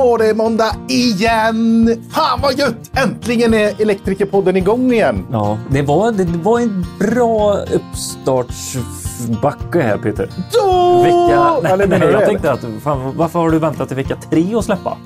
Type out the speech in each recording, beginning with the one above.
var det måndag igen! Fan vad gött! Äntligen är Elektrikerpodden igång igen. Ja, det var, det var en bra uppstartsbacke här Peter. Då! Vecka, nej, nej, jag tänkte att fan, varför har du väntat till vecka tre att släppa?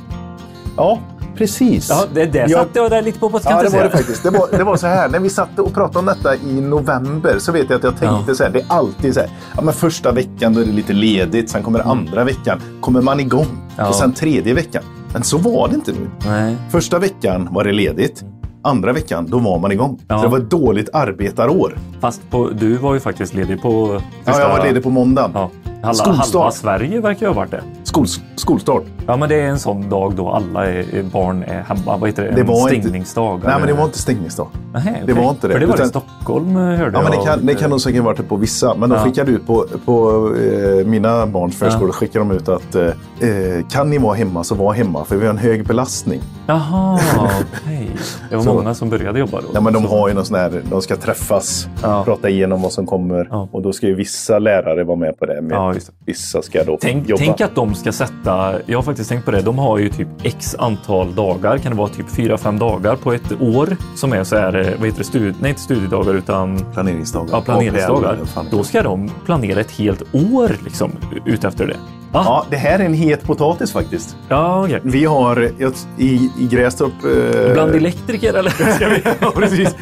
Ja, precis. Ja, det, det Jag- satte jag där lite på, ska Ja, det var det faktiskt. Det var, det var så här, när vi satt och pratade om detta i november så vet jag att jag tänkte Ja. så här, det är alltid så här, ja men första veckan då är det lite ledigt, sen kommer andra veckan, kommer man igång Mm. Ja. och sen tredje veckan. Men så var det inte nu. Nej. Första veckan var det ledigt, andra veckan då var man igång. Ja. Så det var ett dåligt arbetarår. Fast på, du var ju faktiskt ledig på... Ja, jag var ledig på måndagen. Ja, halva, Skolstart. halva Sverige verkar ju ha varit det. Skol, skolstart. Ja, men det är en sån dag då alla är, barn är hemma. Vad heter det? Det en var inte- stängningsdag? Nej, men det var inte stängningsdag. Nähä, det okej. var inte det, För det var det i utan- Stockholm hörde Ja, men det jag. kan, det kan nog säkert varit det på vissa. Men de Ja. skickade ut på, på eh, mina barns förskola skickade de ut att eh, eh, kan ni vara hemma så var hemma för vi har en hög belastning. Jaha, okej. Det var Så- många som började jobba då. Ja, men de Så- har ju någon sån här, de ska träffas, Ja. prata igenom vad som kommer Ja. och då ska ju vissa lärare vara med på det. Med, Ja, just. Vissa ska då Tänk, jobba. tänk att de ska sätta, jag har faktiskt tänkt på det, de har ju typ x antal dagar, kan det vara typ 4-5 dagar på ett år som är så här, eh, vad heter det, stud, nej inte studiedagar utan Planeringsdagar. ja, planeringsdagar. Då ska de planera ett helt år liksom ut efter det. Ah, Ja, det här är en het potatis faktiskt. ja okej. Vi har i, i Grästorp... eh, Bland elektriker eller? Ja, precis.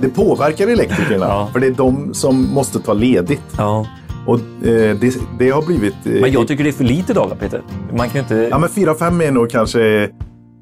Det påverkar elektrikerna. Ja. För det är de som måste ta ledigt. ja. Och eh, det, det har blivit... Eh, Men jag tycker det är för lite dagar Peter. Man kan inte... Ja, men fyra fem är nog kanske...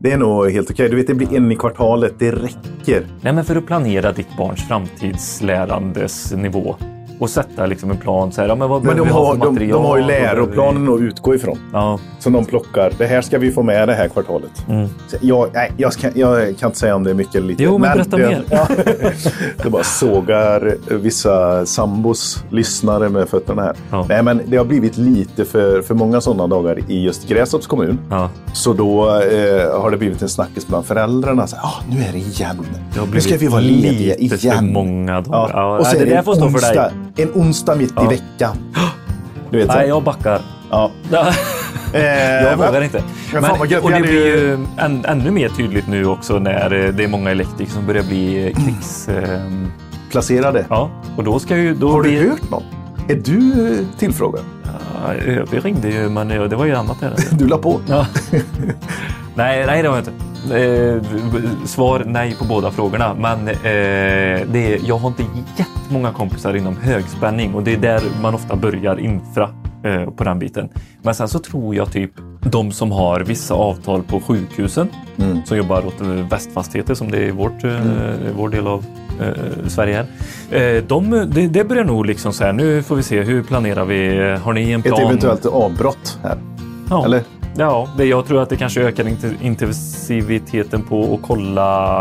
Det är nog helt okej. Du vet, det blir en i kvartalet. Det räcker. Nej, men för att planera ditt barns framtidslärandes nivå och sätta liksom en plan. Så här, ja, men vad Men de har, för de, material? de har ju läroplanen att utgå ifrån. Ja, Som de plockar. Det här ska vi få med det här kvartalet. Mm. Jag, nej, jag, ska, jag kan inte säga om det är mycket eller lite. Jo, men berätta det, mer. Ja, det bara sågar vissa sambos lyssnare med fötterna här. Ja. Nej, men det har blivit lite för, för många sådana dagar i just Grästorps kommun. ja. Så då eh, har det blivit en snackis bland föräldrarna. Så, ah, nu är det igen. Det Nu ska vi vara lediga lite för igen. många dagar. Ja, och så är det det där får stå för dig. En onsdag mitt Ja. i veckan. Du vet, så. Nej, jag backar. ja. Ja, Eh, jag men- vågar inte. Men gött, och det blir ju- än, ännu mer tydligt nu också när eh, det är många elektriker som börjar bli eh, krigs... ehm, Placerade. ja, och då ska ju... Då Har du blir, hört något? Är du eh, tillfrågad? Ja, ÖB ringde ju, men eh, det var ju annat där. Du la på? Ja. nej, nej, det var jag inte. Eh, svar nej på båda frågorna. Men eh, det är, jag har inte jättemånga kompisar inom högspänning och det är där man ofta börjar infra eh, på den biten. Men sen så tror jag typ de som har vissa avtal på sjukhusen Mm. som jobbar åt eh, Västfastigheter som det är vårt, eh, vår del av eh, Sverige är. Eh, de, det, det börjar nog liksom så här, nu får vi se, hur planerar vi? Har ni en Ett plan? eventuellt avbrott här. Ja. Eller? Ja, det, jag tror att det kanske ökar int- intensiviteten på att kolla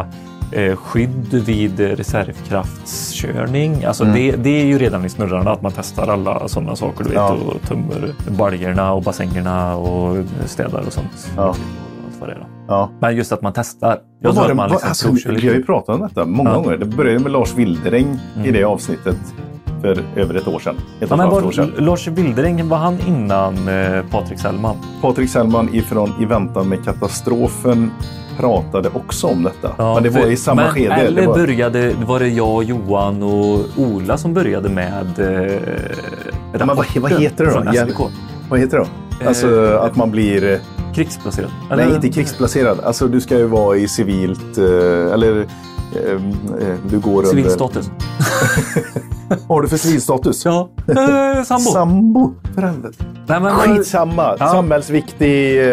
eh, skydd vid reservkraftskörning. Alltså Mm. det, det är ju redan i snurrarna att man testar alla sådana saker. Du vet, Ja. och tömmer baljorna och bassängerna och städar och sånt. Ja. Ja. Men just att man testar. Jag var det, man liksom alltså, vi har ju pratat om detta många Ja. gånger. Det började med Lars Wildereng i det avsnittet för över ett år sedan. Ett Ja, men halvt år sedan. var, Lars Wildereng, var han innan eh, Patrik Sellman? Patrik Sellman ifrån I väntan med katastrofen pratade också om detta. men det var för- i samma men, skede. Eller det var, började, var det jag, Johan och Ola som började med eh, men vad, vad rapporten heter det från då? SVK? Vad heter det då? Alltså Eh, att man blir... eh, Krigsplacerad? Nej, inte krigsplacerad. Alltså du ska ju vara i civilt... eh, Eller eh, eh, du går Civil under... status? Vad har du för civilstatus? Ja, eh, sambo. Sambo. För helvete. Nej, men, Skitsamma. Ja. Samhällsviktig eh,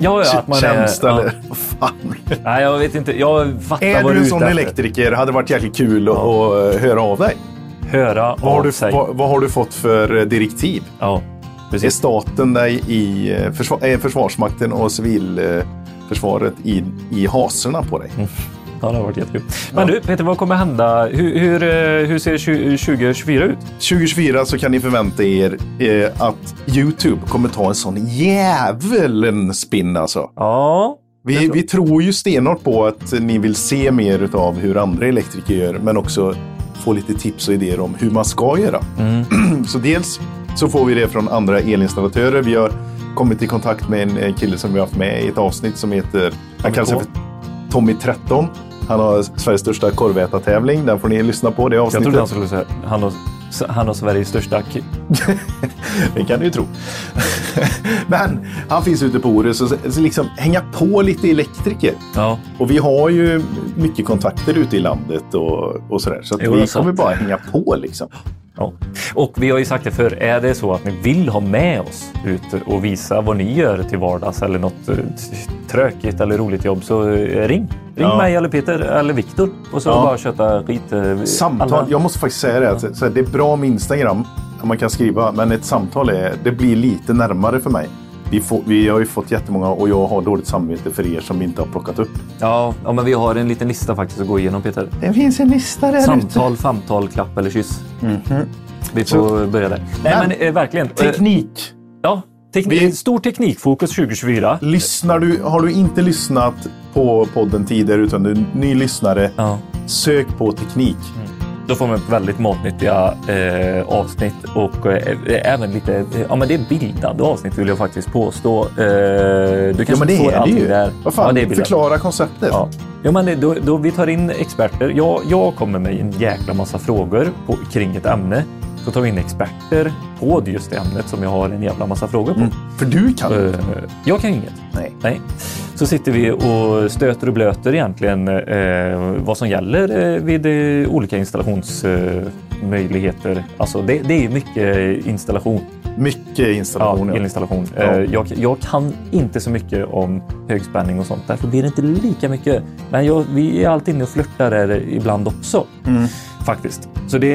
ja, att man är- tjänst ja. eller vad fan. Nej, jag vet inte. Jag fattar Är vad du du en är sån ute efter. elektriker hade varit jäkligt kul att att, eh, höra av dig. Höra Vad har, av du, sig. vad, vad har du fått för eh, direktiv? Ja, Är precis. staten dig i eh, försvar, är Försvarsmakten och civilförsvaret i, i haserna på dig? Ja, det har varit jättekul. Men du, Peter, vad kommer hända? Hur, hur, eh, hur ser 20- 2024 ut? 2024 så kan ni förvänta er eh, att YouTube kommer ta en sån jäveln spinn alltså. Ja, Vi, vi tror ju stenhårt på att ni vill se mer av hur andra elektriker gör, men också få lite tips och idéer om hur man ska göra. Mm. så dels så får vi det från andra elinstallatörer. Vi har kommit i kontakt med en kille som vi har haft med i ett avsnitt som heter... Han kallar sig för Tommy 13. Han har Sveriges största korvätartävling. Den får ni lyssna på. Det Jag avsnittet. trodde han skulle säga han har, han har Sveriges största... Det kan du ju tro. Men han finns ute på Orust så, så liksom hänga på lite elektriker. Ja, Och vi har ju mycket kontakter ute i landet och, och sådär. Så Jo, vi sant. kommer bara hänga på liksom. Ja. Och vi har ju sagt det förr, är det så att ni vill ha med oss ut och visa vad ni gör till vardags eller något eh, t- tråkigt eller roligt jobb så eh, ring. Ring Ja. mig eller Peter eller Viktor och så Ja. bara köta skit. eh, Samtal. alla- Jag måste faktiskt säga det. Att, det är bra med Instagram. Man kan skriva. Men ett samtal är, det blir lite närmare för mig. Vi, får, vi har ju fått jättemånga och jag har dåligt samvete för er som vi inte har plockat upp. Ja, ja, men vi har en liten lista faktiskt att gå igenom Peter. Det finns en lista där ute. Samtal, famtal, klapp eller kyss. Vi får börja där. Nej, Men- men, eh, verkligen. Eh, Teknik. Ja, teknik, Vi- stor teknikfokus 2024. Lyssnar du, har du inte lyssnat på podden tidigare utan du är ny lyssnare, Ja. sök på teknik. Då får man väldigt matnyttiga eh, avsnitt och eh, även lite, eh, ja men det är bildade avsnitt vill jag faktiskt påstå. Eh, du kanske Ja, men det är det ju. Där. Vad fan, ja, förklara konceptet. Ja. Ja, men då, då vi tar in experter. Jag, jag kommer med en jäkla massa frågor på, kring ett ämne. Så tar vi in experter på just det ämnet som jag har en jävla massa frågor på. Mm. För du kan inte. jag kan inget. Nej. Nej. Så sitter vi och stöter och blöter egentligen eh, vad som gäller eh, vid eh, olika installationsmöjligheter. Möjligheter. alltså det, det är mycket installation. Mycket installation. Ja, elinstallation. Ja. Jag, jag kan inte så mycket om högspänning och sånt. Därför blir det inte lika mycket. Men jag, vi är alltid inne och flörtar där ibland också. Mm. Faktiskt. Så det,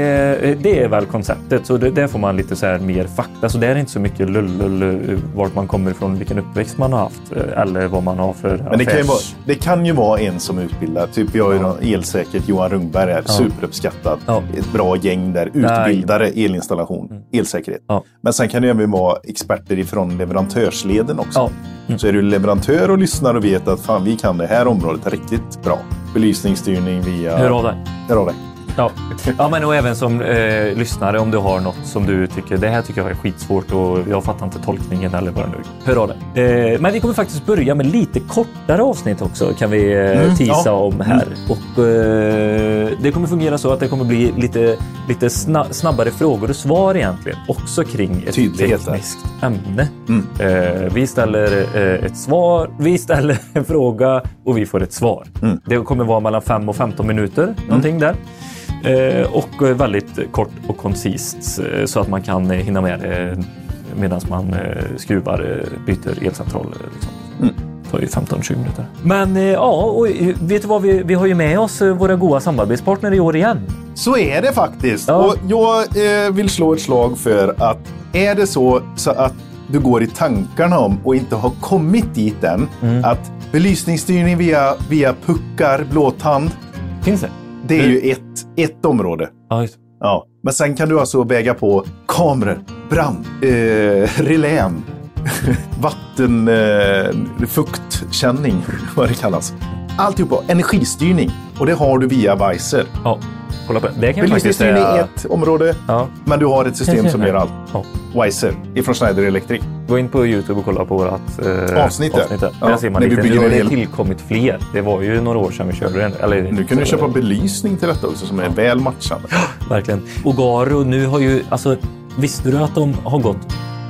det är väl konceptet. Så det, där får man lite så här mer fakta. Så det är inte så mycket lull vart man kommer ifrån, vilken uppväxt man har haft eh, eller vad man har för Men det kan, ju affärs- vara, det kan ju vara en som utbildar. Typ vi har ju ja. elsäkert Johan Rungberg är superuppskattad. Ja. Ett bra gäng där. Utbildare, elinstallation, elsäkerhet. Ja. Men sen kan det även vara experter ifrån leverantörsleden också. Ja. Mm. Så är du leverantör och lyssnar och vet att fan vi kan det här området riktigt bra. Belysningsstyrning via... Hör av dig. Hör av dig. Ja. ja, men och även som eh, lyssnare om du har något som du tycker det här tycker jag är skitsvårt och jag fattar inte tolkningen eller vad det nu Hör av dig. Eh, men vi kommer faktiskt börja med lite kortare avsnitt också kan vi eh, Mm, tisa ja. om här. Och eh, det kommer fungera så att det kommer bli lite, lite sna snabbare frågor och svar egentligen. Också kring ett Tydlighet tekniskt ämne. Mm. Eh, vi ställer eh, ett svar, vi ställer en fråga och vi får ett svar. Mm. Det kommer vara mellan 5 och 15 minuter, någonting där. Eh, och eh, väldigt kort och koncist eh, så att man kan hinna med det medan man skruvar, byter elcentral. Liksom. Mm. Det tar ju 15-20 minuter. Men ja, och vet du vad? Vi, vi har ju med oss våra goda samarbetspartner i år igen. Så är det faktiskt. Ja. Och jag vill slå ett slag för att är det så, så att du går i tankarna om och inte har kommit dit än, Mm. att belysningsstyrning via, via puckar, blåtand, Finns det? Det är ju ett, ett område. Ja, just. Ja. Men sen kan du alltså väga på kameror, brand, eh, relän, vatten, eh, fuktkänning, vad det kallas. Alltihopa, energistyrning. Och det har du via Weiser. ja. Kolla på det. Det kan faktiskt Belysningsstyrning är säga. ett område, Ja. men du har ett system som gör allt. Ja. Weiser ifrån Schneider Electric. Gå in på Youtube och kolla på vårt eh, Avsnitt där. Ja, där ser man lite. Nu har det tillkommit fler. Det var ju några år sedan vi körde den. Eller, Nu kan du köpa belysning till detta också som är väl matchande. Verkligen. Och Garo nu har ju, alltså visste du att de har gått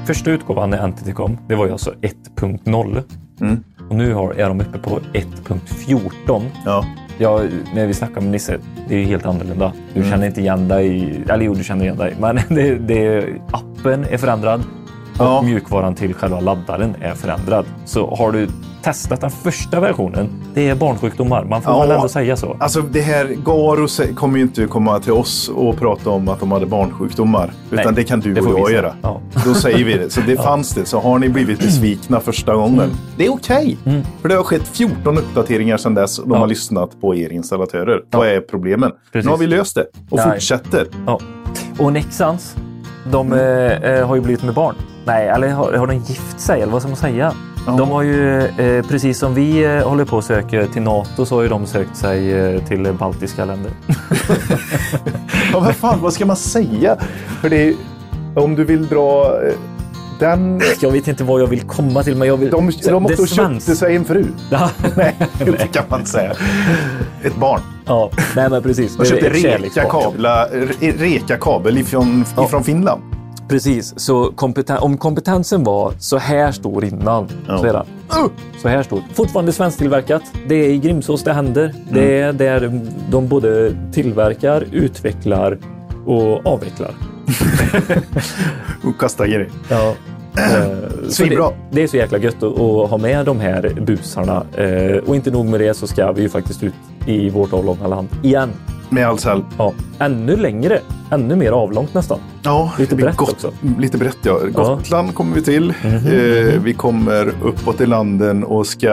Första utgåvan när kom, det var ju alltså 1.0. Mm. Och nu har, är de uppe på 1.14. Ja. Ja, när vi snackar med Nisse, det är ju helt annorlunda. Du Mm. känner inte igen dig. Eller jo, du känner igen dig. Men det, det, appen är förändrad. Och Ja. mjukvaran till själva laddaren är förändrad. Så har du testat den första versionen, det är barnsjukdomar. Man får Ja. väl ändå säga så. Alltså det här, Garo kommer ju inte komma till oss och prata om att de hade barnsjukdomar. Utan Nej, det kan du det och jag säga. göra. Ja. Då säger vi det. Så det fanns det. Så har ni blivit besvikna första gången. Mm. Det är okej. För det har skett 14 uppdateringar sedan dess och de Ja. har lyssnat på er installatörer. Vad är problemen? Precis. Nu har vi löst det och Nej. fortsätter. Ja. Och Nexans, de Mm. eh, har ju blivit med barn. Nej, eller har, har de gift sig? Eller vad ska man säga? Ja. De har ju, eh, precis som vi eh, håller på att söka till NATO, så har ju de sökt sig eh, till baltiska länder. Ja, vad fan, vad ska man säga? För det är, om du vill dra eh, Den, Jag vet inte vad jag vill komma till, men jag vill... de, de åkte och köpte sig en fru. Ja, Nej, det kan man inte säga. Ett barn. ja, nej men precis. De köpte reka, kabla, re- reka kabel ifrån, Ja. ifrån Finland. Precis, så kompeten- om kompetensen var så här stor innan, Ja. så är den. Så här stor. Fortfarande svensktillverkat. Det är i Grimsås det händer. Det är där de både tillverkar, utvecklar och avvecklar. Och kasta grejer. Ja. Eh, Svinbra. det, det är så jäkla gött att, att ha med de här busarna. Eh, och inte nog med det så ska vi ju faktiskt ut i vårt avlånga land igen. Med Ahlsell. Ja, ännu längre, ännu mer avlångt nästan. Ja, Lite brett också. Lite brett, ja. Gotland kommer vi till. Mhm, eh, vi kommer uppåt i landen och ska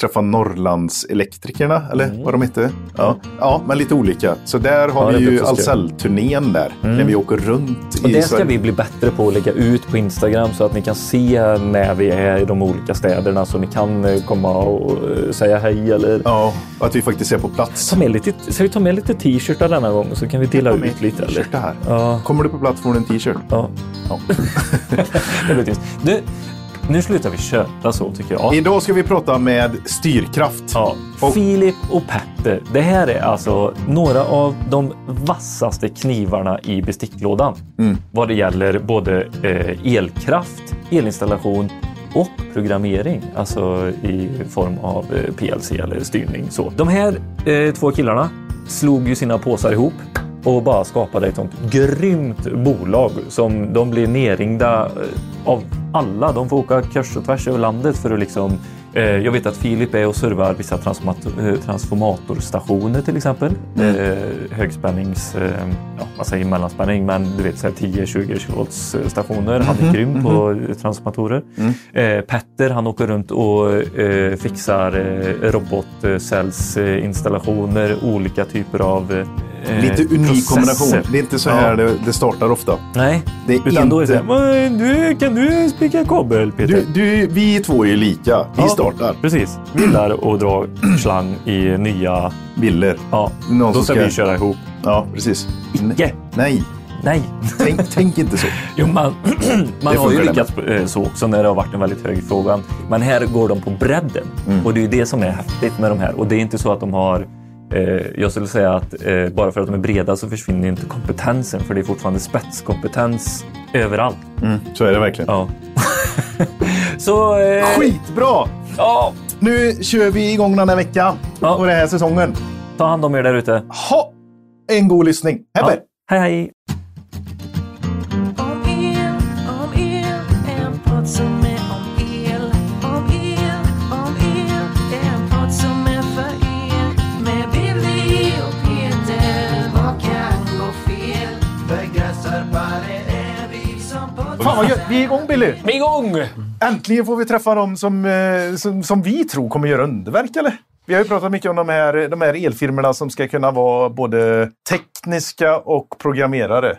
träffa Norrlandselektrikerna, eller vad de hette. Ja. ja, men lite olika. Så där har Mm. Ja, vi ju. Ahlsell-turnén där. När vi åker runt Och i det ska Sverige. vi bli bättre på att lägga ut på Instagram så att ni kan se när vi är i de olika städerna så ni kan eh, komma och eh, säga hej eller Ja, och att vi faktiskt är på plats. ta med lite, ska vi ta med lite t-shirtar denna gång så kan vi dela ut lite. Eller? t-shirt här. Ja. Kommer du på plats får du en t-shirt. Ja. Ja. det blir tyst. Du, nu slutar vi köta så tycker jag. Idag ska vi prata med styrkraft. Ja. Och- Filip och Petter. Det här är alltså några av de vassaste knivarna i besticklådan. Mm. Vad det gäller både eh, elkraft, elinstallation och programmering. Alltså i form av eh, PLC eller styrning. Så. De här eh, två killarna slog ju sina påsar ihop och bara skapade ett sånt grymt bolag som de blir nerringda eh, av alla. De får åka kors och tvärs över landet för att liksom eh, jag vet att Filip är och servar vissa eh, transformatorstationer till exempel. Eh, högspännings, ja, man säger mellanspänning, men du vet så här 10-20 kilovolts stationer. Han är grym på eh, transformatorer. Eh, Petter han åker runt och fixar robotcellsinstallationer, olika typer av eh, Lite unik processer. kombination. Det är inte så Ja. här det, det startar ofta. Nej, Det är utan då är det inte- så här, "Men du, kan du spika kabel Peter? Du, du, vi två är lika. Vi Ja. startar. Precis. Vi gillar att dra slang i nya... Viller. Ja, Någon då ska vi köra ihop. Ja, precis. Icke. Nej, Nej. tänk, tänk inte så. Jo, man, man har ju lyckats eh, så också när det har varit en väldigt hög fråga. Men här går de på bredden. Mm. Och det är ju det som är häftigt med de här. Och det är inte så att de har jag skulle säga att eh, bara för att de är breda så försvinner inte kompetensen. För det är fortfarande spetskompetens överallt. Mm, så är det verkligen. Ja. så... Eh, Skitbra! Ja, Nu kör vi igång den här veckan Ja. och den här säsongen. ta hand om er där ute. Ha! En god lyssning. Hej ja. Hej, hej! Fan vad gött. Vi är igång Billy. Vi är igång! Äntligen får vi träffa dem som, eh, som, som vi tror kommer göra underverk eller? Vi har ju pratat mycket om de här, de här elfirmorna som ska kunna vara både tekniska och programmerare.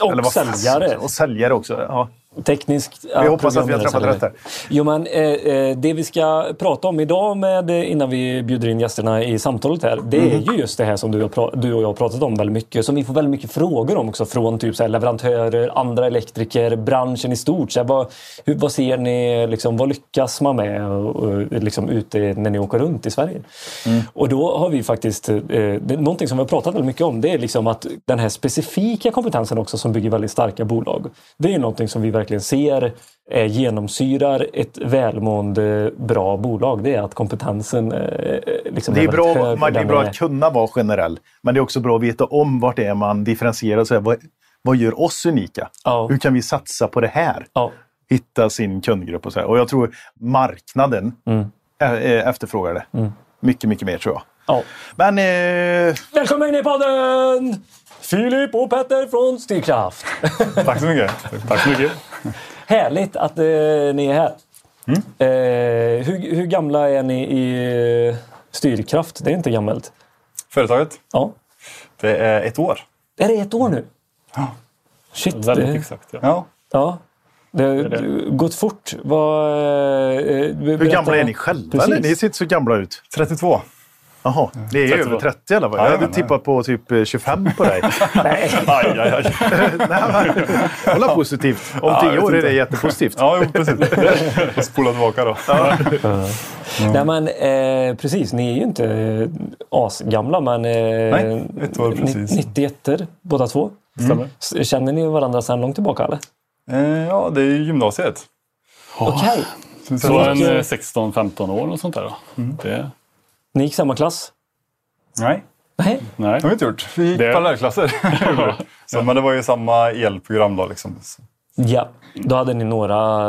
Och säljare. Och säljare också. Ja. Tekniskt. Vi hoppas att vi har träffat rätt här. Jo, men eh, eh, det vi ska prata om idag med, eh, innan vi bjuder in gästerna i samtalet här. Det Mhm. är ju just det här som du, pra- du och jag har pratat om väldigt mycket. Som vi får väldigt mycket frågor om också från typ så här, leverantörer, andra elektriker, branschen i stort. Så här, vad, hur, vad ser ni, liksom, vad lyckas man med och, och, liksom, ute när ni åker runt i Sverige? Mm. Och då har vi faktiskt, eh, det, någonting som vi har pratat väldigt mycket om, det är liksom att den här specifika kompetensen också som bygger väldigt starka bolag. Det är någonting som vi verkligen ser eh, genomsyrar ett välmående bra bolag. Det är att kompetensen eh, liksom Det är, väldigt bra, hög man, det är bra att kunna vara generell. Men det är också bra att veta om vart det är man differentierar. Så här, vad, vad gör oss unika? Ja. Hur kan vi satsa på det här? Ja, Hitta sin kundgrupp och så här. Och jag tror marknaden Mm. efterfrågar det. Mycket, mycket mer tror jag. ja. Men eh, Välkommen in i podden! Filip och Petter från Styrkraft. Tack så mycket. Tack så mycket. Härligt att eh, ni är här. Mm. Eh, hur, hur gamla är ni i eh, Styrkraft? Det är inte gammalt. Företaget, Ja. det är ett år. Är det ett år nu? Shit. Väldigt det, exakt. Ja. Ja. Ja. Det har gått fort. Vad, eh, hur gamla är ni själva? Ni ser inte så gamla ut. 32. Jaha, det är 30 över år. 30 eller vad? Jag Ja, hade tippat på typ eh, 25 på dig. Nej, Aj, aj, aj. nej Hålla positivt. Om Ja, 10 jag vet år är det jättepositivt. Ja, jo, precis. Och spola tillbaka då. Nej, men eh, precis. Ni är ju inte eh, asgamla, men eh, Nej, ett år precis. 91 båda två. Stämmer. S- Känner ni varandra sedan långt tillbaka? Eller? Eh, ja, det är ju gymnasiet. Okej. Så, Så en Vilken- eh, 16-15 år och sånt där då. Det, Ni gick samma klass? Nej, Nej. nej. det har vi inte gjort. Vi gick Det- parallellklasser. så, men det var ju samma elprogram då. Liksom. Ja, då hade ni några,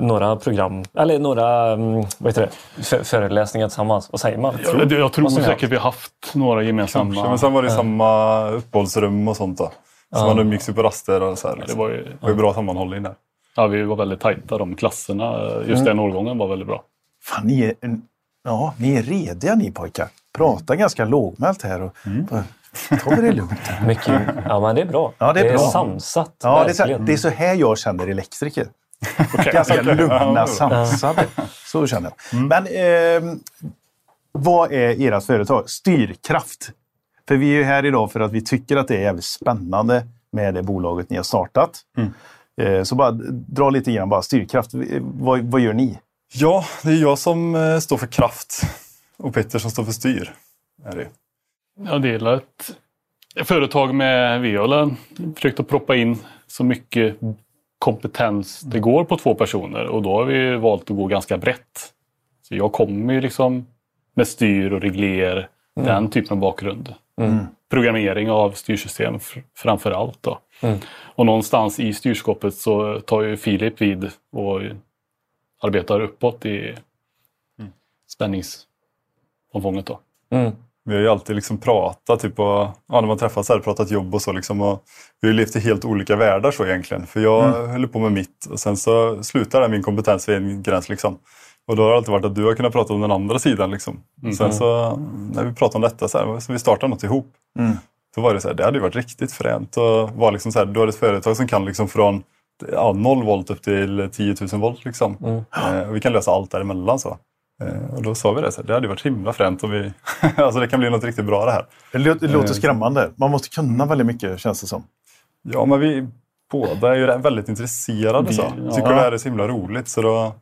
några program, eller några mm, vad heter det, föreläsningar tillsammans. Vad säger man? Jag, jag tror ni ha. säkert vi har haft några gemensamma. kanske. Men sen var det samma uppehållsrum och sånt då. Så man umgicks ju på raster och så här. det Liksom. var ju, Det var ju bra sammanhållning där. ja, vi var väldigt tajta. De klasserna, just den årgången var väldigt bra. Fan, ni är, en- ja, ni är rediga ni pojkar. Pratar ganska lågmält här. Och, bara, Ta det lugnt. Mycket, ja, men det är bra. Ja, det är bra. samsat. Ja, det, är så, det är så här jag känner elektriker. Ganska lugna, sansade. Så känner jag. Men eh, vad är ert företag? Styrkraft. För vi är ju här idag för att vi tycker att det är jävligt spännande med det bolaget ni har startat. Eh, så bara dra lite grann bara styrkraft. Vad, vad gör ni? Ja, det är jag som eh, står för kraft och Petter som står för styr. Är det. Jag delar ett företag med vi har försökt att proppa in så mycket kompetens det går på två personer och då har vi valt att gå ganska brett. Så jag kommer ju liksom med styr och regler, den typen av bakgrund. Programmering av styrsystem fr- framför allt. Då. Och någonstans i styrskåpet så tar ju Filip vid och arbetar uppåt i spänningsomfånget. Då. Mm. Vi har ju alltid liksom pratat, typ, och, ja, när man träffas här, pratat jobb och så. Liksom, och vi har levt i helt olika världar så egentligen. För jag höll på med mitt och sen så slutade min kompetens vid en gräns. Liksom. Och då har det alltid varit att du har kunnat prata om den andra sidan. Liksom. Sen så när vi pratade om detta, så, här, så vi startade något ihop. Då var det så här, det hade ju varit riktigt fränt att vara liksom så här, du har ett företag som kan liksom från ja, 0 volt upp till 10 000 volt. Liksom. Eh, och vi kan lösa allt däremellan. Så. Eh, och då sa vi det, så här, det hade varit himla fränt om vi... alltså det kan bli något riktigt bra det här. Det lå- det låter skrämmande. Man måste kunna väldigt mycket känns det som. Ja, men vi båda är ju väldigt intresserade. Vi- så. ja. Tycker det här är så himla roligt. Så då,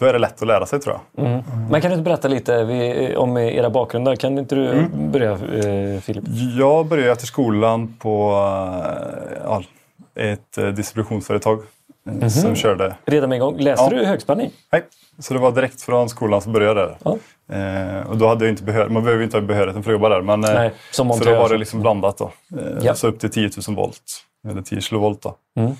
då är det lätt att lära sig tror jag. Men kan du inte berätta lite vi, om era bakgrunder? Kan inte du Mm. börja, eh, Filip? Jag började efter skolan på eh, ja, ett eh, distributionsföretag eh, som körde Redan med igång. Läste Ja. du högspänning? Nej, så det var direkt från skolan som började där. Ja. Eh, och då hade jag inte behör- man behöver inte ha behörigheten för att jobba där. Men, Nej, så då var det liksom blandat då. Eh, Ja. Så upp till 10 000 volt. Eller 10 kilovolt då. Mm.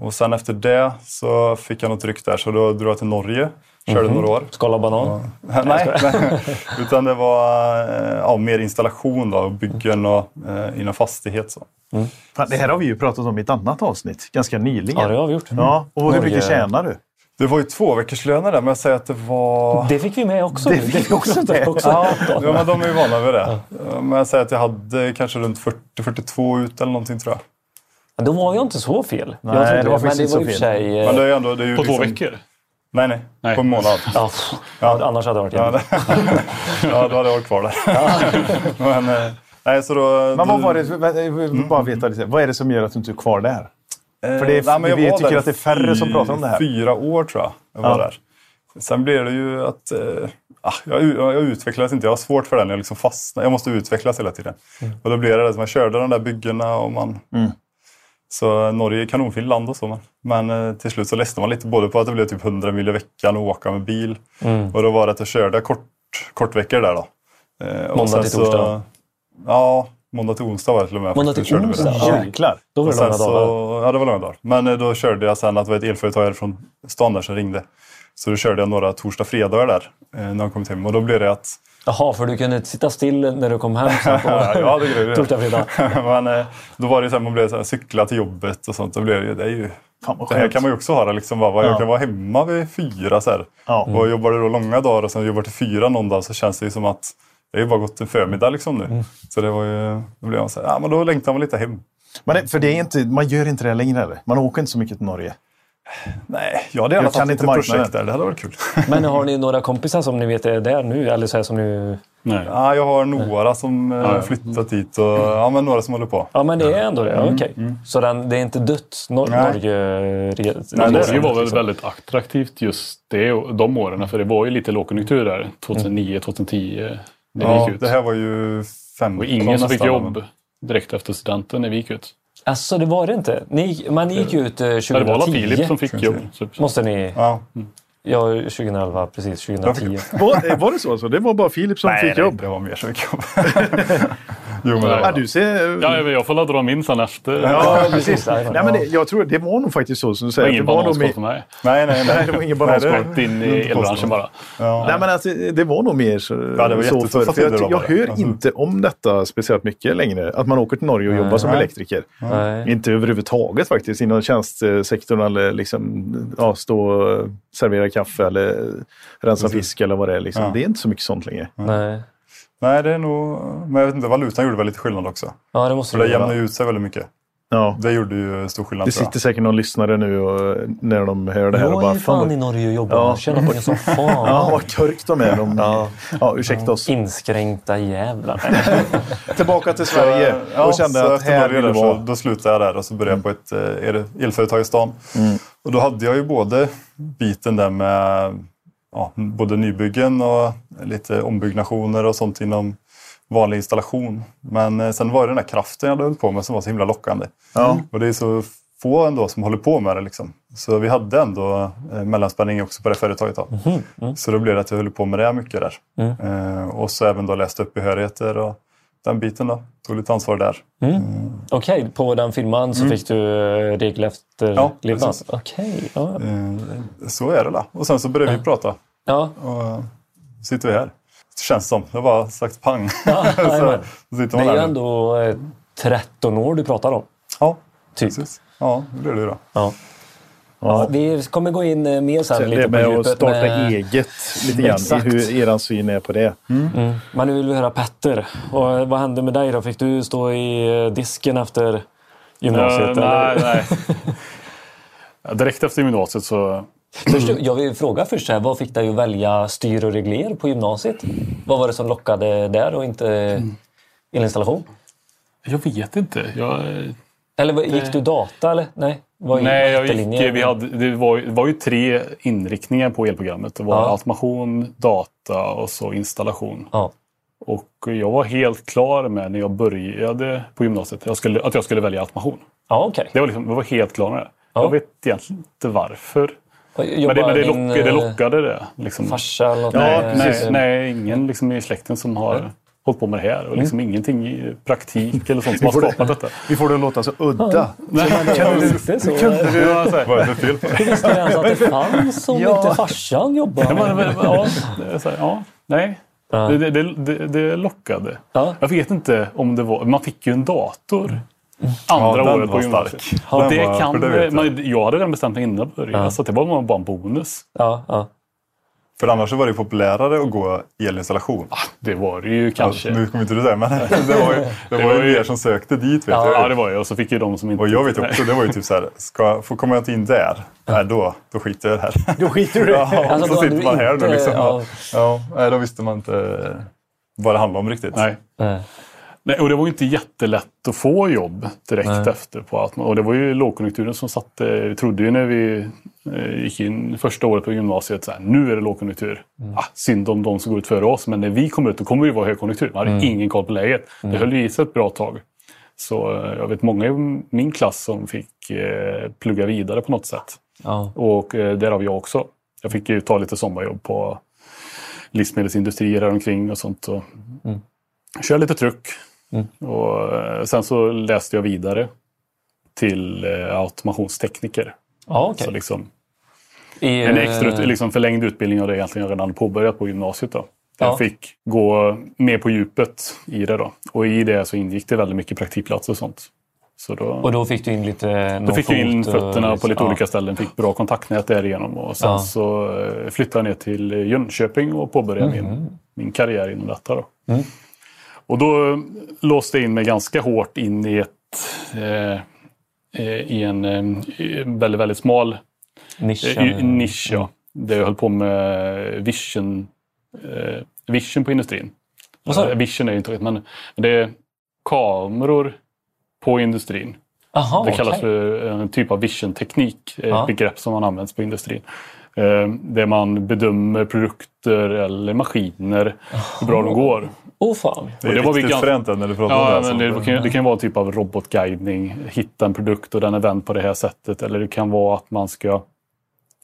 Och sen efter det så fick jag något ryck där så då drog jag till Norge. Körde några år. Skala banan? nej, nej. utan det var eh, ja, mer installation då, och byggen och eh, inom fastighet. Så. Fan, det här har vi ju pratat om i ett annat avsnitt ganska nyligen. Ja, det har vi gjort. Ja, och hur Norge. mycket tjänar du? Det var ju två veckors löner där, men jag säger att det var... Det fick vi med också. Det fick vi också med. också. Ja, ja, men de är ju vana vid det. Men jag säger att jag hade kanske runt 40-42 ut eller någonting tror jag. Men Då var jag inte så fel. Nej, det var men faktiskt det var inte så fel. sig... eh, Men det är ändå, det är ju På två liksom- veckor? Nej, nej, Nej. På en månad. ja, Ja. Annars hade jag varit Ja, hemma. det, ja, då hade jag varit kvar där. men, eh, nej, så då, Men vad var det, jag vill bara veta lite, vad är det som gör att du inte är kvar där? Eh, För det är- nej, vi tycker att det är färre som pratar om det här. Fyra år tror jag jag var Ja. där. Sen blev det ju att ah, jag, jag utvecklades inte. Jag har svårt för den. Jag liksom fastnar. Jag måste utvecklas hela tiden. Och då blev det att man körde de där byggena och man... Mm. Så Norge är kanonfint land och så. Men, men eh, till slut så ledsnade man lite både på att det blev typ 100 mil i veckan och åka med bil. Mm. Och då var det att jag körde kort, kortveckor där då. Eh, och Måndag till så- torsdag? Ja, måndag till onsdag var det till och med. Måndag faktiskt. till det. onsdag? Ja. Jäklar! Då var det långa så, dagar. ja, det var långa dagar. Men eh, då körde jag sen att det var ett elföretag här från stan där som ringde. Så då körde jag några torsdag fredagar där eh, när jag kom hem. Och då blev det att... Jaha, för du kunde inte sitta still när du kom hem sen på ja, det grejer torsdag, fredag. Men eh, då var det så här, man blev så här, cykla till jobbet och sånt. Då blev det, det är ju... Det här kan man ju också ha. Liksom, bara, Ja. Jag kan vara hemma vid fyra så här. Ja. Och jobbar du då långa dagar och sen jobbar till fyra någon dag så känns det ju som att det är ju bara gått en förmiddag liksom nu. Mm. Så det var ju, då blev man så här, ja men då längtar man lite hem. Men det, för det är inte, man gör inte det längre eller? Man åker inte så mycket till Norge. Nej, jag hade gärna tagit marknaden. projekt där. Det hade varit kul. Men har ni några kompisar som ni vet är där nu? Eller så här som ni Nej. Ja, jag har några som eh, Ja, ja. flyttat dit och ja, men några som håller på. Ja, men det är ändå det. Okej. Så den, det är inte dött, Nor- Nej. Norge? Re, Men det är Norge var väl liksom. väldigt attraktivt just det, de åren. För det var ju lite lågkonjunktur där. 2009, 2010. Det Ja, gick ut. det här var ju 15 Och ingen som fick jobb direkt efter studenten när vi gick ut. Alltså, det var det inte? Ni, ni gick ju ut eh, Ja, det var alla 2010. Filip som fick jobb. Så- Måste ni... Ja. Ja, 2011, precis. 2010. Var, var det så? alltså? Det var bara Filip som Nej, fick nej, jobb? det var mer som fick jobb. jo, men Nej. Ja, du ser... Ja, jag får la dra min sen efter. Ja, precis. Nej, Nej, men det, jag tror det var nog faktiskt så som du säger. ingen Det var bananskal mer, för mig. Nej, nej, nej. Nej, det var ingen Nej, Rakt in i elbranschen bara. Ja. Nej, men alltså, det var nog mer så, Ja, det var så jättetuffa för, för jag, jag hör Alltså. inte om detta speciellt mycket längre. Att man åker till Norge och jobbar som Nej. elektriker. Nej. Inte överhuvudtaget faktiskt inom tjänstesektorn eller liksom, ja, stå och servera kaffe eller rensa fisk eller vad det är. Liksom. Ja. Det är inte så mycket sånt längre. Nej. Nej, det är nog... Men jag vet inte, valutan gjorde väl lite skillnad också. Ja, det måste För det det jämnade ut sig väldigt mycket. Ja. Det gjorde ju stor skillnad. Det jag. sitter säkert någon lyssnare nu och, när de hör det här och Jag bara... är ju fan vad- i Norge och jobbar. Ja. Jag tjänar pengar som fan. Ja, vad körk de är. De, ja. Ja. ursäkta oss. Inskränkta jävlar. Tillbaka till Sverige Ja, och kände så att efter här Norge vill där, du så, vara. då slutade jag där och så började jag på ett eh, el- elföretag i stan. Och då hade jag ju både biten där med ja, både nybyggen och lite ombyggnationer och sånt inom vanlig installation. Men eh, sen var det den där kraften jag hade hållit på med som var så himla lockande. Ja. Och det är så få ändå som håller på med det. Liksom. Så vi hade ändå eh, mellanspänning också på det företaget. Då. Så då blev det att jag höll på med det mycket där. Eh, och så även då läste upp behörigheter och den biten. Då. Tog lite ansvar där. Okej, på den filmen så fick du eh, regel efter Ja, levnad? Okej. ja. Eh, så är det då. Och sen så började vi prata Ja. och eh, sitter vi här. Det känns som. Det bara sagt pang. Ja, så, sitter Det man är ju ändå eh, 13 år du pratar om. Ja, Typ. precis. Ja, det blir det då. Ja. Ja, vi kommer gå in eh, mer sen lite det på med att djupet. starta med- eget lite grann. Exakt. I hur er syn är på det. Men nu vill vi höra Petter. Och eh, vad hände med dig då? Fick du stå i eh, disken efter gymnasiet? Eller? nej, nej. Direkt efter gymnasiet så... Först, jag vill fråga först, här, vad fick dig att välja styr och regler på gymnasiet? Vad var det som lockade där och inte elinstallation? Jag vet inte. Jag, Eller gick du data eller? Nej, nej, jag gick, vi hade, det, var, det var ju tre inriktningar på elprogrammet. Det var Ja. automation, data och så installation. Ja. Och jag var helt klar med när jag började på gymnasiet jag skulle, att jag skulle välja automation. Ja, okej. Det var, liksom, jag var helt klar med det. Ja. Jag vet egentligen inte varför. Men det, Jobbar men det, lock, det eh, lockade det. Liksom. Farsa eller något? Ja. Nej, nej, ingen liksom i släkten som har hållit på med det här. Och liksom ingenting i praktik eller sånt som har får det- skapat detta. Vi får det att låta så udda. Kan du inte så? Kunde du... Ja. Vad är det för fel på det? Hur visste du ens att det fanns om Ja. inte farsan jobbade? Ja, men, men, ja, det så här, ja, nej. Ja. Det, det, det, det, det lockade. Ja. Jag vet inte om det var... Man fick ju en dator andra Ja, året på var gymnasiet. stark. Den det var- kan, det man, jag hade redan bestämt mig innan jag började. Ja. Så det var bara en bonus. Ja, ja. För annars så var det ju populärare att gå elinstallation. Det var det ju kanske. Ja, nu kommer inte du säga, men det var ju, det var ju mer som sökte dit. Vet Ja, jag. Ja, det var ju. Och så fick ju de som inte... Och jag vet också, det var ju typ så här, ska, får komma jag inte in där, nej, då, då skiter jag i det här. Då skiter du i det. Ja, Alltså, så sitter man här inte- nu liksom. ja. Ja. Nej, då visste man inte vad det handlade om riktigt. Nej. Nej. Nej, och det var ju inte jättelätt att få jobb direkt Nej. efter. På att, och det var ju lågkonjunkturen som satte... Vi trodde ju när vi eh, gick in första året på gymnasiet så här, nu är det lågkonjunktur. Ah, synd om de som går ut före oss, men när vi kommer ut då kommer det vara högkonjunktur. Man hade ingen koll på läget. Det höll ju i sig ett bra tag. Så eh, jag vet många i min klass som fick eh, plugga vidare på något sätt. Ja. Och eh, där har jag också. Jag fick ju ta lite sommarjobb på livsmedelsindustrier här omkring och sånt. Och Köra lite truck. Och eh, sen så läste jag vidare till eh, automationstekniker. Ja, okej. Så liksom, I, en eh, extra liksom förlängd utbildning av det egentligen redan påbörjat på gymnasiet. Då. Ja. Jag fick gå mer på djupet i det. Då. Och i det så ingick det väldigt mycket praktikplatser och sånt. Så då, Och då fick du in lite... då fick jag in och- fötterna på lite ja. olika ställen, fick bra kontaktnät därigenom. Och sen Ja. så eh, flyttade jag ner till Jönköping och påbörjade min, min karriär inom detta. Då. Mm. Och då låste jag in mig ganska hårt in i ett eh, eh, i en eh, väldigt, väldigt smal Nisch. eh, nisch. Ja, där jag höll på med vision, eh, vision på industrin. Eh, Vision är ju inte rätt, men det är kameror på industrin. Aha, Det kallas okej. för en typ av vision-teknik, ett Ja. begrepp som man används på industrin. Eh, Där man bedömer produkter eller maskiner, hur bra de går. Åh fan. Det är det var vi riktigt ganska- fränt när du pratar om det. Ja, Alltså. men det, kan, det kan vara en typ av robotguidning. Hitta en produkt och den är vänd på det här sättet. Eller det kan vara att man ska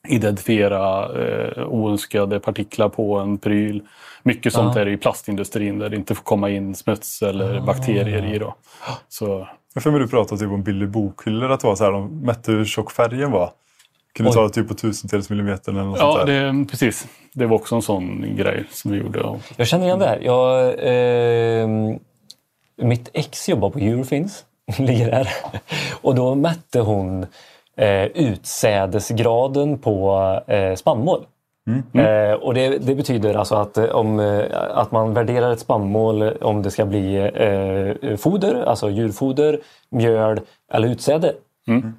identifiera eh, oönskade partiklar på en pryl. Mycket sånt är det i plastindustrin där det inte får komma in smuts eller bakterier i. Då. Så, Jag för mig du pratade typ om billig bokhyllor, att det var så här, de mätte hur tjock färgen var. Kunde Oj. ta det typ på tusentels millimeter eller något sånt ja, där. det, precis. Det var också en sån grej som vi gjorde. Och, Jag känner igen det här. Jag, ehm, mitt ex jobbar på Eurofins. Ligger där. Och då mätte hon eh, utsädesgraden på eh, spannmål. Eh, och det, det betyder alltså att, eh, om, eh, att man värderar ett spannmål eh, om det ska bli eh, foder, alltså djurfoder, mjöl eller utsäde.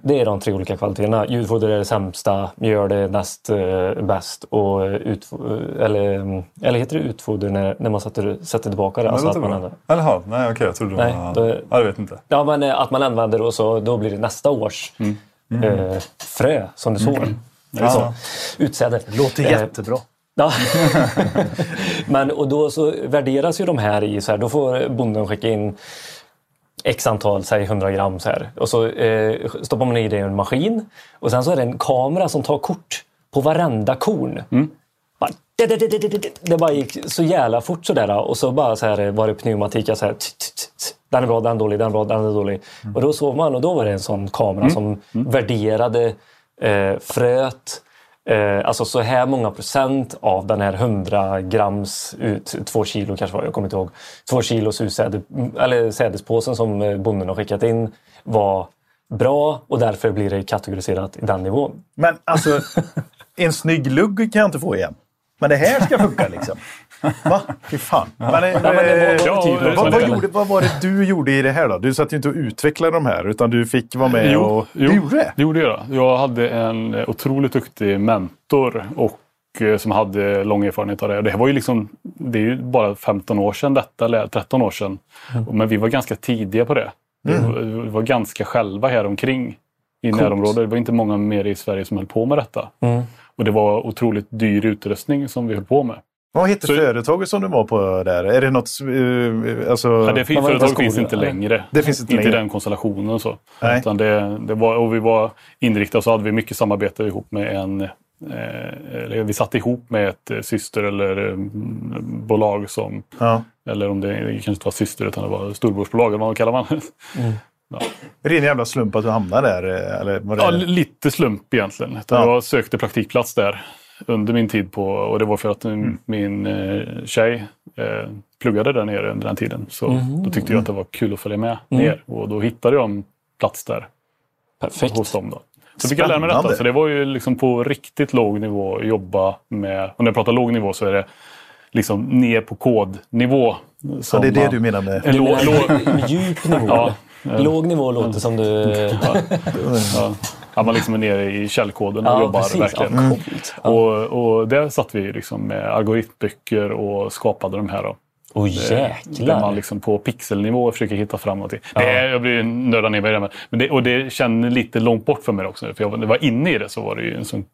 Det är de tre olika kvaliteterna. Djurfoder är det sämsta, mjöl är näst eh, bäst och utf- eller, eller heter det utfoder när, när man sätter, sätter tillbaka det? Alltså det att man. Eller ja, nej okej, jag trodde det Nej, var... då- Ja, jag vet inte. Ja, men att man använder och så då blir det nästa års Eh, frö som du sår. Eller så. Utsäde. Låter Eh, jättebra. Ja. Men och då så värderas ju de här i så här, då får bonden skicka in X antal, säg 100 gram så här. Och så eh, stoppar man i det i en maskin. Och sen så är det en kamera som tar kort på varenda korn. Bara, det, det, det, det, bara gick så jävla fort sådär. Och så bara så här var det pneumatik. Så här, tss, tss, tss. Den är bra, den är dålig, den är bra, den är dålig. Och då såg man och då var det en sån kamera som värderade eh, fröet. Eh, alltså så här många procent av den här 100 grams, ut, två kilo kanske var jag kommer inte ihåg, två kilos utsäde, eller sädespåsen som eh, bonden har skickat in var bra och därför blir det kategoriserat i den nivån. Men alltså, en snygg lugg kan jag inte få igen. Men det här ska funka liksom. Va? Fy fan. Men, men Ja, vad, vad, gjorde, vad var det du gjorde i det här då? Du satt ju inte och utvecklade de här utan du fick vara med och... Du gjorde det? det gjorde jag. Jag hade en otroligt duktig mentor och eh, som hade lång erfarenhet av det. Det här var ju liksom, det är ju bara 15 år sedan detta, eller 13 år sedan. Men vi var ganska tidiga på det. Vi var- Vi var ganska själva här omkring i närområdet. Det var inte många mer i Sverige som höll på med detta. Och det var otroligt dyr utrustning som vi höll på med. Vad heter Så- företaget som du var på där? Är det något... Uh, alltså, Ja, det var företaget inte finns inte längre. Det finns inte inte längre. i den konstellationen och så. Nej. Utan det, det var, och vi var inriktade så hade vi mycket samarbete ihop med en eh, eller vi satte ihop med ett eh, syster eller eh, bolag som ja. eller om det, det kanske inte var syster utan det var storbrorsbolag eller vad kallar man det? Ren jävla slump att du hamnade där? eh, Eller vad det Ja, lite slump egentligen. Ja. Jag sökte praktikplats där under min tid på och det var för att min, min eh, tjej eh, pluggade där nere under den tiden. Så då tyckte jag att det var kul att följa med ner och då hittade jag en plats där Perfekt. hos dem. Då. Så fick jag lära mig detta. Så det var ju liksom på riktigt låg nivå att jobba med. Och när jag pratar låg nivå så är det liksom ner på kodnivå. Ja, det är det man- du menar med... En låg, låg, Djup nivå. Ja? Låg nivå låter som du... ja, att man liksom är nere i källkoden och Ja, jobbar precis. verkligen. Ja. Ja. Och, och där satt vi liksom med algoritmböcker och skapade de här. Då. Åh Där man jäklar. liksom på pixelnivå försöker hitta fram någonting. Det är, jag blir nördad ner med det. Men det, och det känner lite långt bort för mig också. För jag var, när jag var inne i det så var det ju en sån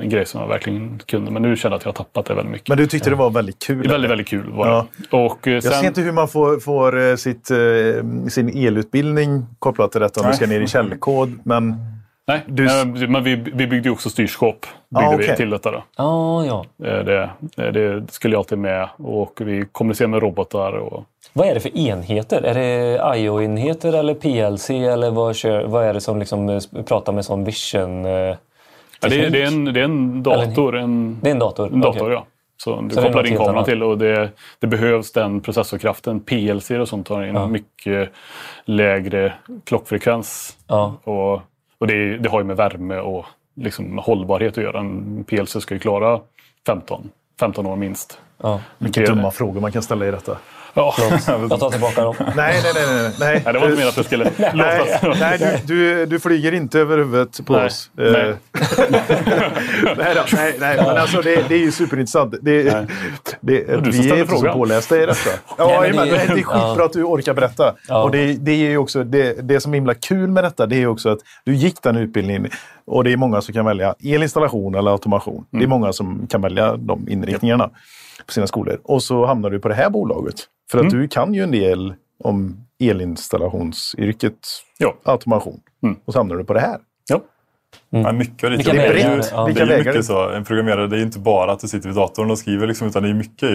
en grej som jag verkligen kunde. Men nu känner jag att jag har tappat det väldigt mycket. Men du tyckte det var väldigt kul? det är väldigt, väldigt kul var Ja. det. Och eh, Jag sen, ser inte hur man får, får eh, sitt, eh, sin elutbildning kopplat till detta om du ska ner i källkod. Men nej, du- eh, men vi, vi byggde ju också styrskåp byggde Ah, vi till detta. Då. Ja, ja. Eh, Det, eh, det skulle jag alltid med och vi kommunicerar med robotar. Och, Vad är det för enheter? Är det IO-enheter eller PLC? Eller vad, kör, vad är det som liksom pratar med sån vision? Ja, det, det, är en, det är en dator. En, det är en dator? en dator Okej. ja. Så du Så kopplar in kameran till och det, det behövs den processorkraften. PLC och sånt har en Ja. mycket lägre klockfrekvens. Ja. Och, och det, det har ju med värme och liksom hållbarhet att göra. En PLC ska ju klara 15, 15 år minst. Ja. Mycket Dumma frågor man kan ställa i detta. Ja. Jag tar tillbaka dem. Nej, nej, nej. nej, nej. Nej, det var inte menat att det skulle Nej, nej du, du, du flyger inte över huvudet på Nej, oss. nej. Eh, nej, då, nej, nej, men alltså det, det är ju superintressant. Det, det, du vi är inte så pålästa i detta. Ja, Nej, men det- det, det är skitbra att du orkar berätta. Ja. Och det, det är ju också det, det som är himla kul med detta, det är också att du gick den utbildningen och det är många som kan välja elinstallation eller automation. Det är många som kan välja de inriktningarna på sina skolor. Och så hamnar du på det här bolaget. För att du kan ju en del om elinstallationsyrket, Ja. automation. Mm. Och så hamnar du på det här. Ja. Ja, mycket av det. Det är ju, Ja. det är mycket så. En programmerare, det är ju inte bara att du sitter vid datorn och skriver, liksom, utan det är mycket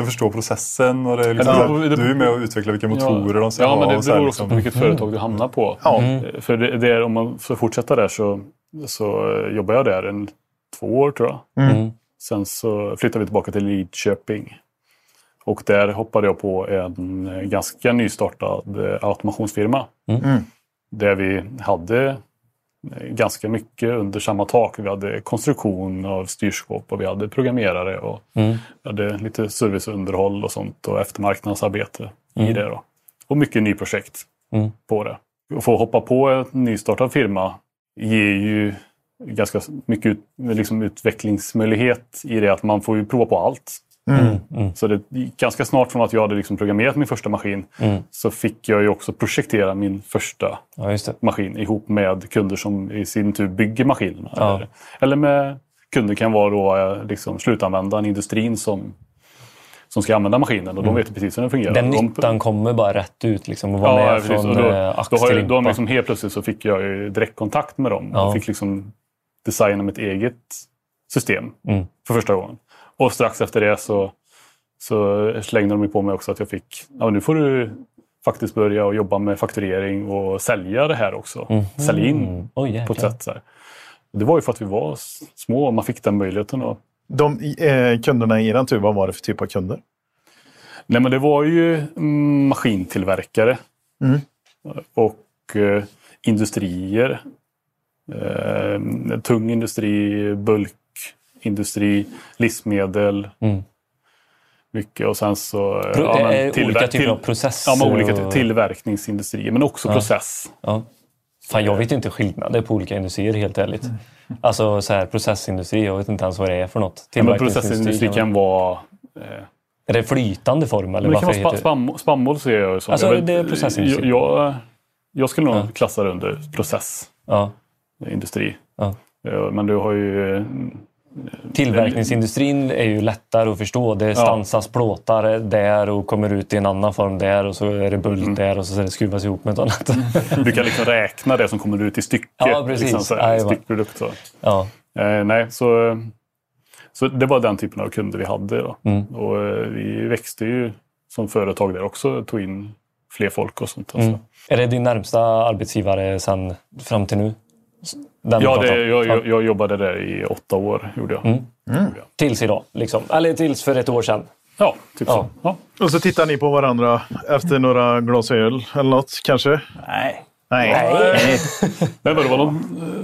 att förstå processen. Och det är liksom, Ja, det beror- Du är med och utvecklar vilka motorer de ska ja, ha. men det och så här, beror också liksom. på vilket företag du hamnar på. Ja. Eh, För det, det är, om man får fortsätta där så, så eh, jobbar jag där en två år tror jag. Mm. Sen så flyttade vi tillbaka till Lidköping. Och där hoppade jag på en ganska nystartad eh, automationsfirma. Mm. Där vi hade eh, ganska mycket under samma tak. Vi hade konstruktion av styrskåp och vi hade programmerare och Mm. vi hade lite serviceunderhåll och sånt och eftermarknadsarbete i det. Då. Och mycket nyprojekt Mm. på det. Att få hoppa på en nystartad firma ger ju ganska mycket ut, liksom utvecklingsmöjlighet i det att man får ju prova på allt. Mm. Mm. Så det, ganska snart från att jag hade liksom programmerat min första maskin Mm. så fick jag ju också projektera min första Ja, just det. maskin ihop med kunder som i sin tur bygger maskinerna. Ja. Eller, eller med kunder kan vara då eh, liksom slutanvändaren, industrin som, som ska använda maskinen och de vet precis hur den fungerar. Den de, nyttan kommer bara rätt ut liksom och vara Ja, med precis. från Och då, eh, ax då, har jag, då har liksom helt plötsligt så fick jag ju direktkontakt med dem Ja. och fick liksom designa mitt eget system Mm. för första gången. Och strax efter det så, så slängde de på mig också att jag fick, ja nu får du faktiskt börja och jobba med fakturering och sälja det här också. Sälja in Mm. Oj, på ett sätt. Så här. Det var ju för att vi var små och man fick den möjligheten. Då. De eh, kunderna i er tur, vad var det för typ av kunder? Nej, men det var ju mm, maskintillverkare Mm. och eh, industrier. Eh, tung industri, bulkindustri, livsmedel. Mm. Mycket och sen så... eh, Pro- men eh, olika typer av process. Ja, men olika och- till- tillverkningsindustrier men också Ja. process. Ja. Fan, jag vet inte skillnader på olika industrier helt ärligt. Mm. Alltså så här, processindustri, jag vet inte ens vad det är för något. Ja, men processindustri kan kan vara... Eh, Är det flytande form eller men det kan vara spa, heter spannmål, ser jag som. Alltså, jag, det är processindustri. Jag, jag, skulle nog Ja. klassa det under processindustri. Ja. Ja. Ja, Men du har ju... Tillverkningsindustrin är ju lättare att förstå. Det stansas plåtar där och kommer ut i en annan form där och så är det bult Mm. där och så skruvas ihop med ett annat. Du kan liksom räkna det som kommer ut i stycke. Ja, precis. Liksom här, styckprodukt. Så. ja. Eh, nej, så, så det var den typen av kunder vi hade. Då. Mm. Och eh, vi växte ju som företag där också. Tog in fler folk och sånt. Alltså. Mm. Är det din närmsta arbetsgivare sen fram till nu? Den Ja, det, jag, Ja. jag, jag jobbade där i åtta år. Gjorde jag. Mm. Tills idag, liksom. Eller tills för ett år sedan. Ja, typ Ja. så. Ja. Och så tittar ni på varandra efter några glas öl eller något kanske? Nej. Nej. Men vad det var någon...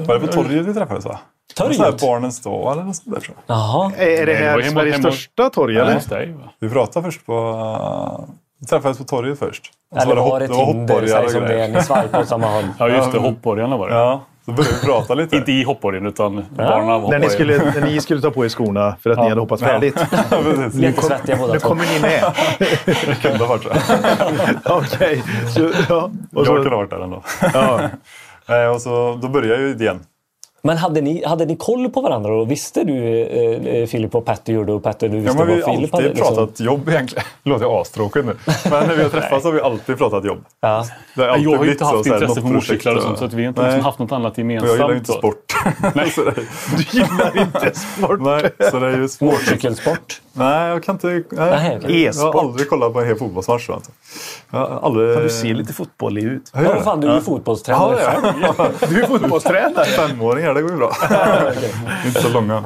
Var det på torget vi träffades? Va? Torget? Barnens dag eller något sånt där tror jag. Jaha. Är det Nej, det här var hemma- Sveriges hemma- största torg eller? dig, va? Vi pratade först på... Vi träffades på torget först. Och så Eller var hopp- det var Tinder, och som det. Ni swipar åt samma håll. Ja, just det. Hoppborgarna var det. Ja, så började vi prata lite. Inte i hoppborgen, utan barnen av När ni, skulle, när ni skulle ta på er skorna för att ni hade hoppat färdigt. Ja. Lite svettiga båda Nu kommer ni med. Det kunde ha varit så. Okej. Så, ja. Och Jag kunde ha varit där ändå. ja. Eh, Och så, då började jag ju igen. Men hade ni, hade ni koll på varandra och visste du eh, Filip vad Petter gjorde och Petter du Ja, visste men vi vad har Filip alltid hade? liksom? pratat jobb egentligen. Det låter jag astråkigt nu. Men när vi har träffats har vi alltid pratat jobb. Ja. Det har alltid Jag har ju inte haft så, intresse för motorcyklar och sånt så att vi har inte liksom haft något annat Och gemensamt. jag gillar ju inte sport. Nej. Du gillar inte sport. nej, så det är ju svårt. Motorcykelsport? Nej, jag kan inte... Nej. Nej, okej. Jag har aldrig kollat på en hel fotbollsmatch. aldrig... Du ser lite fotbollig ut. Ja, det. fan, du är ju fotbollstränare Ja, ja. Du är fotbollstränare. Femåringar, det går ju bra. Inte så långa.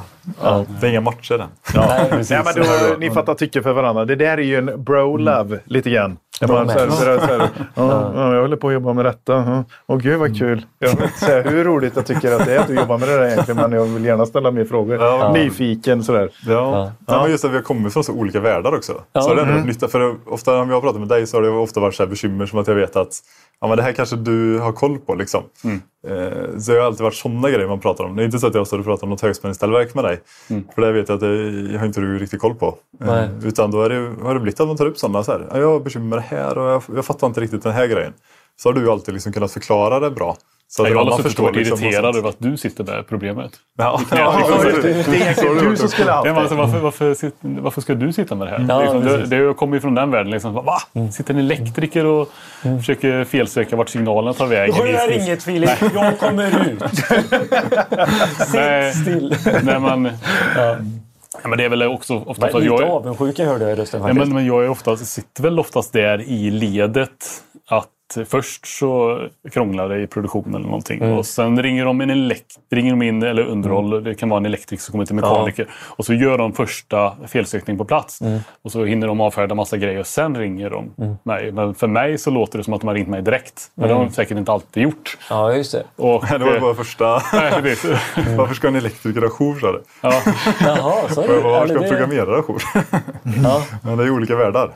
Det är inga matcher än. Nej, precis. Ja, men då, ni fattar tycke för varandra. Det där är ju en bro-love lite grann. Jag, bara, så här, så här, så här, ja, ja, jag håller på att jobba med detta. Ja. Åh gud vad kul. Jag vet inte säga hur roligt jag tycker att det är att jobba med det där egentligen. Men jag vill gärna ställa mer frågor. Ja. Nyfiken sådär. Ja. Ja. men just att vi har kommit från så olika världar också. Så har det ändå varit nytta. För ofta när jag har pratat med dig så har det ofta varit så här bekymmer som att jag vet att ja, men det här kanske du har koll på. Liksom. Eh, så det har alltid varit sådana grejer man pratar om. Det är inte så att jag står och pratar om något högspänningsställverk med dig. För det vet jag att det har inte du riktigt koll på. Eh, utan då är det, har det blivit att man tar upp sådana. Så här, ja, jag har bekymmer med det här och jag, jag fattar inte riktigt den här grejen. Så har du alltid liksom kunnat förklara det bra. Så att Jag har varit liksom vad irriterad över att du sitter med problemet. Ja, Ja, ja, det är så är det. Det är egentligen du som skulle ha haft alltså, det. varför, varför, varför ska du sitta med det här? Ja, liksom, det, det kommer ju från den världen. Liksom, va? Sitter en elektriker och försöker felsöka vart signalerna tar vägen? Hör i- inget Filip, jag kommer ut. Nej. Sitt still. Nej, man, ja. men det är väl också ofta för att Lite jag, avundsjuka hörde jag i rösten ja, faktiskt. men, men jag är oftast, sitter väl oftast där i ledet. Att först så krånglar det i produktionen eller någonting. Och sen ringer de, in elekt- ringer de in, eller underhåll, det kan vara en elektriker som kommer till mekaniker. Och så gör de första felsökning på plats. Och så hinner de avfärda massa grejer och sen ringer de mig. Men för mig så låter det som att de har ringt mig direkt. Men det har de säkert inte alltid gjort. Ja, just det. Och, Det var bara första... Nej. Varför ska en elektriker ha jour? sa du? Ja. Jaha, så är det. Varför ska en programmerare ha jour? Ja. Men det är olika världar.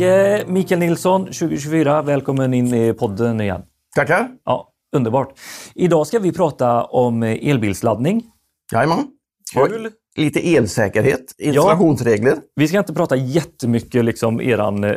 Eh, Mikael Nilsson, 2024. Välkommen in i podden igen. Tackar. Ja, underbart. Idag ska vi prata om eh, elbilsladdning. Jajamän. Kul. Och Lite elsäkerhet, installationsregler. Vi ska inte prata jättemycket liksom eran, eh,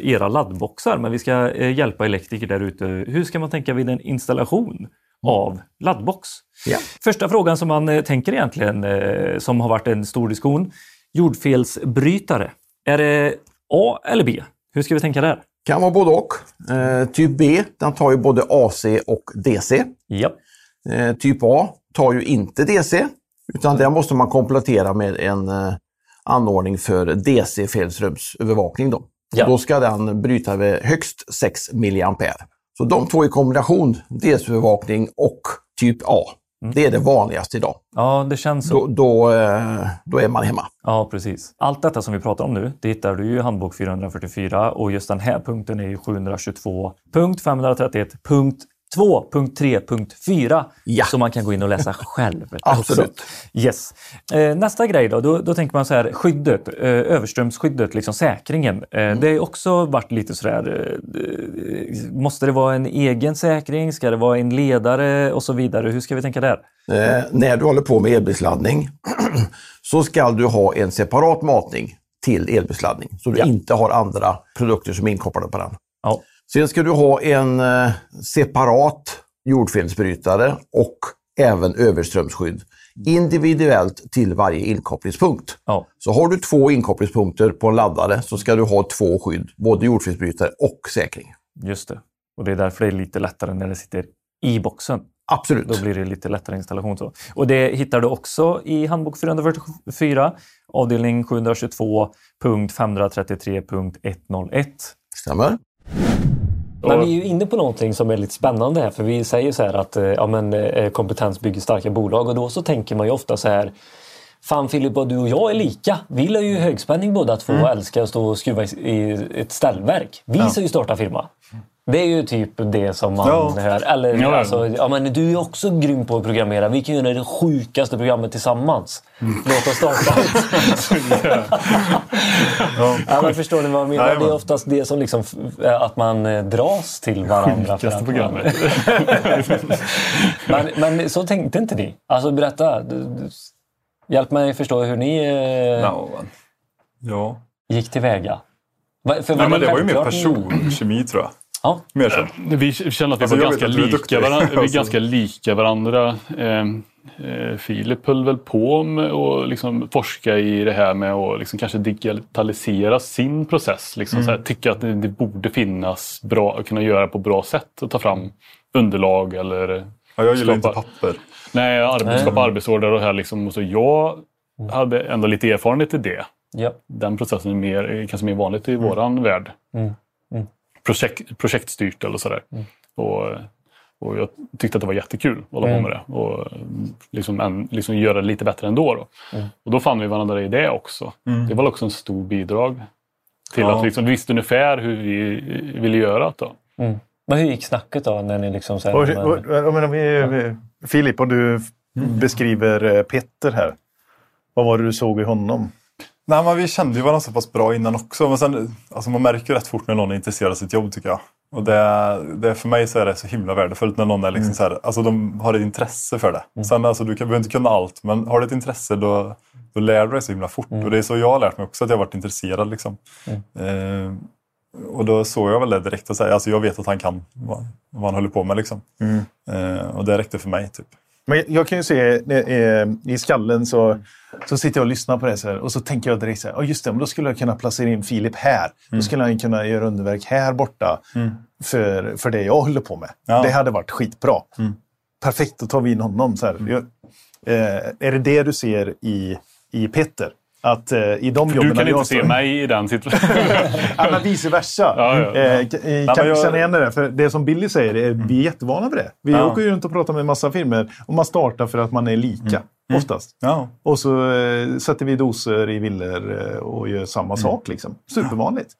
era laddboxar, men vi ska eh, hjälpa elektriker där ute. Hur ska man tänka vid en installation av laddbox? Ja. Första frågan som man eh, tänker egentligen, eh, som har varit en stor diskussion. Jordfelsbrytare. Är det A eller B? Hur ska vi tänka där? Kan vara både och. Eh, typ B, den tar ju både AC och DC. Ja. Eh, typ A tar ju inte DC, utan där måste man komplettera med en eh, anordning för DC-felströmsövervakning. Då. Ja. då ska den bryta vid högst 6 mA. Så de två i kombination, DC-övervakning och typ A, det är det vanligaste idag. ja, det känns så. Då, då, eh, då är man hemma. Ja, precis. Allt detta som vi pratar om nu, det hittar du i handbok 444 och just den här punkten är ju 722.533.2.3.4 Ja. som man kan gå in och läsa själv. Absolut. Yes. Eh, nästa grej då, då, då tänker man så här, skyddet, eh, överströmsskyddet, liksom säkringen. Eh, Det har också varit lite sådär, eh, måste det vara en egen säkring? Ska det vara en ledare och så vidare? Hur ska vi tänka där? Eh, när du håller på med elbilsladdning så ska du ha en separat matning till elbilsladdning. Så du Ja. inte har andra produkter som är inkopplade på den. Ja. Sen ska du ha en eh, separat jordfelsbrytare och även överströmsskydd individuellt till varje inkopplingspunkt. Ja. Så har du två inkopplingspunkter på en laddare så ska du ha två skydd, både jordfelsbrytare och säkring. Just det. Och det är därför det är lite lättare när det sitter i boxen. Absolut. Då blir det lite lättare installation. Så. Och det hittar du också i handbok 444, avdelning 722.533.101. Stämmer. Men vi är ju inne på någonting som är lite spännande här. För vi säger så här att eh, ja, men, eh, kompetens bygger starka bolag. Och då så tänker man ju ofta så här. Fan Filip, du och jag är lika. Vi gillar ju högspänning båda två och älskar att stå och skruva i- ett ställverk. Vi ska ju starta firma. Det är ju typ det som man Ja. hör. Eller, Ja. alltså, ja, men du är också grym på att programmera. Vi kan göra det sjukaste programmet tillsammans. Låt oss starta ett. ja, men förstår ni vad jag menar? Jajamän. Det är oftast det som liksom, f- att man eh, dras till varandra. Sjukaste programmet. man, men så tänkte inte ni? Alltså berätta. Hjälp mig förstå hur ni eh, Ja, men- ja. gick tillväga. För Nej, men det var ju mer personkemi tror jag. Ja. Mer så. Vi känner att vi Alltså, var vet ganska lika, varandra, vi Alltså. ganska lika varandra. Eh, eh, Filip höll väl på med att liksom forska i det här med att liksom kanske digitalisera sin process. Liksom Mm. så här, tycka att det, det borde finnas bra, kunna göra på bra sätt. Att ta fram underlag eller Ja, jag gillar inte Skapa- papper. nej, ar- skapa arbetsorder och här. Liksom. Och så jag hade ändå lite erfarenhet i det. Ja. Den processen är mer, är kanske mer vanligt i våran värld. Mm. Mm. Projekt, projektstyrt eller sådär. Och, Och jag tyckte att det var jättekul att hålla på med det. Och liksom, en, liksom göra det lite bättre ändå. Då. Och då fann vi varandra i det också. Det var också en stor bidrag till Ja. att liksom, vi visste ungefär hur vi ville göra det. Då. Men hur gick snacket då? När ni liksom här, Och, men- och, menar, vi, Filip, och du beskriver eh, Petter här. Vad var det du såg i honom? Nej, men vi kände ju varandra så pass bra innan också. Men sen, alltså man märker ju rätt fort när någon är intresserad av sitt jobb tycker jag. Och det, det, för mig så är det så himla värdefullt när någon är liksom så här, alltså de har ett intresse för det. Sen alltså, du kan, behöver inte kunna allt, men har du ett intresse då, då lär du dig så himla fort. Och det är så jag har lärt mig också, att jag har varit intresserad. Liksom. Eh, och då såg jag väl det direkt och säga, alltså jag vet att han kan vad, vad han håller på med. Liksom. Eh, och det räckte för mig. Typ. Men jag kan ju se eh, i skallen så, så sitter jag och lyssnar på det så här, och så tänker jag direkt så här, oh just det, men då skulle jag kunna placera in Filip här. Då skulle han kunna göra underverk här borta för, för det jag håller på med. Ja. Det hade varit skitbra. Perfekt, då tar vi in honom. Så här. Jag, eh, är det det du ser i, i Petter? Att eh, i de jobben Du kan inte se mig i den situationen. Ja, men vice versa. Ja, ja, ja. Eh, eh, kan jag- känna igen det där? För det som Billy säger, är, vi är jättevana vid det. Vi Ja. åker ju runt och pratar med massa firmor och man startar för att man är lika. Oftast. Ja. Och så eh, sätter vi doser i villor eh, och gör samma sak. Liksom. Supervanligt.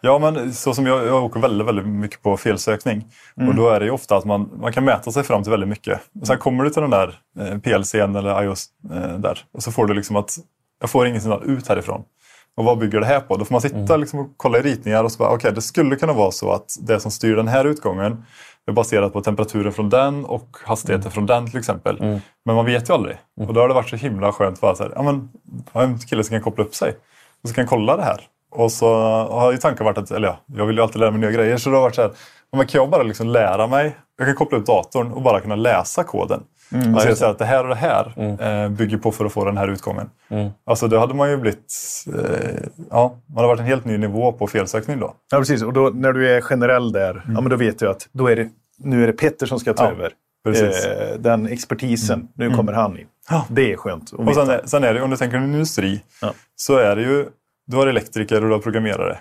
Ja, men så som jag, jag åker väldigt, väldigt mycket på felsökning. Och då är det ju ofta att man, man kan mäta sig fram till väldigt mycket. Och sen kommer du till den där eh, PLCn eller iOS eh, där och så får du liksom att jag får ingen signal ut härifrån. Och vad bygger det här på? Då får man sitta liksom och kolla i ritningar och så bara, okej, det skulle kunna vara så att det som styr den här utgången är baserat på temperaturen från den och hastigheten från den till exempel. Men man vet ju aldrig. Och då har det varit så himla skönt att så här, ja men, en kille som kan koppla upp sig och så kan kolla det här. Och så har ju tanken varit att, eller ja, jag vill ju alltid lära mig nya grejer. Så det har varit så här, ja, men kan jag bara liksom lära mig? Jag kan koppla upp datorn och bara kunna läsa koden. Och se så att det här och det här eh, bygger på för att få den här utgången. Alltså då hade man ju blivit, eh, ja, man har varit en helt ny nivå på felsökning då. Ja, precis. Och då, när du är generell där, ja, men då vet du att då är det, nu är det Petter som ska ta Ja, över. precis. Eh, den expertisen, nu kommer han in. Det är skönt att Och sen är, sen är det, om du tänker en industri, Ja. så är det ju, du har elektriker och du har programmerare.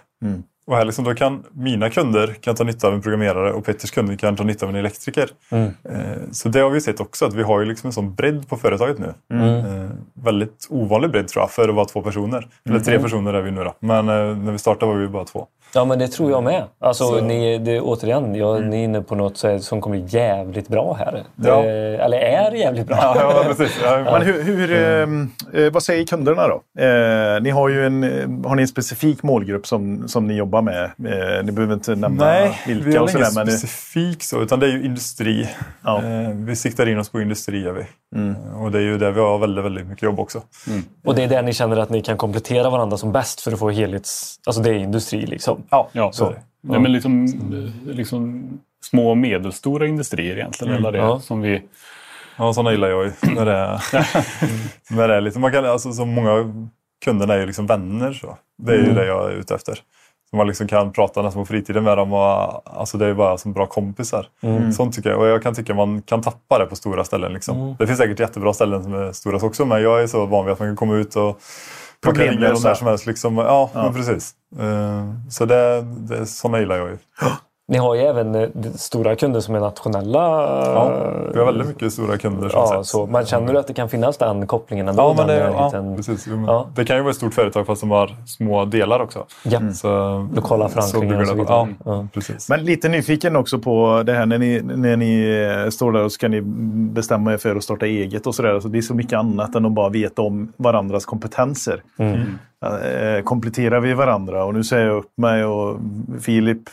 Och här liksom, då kan mina kunder kan ta nytta av en programmerare och Petters kunder kan ta nytta av en elektriker. Mm. Eh, så det har vi sett också, att vi har ju liksom en sån bredd på företaget nu. Mm. Eh, väldigt ovanlig bredd tror jag, för att vara två personer. Eller tre Mm. personer är vi nu då. Men eh, när vi startade var vi bara två. Ja, men det tror jag med. Alltså, Så- ni, det, återigen, jag, ni är inne på något som kommer bli jävligt bra här. Ja. Det, eller är jävligt bra. Ja, precis. Ja, Men hur, hur, eh, eh, vad säger kunderna då? Eh, ni har ju en, eh, har ni en specifik målgrupp som, som ni jobbar med? Eh, ni behöver inte nämna Nej, vi vilka har och ingen sådär. Men specifik så, utan det är ju industri. Ja. Mm. Eh, vi siktar in oss på industri. Gör vi. Eh, Och det är ju där vi har väldigt, väldigt mycket jobb också. Och det är där ni känner att ni kan komplettera varandra som bäst för att få helhets... Alltså det är industri liksom. Ja, Ja, så. Nej, men liksom, liksom små och medelstora industrier egentligen. Eller det, Ja. som vi, Ja, sådana gillar jag ju. När det är, när det är lite, man kan, alltså, så många kunderna är ju liksom vänner. Så. Det är ju det jag är ute efter. Så man liksom kan prata nästan på fritiden med dem. Och, alltså, det är bara som bra kompisar. Sånt tycker jag. Och jag kan tycka man kan tappa det på stora ställen. Liksom. Det finns säkert jättebra ställen som är stora också. Men jag är så van vid att man kan komma ut och man kan ringa dem Problemlösa. när som helst. Liksom. Ja, Men precis. Eh, så det, det, sådana gillar jag ju. Ni har ju även eh, stora kunder som är nationella. Ja, vi har väldigt mycket stora kunder. Som Ja, sagt. så man känner att det kan finnas den kopplingen ändå. Ja, men det, ja, närheten. precis. Ja. Det kan ju vara ett stort företag fast de har små delar också. Ja. Så, Lokala förankringar och så vidare. Ja, Ja. precis. men lite nyfiken också på det här när ni, när ni eh, står där och ska ni bestämma er för att starta eget och sådär. Alltså det är så mycket annat än att bara veta om varandras kompetenser. Eh, kompletterar vi varandra och nu säger jag upp mig och Filip, eh,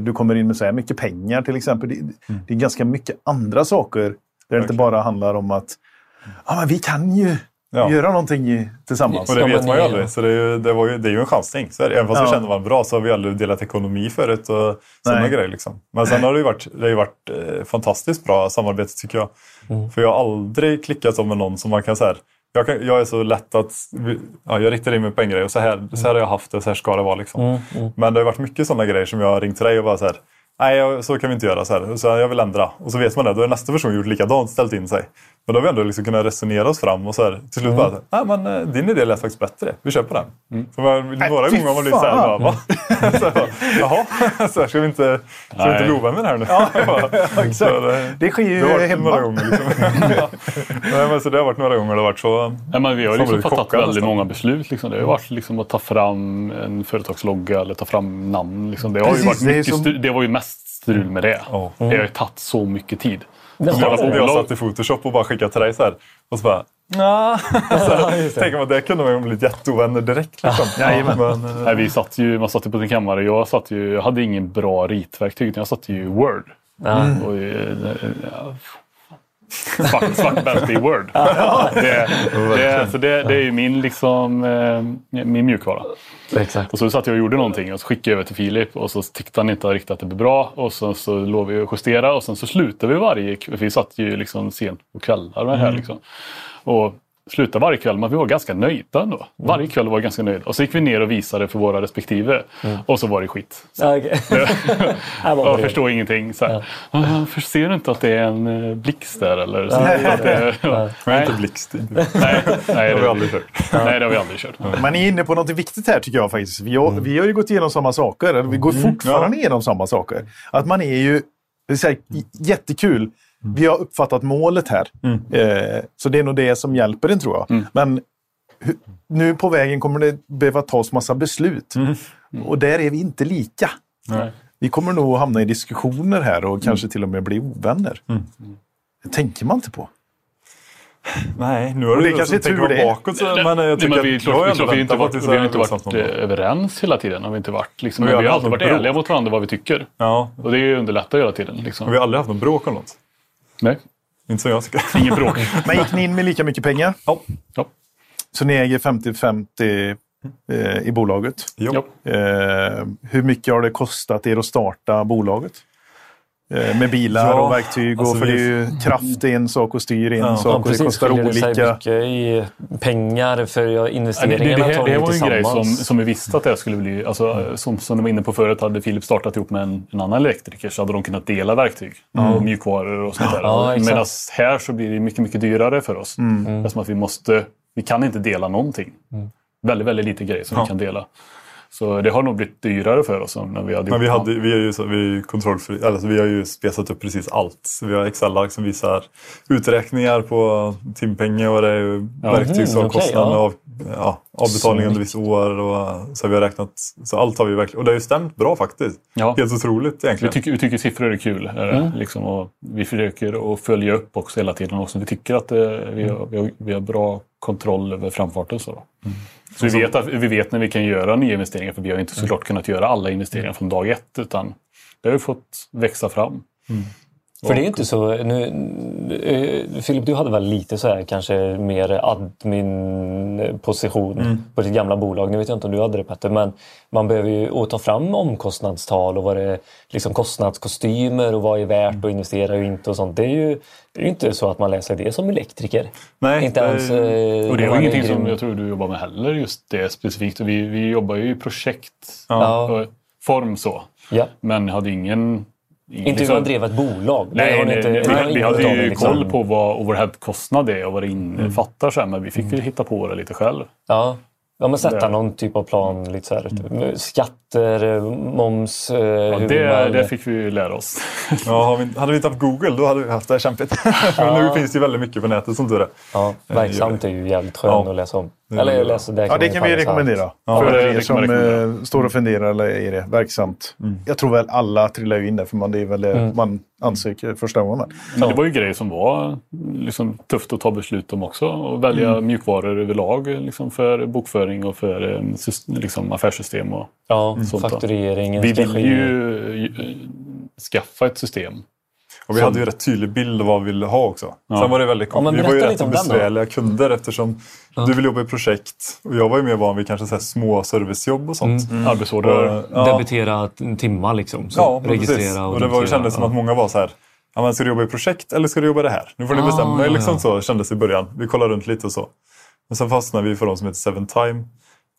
du kommer in med så här mycket pengar till exempel. Det, det är ganska mycket andra saker där det inte bara handlar om att ja, men vi kan ju Ja. göra någonting tillsammans. Och det vet man ju aldrig. Så det är ju, det var ju, det är ju en chansning. Så är det. Även fast vi Ja. kände varandra bra så har vi aldrig delat ekonomi förut och sådana grejer. Liksom. Men sen har det ju varit, det har ju varit eh, fantastiskt bra samarbete tycker jag. Mm. För jag har aldrig klickat som med någon som man kan säga jag, kan, jag är så lätt att ja, jag riktar in mig på en grej och så här, så här har jag haft det och så här ska det vara. Liksom. Mm, Men det har varit mycket sådana grejer som jag har ringt till dig och bara så här, nej så kan vi inte göra. Så här. Så jag vill ändra. Och så vet man det. Då har nästa person gjort likadant, ställt in sig. Men då har vi ändå liksom kunnat resonera oss fram och så här, till slut bara, ah, men, eh, din idé lät faktiskt bättre, vi köper den. Så man, några gånger har man blivit så här, bara, va? så här, bara, Jaha, så här, ska vi inte, ska vi inte Nej. bli ovänner här nu? Ja, exakt. Det sker ju det har varit hemma. några gånger. Liksom. Nej, men så det har varit några gånger det har varit så. Ja, men vi har liksom fattat väldigt nästan. många beslut. Liksom. Det har varit liksom att ta fram en företagslogga eller ta fram namn. Liksom. Det, har Precis, ju varit det är mycket som- stru- det var ju mest strul med det. Ja. Det har ju tagit så mycket tid. Ja, Skala Jag, jag bolag. satt i Photoshop och bara skickade till dig så här. Och så bara, Nja. så här, tänker man, det kunde man ju blivit jätteovänner direkt. Liksom. Jajamän. Men, eh, Nej, vi satt ju, man satt ju på sin kammare. Jag, satt ju, jag hade ingen bra ritverktyg. utan Jag satt ju i Word. Ja. Och, eh, ja, svart, svart bälte i Word. Det, det, så det, det är ju min, liksom, eh, min mjukvara. Exakt. Och så satt jag och gjorde någonting och så skickade jag över till Filip och så tyckte han inte riktigt att det blev bra. Och så, så låg vi och justera och sen så slutade vi varje kväll. Vi satt ju liksom sent på kvällar med det här. Liksom. Och slutade varje kväll, men vi var ganska nöjda ändå. Varje kväll var vi ganska nöjda. Och så gick vi ner och visade för våra respektive. Och så var det skit. Ja. Här var Jag förstår ingenting. Så här. "Ah, för Ser du inte att det är en eh, blixt där? Eller? Så, att det, men nej, inte blixttid. nej, nej, Det har vi aldrig kört. Nej, det har vi aldrig kört. Man är inne på något viktigt här tycker jag faktiskt. Vi har, vi har ju gått igenom samma saker. Eller vi går fortfarande igenom samma saker. Att man är ju, det vill säga, j- jättekul. Vi har uppfattat målet här. Eh, så det är nog det som hjälper en tror jag. Men hu- nu på vägen kommer det behöva tas massa beslut. Och där är vi inte lika. Nej. Vi kommer nog hamna i diskussioner här och kanske till och med bli ovänner. Det tänker man inte på. Nej, nu har det du kanske tur det. bakåt. Så, Nej, men jag nej, tycker men att vi, jag klart, klart, vi, har inte varit, vi har det inte varit eh, överens hela tiden. Har vi, inte varit, liksom, Men men vi vi har alltid varit något ärliga bråk. mot varandra vad vi tycker. Ja, Och det underlättar hela tiden. Liksom. vi har aldrig haft någon bråk om något. Nej, Inte som jag tycker. ingen bråk. Men gick ni in med lika mycket pengar? Ja. Ja. Så ni äger 50-50 eh, i bolaget? Ja. Eh, hur mycket har det kostat er att starta bolaget? Eh, med bilar Ja, och verktyg. alltså och för vi- det är ju kraft är en sak och styr är en Ja. sak. Ja, och det precis. kostar Skiljer det sig olika. mycket i pengar för Ja, det, investeringarna det, det, det ni var ju en grej som, som vi visste att det skulle bli. Alltså, som, som de var inne på förut hade Filip startat ihop med en, en annan elektriker så hade de kunnat dela verktyg och mjukvaror och sånt där. Ja. Medan här så blir det mycket, mycket dyrare för oss. Eftersom att vi måste, vi kan inte dela någonting. Väldigt, väldigt lite grejer som vi kan dela. Så det har nog blivit dyrare för oss än när vi hade Men vi, hade, vi, är ju, så- vi, är ju kontrollfri, alltså vi har ju spesat upp precis allt. Så vi har Excel-ark som visar uträkningar på timpengar och det är ju verktygsavkostnaden okej, ja. av ja, avbetalning under vissa år. Och, så vi har räknat, så allt har vi verkligen, och det har ju stämt bra faktiskt. Ja. Helt otroligt Vi egentligen. tycker, vi tycker siffror är kul. är det, Liksom, och vi försöker att följa upp också hela tiden. Också. Vi tycker att eh, vi, har, vi, har, vi har bra kontroll över framfarten. Så, då. så vi, vet att, vi vet när vi kan göra nya investeringar. För vi har inte såklart kunnat göra alla investeringar från dag ett. Utan det har ju fått växa fram. För det är ju inte så... Nu, eh, Filip, du hade väl lite så här kanske mer admin-position Mm. på ditt gamla bolag. Nu vet jag inte om du hade det Petter, men man behöver ju ta fram omkostnadstal och vad det är liksom kostnadskostymer och vad är värt att investera och inte och sånt. Det är ju det är ju inte så att man läser det som elektriker. Nej, inte ens... eh, Och det är ingenting som grym. jag tror du jobbar med heller. Just det specifikt. Vi, vi jobbar ju i projekt. Ja. Form så. Ja. Men hade ingen... Inte hur liksom- man drev ett bolag. Nej, nej, inte- nej, har vi, vi hade ju liksom. koll på vad overheadkostnad är och vad det innefattar. Så här, men vi fick ju hitta på det lite själv. Ja. Ja, men sätta Det- någon typ av plan. Lite så här. Skatter, eh, moms. eh, Ja, hur det, man- det fick vi ju lära oss. Ja, hade vi inte haft Google då hade vi haft det här kämpigt. Men nu finns det ju väldigt mycket på nätet som tur är. Ja, verksamt är ju jävligt skön Ja. att läsa om. Eller läsa, det Ja, det kan vi rekommendera. Ja, för er som rekommendera. eh, står och funderar eller är det verksamt. Jag tror väl alla trillar ju in där för man, det är väl det man ansöker första gången. Men det var ju grejer som var liksom, tufft att ta beslut om också. Och välja mjukvaror överlag liksom, för bokföring och för eh, liksom, affärssystem. Och, Ja, Sånt då. faktureringen vi vill ju eh, skaffa ett system. Och vi hade ju rätt tydlig bild av vad vi ville ha också. Ja. Sen var det väldigt Ja, Vi var ju rätt besvärliga kunder eftersom du vill jobba i projekt och jag var ju mer van vid kanske så små servicejobb och sånt. Arbetsorder. Och, ja, Debitera timmar liksom. Så ja, registrera precis. och, Och det var, notera. kändes som att många var så här. Ja, men ska du jobba i projekt eller ska du jobba i det här? Nu får ni Ah, bestämma er. ja, Liksom ja. så kändes det i början. Vi kollade runt lite och så. Men sen fastnade vi för de som heter Seven Time.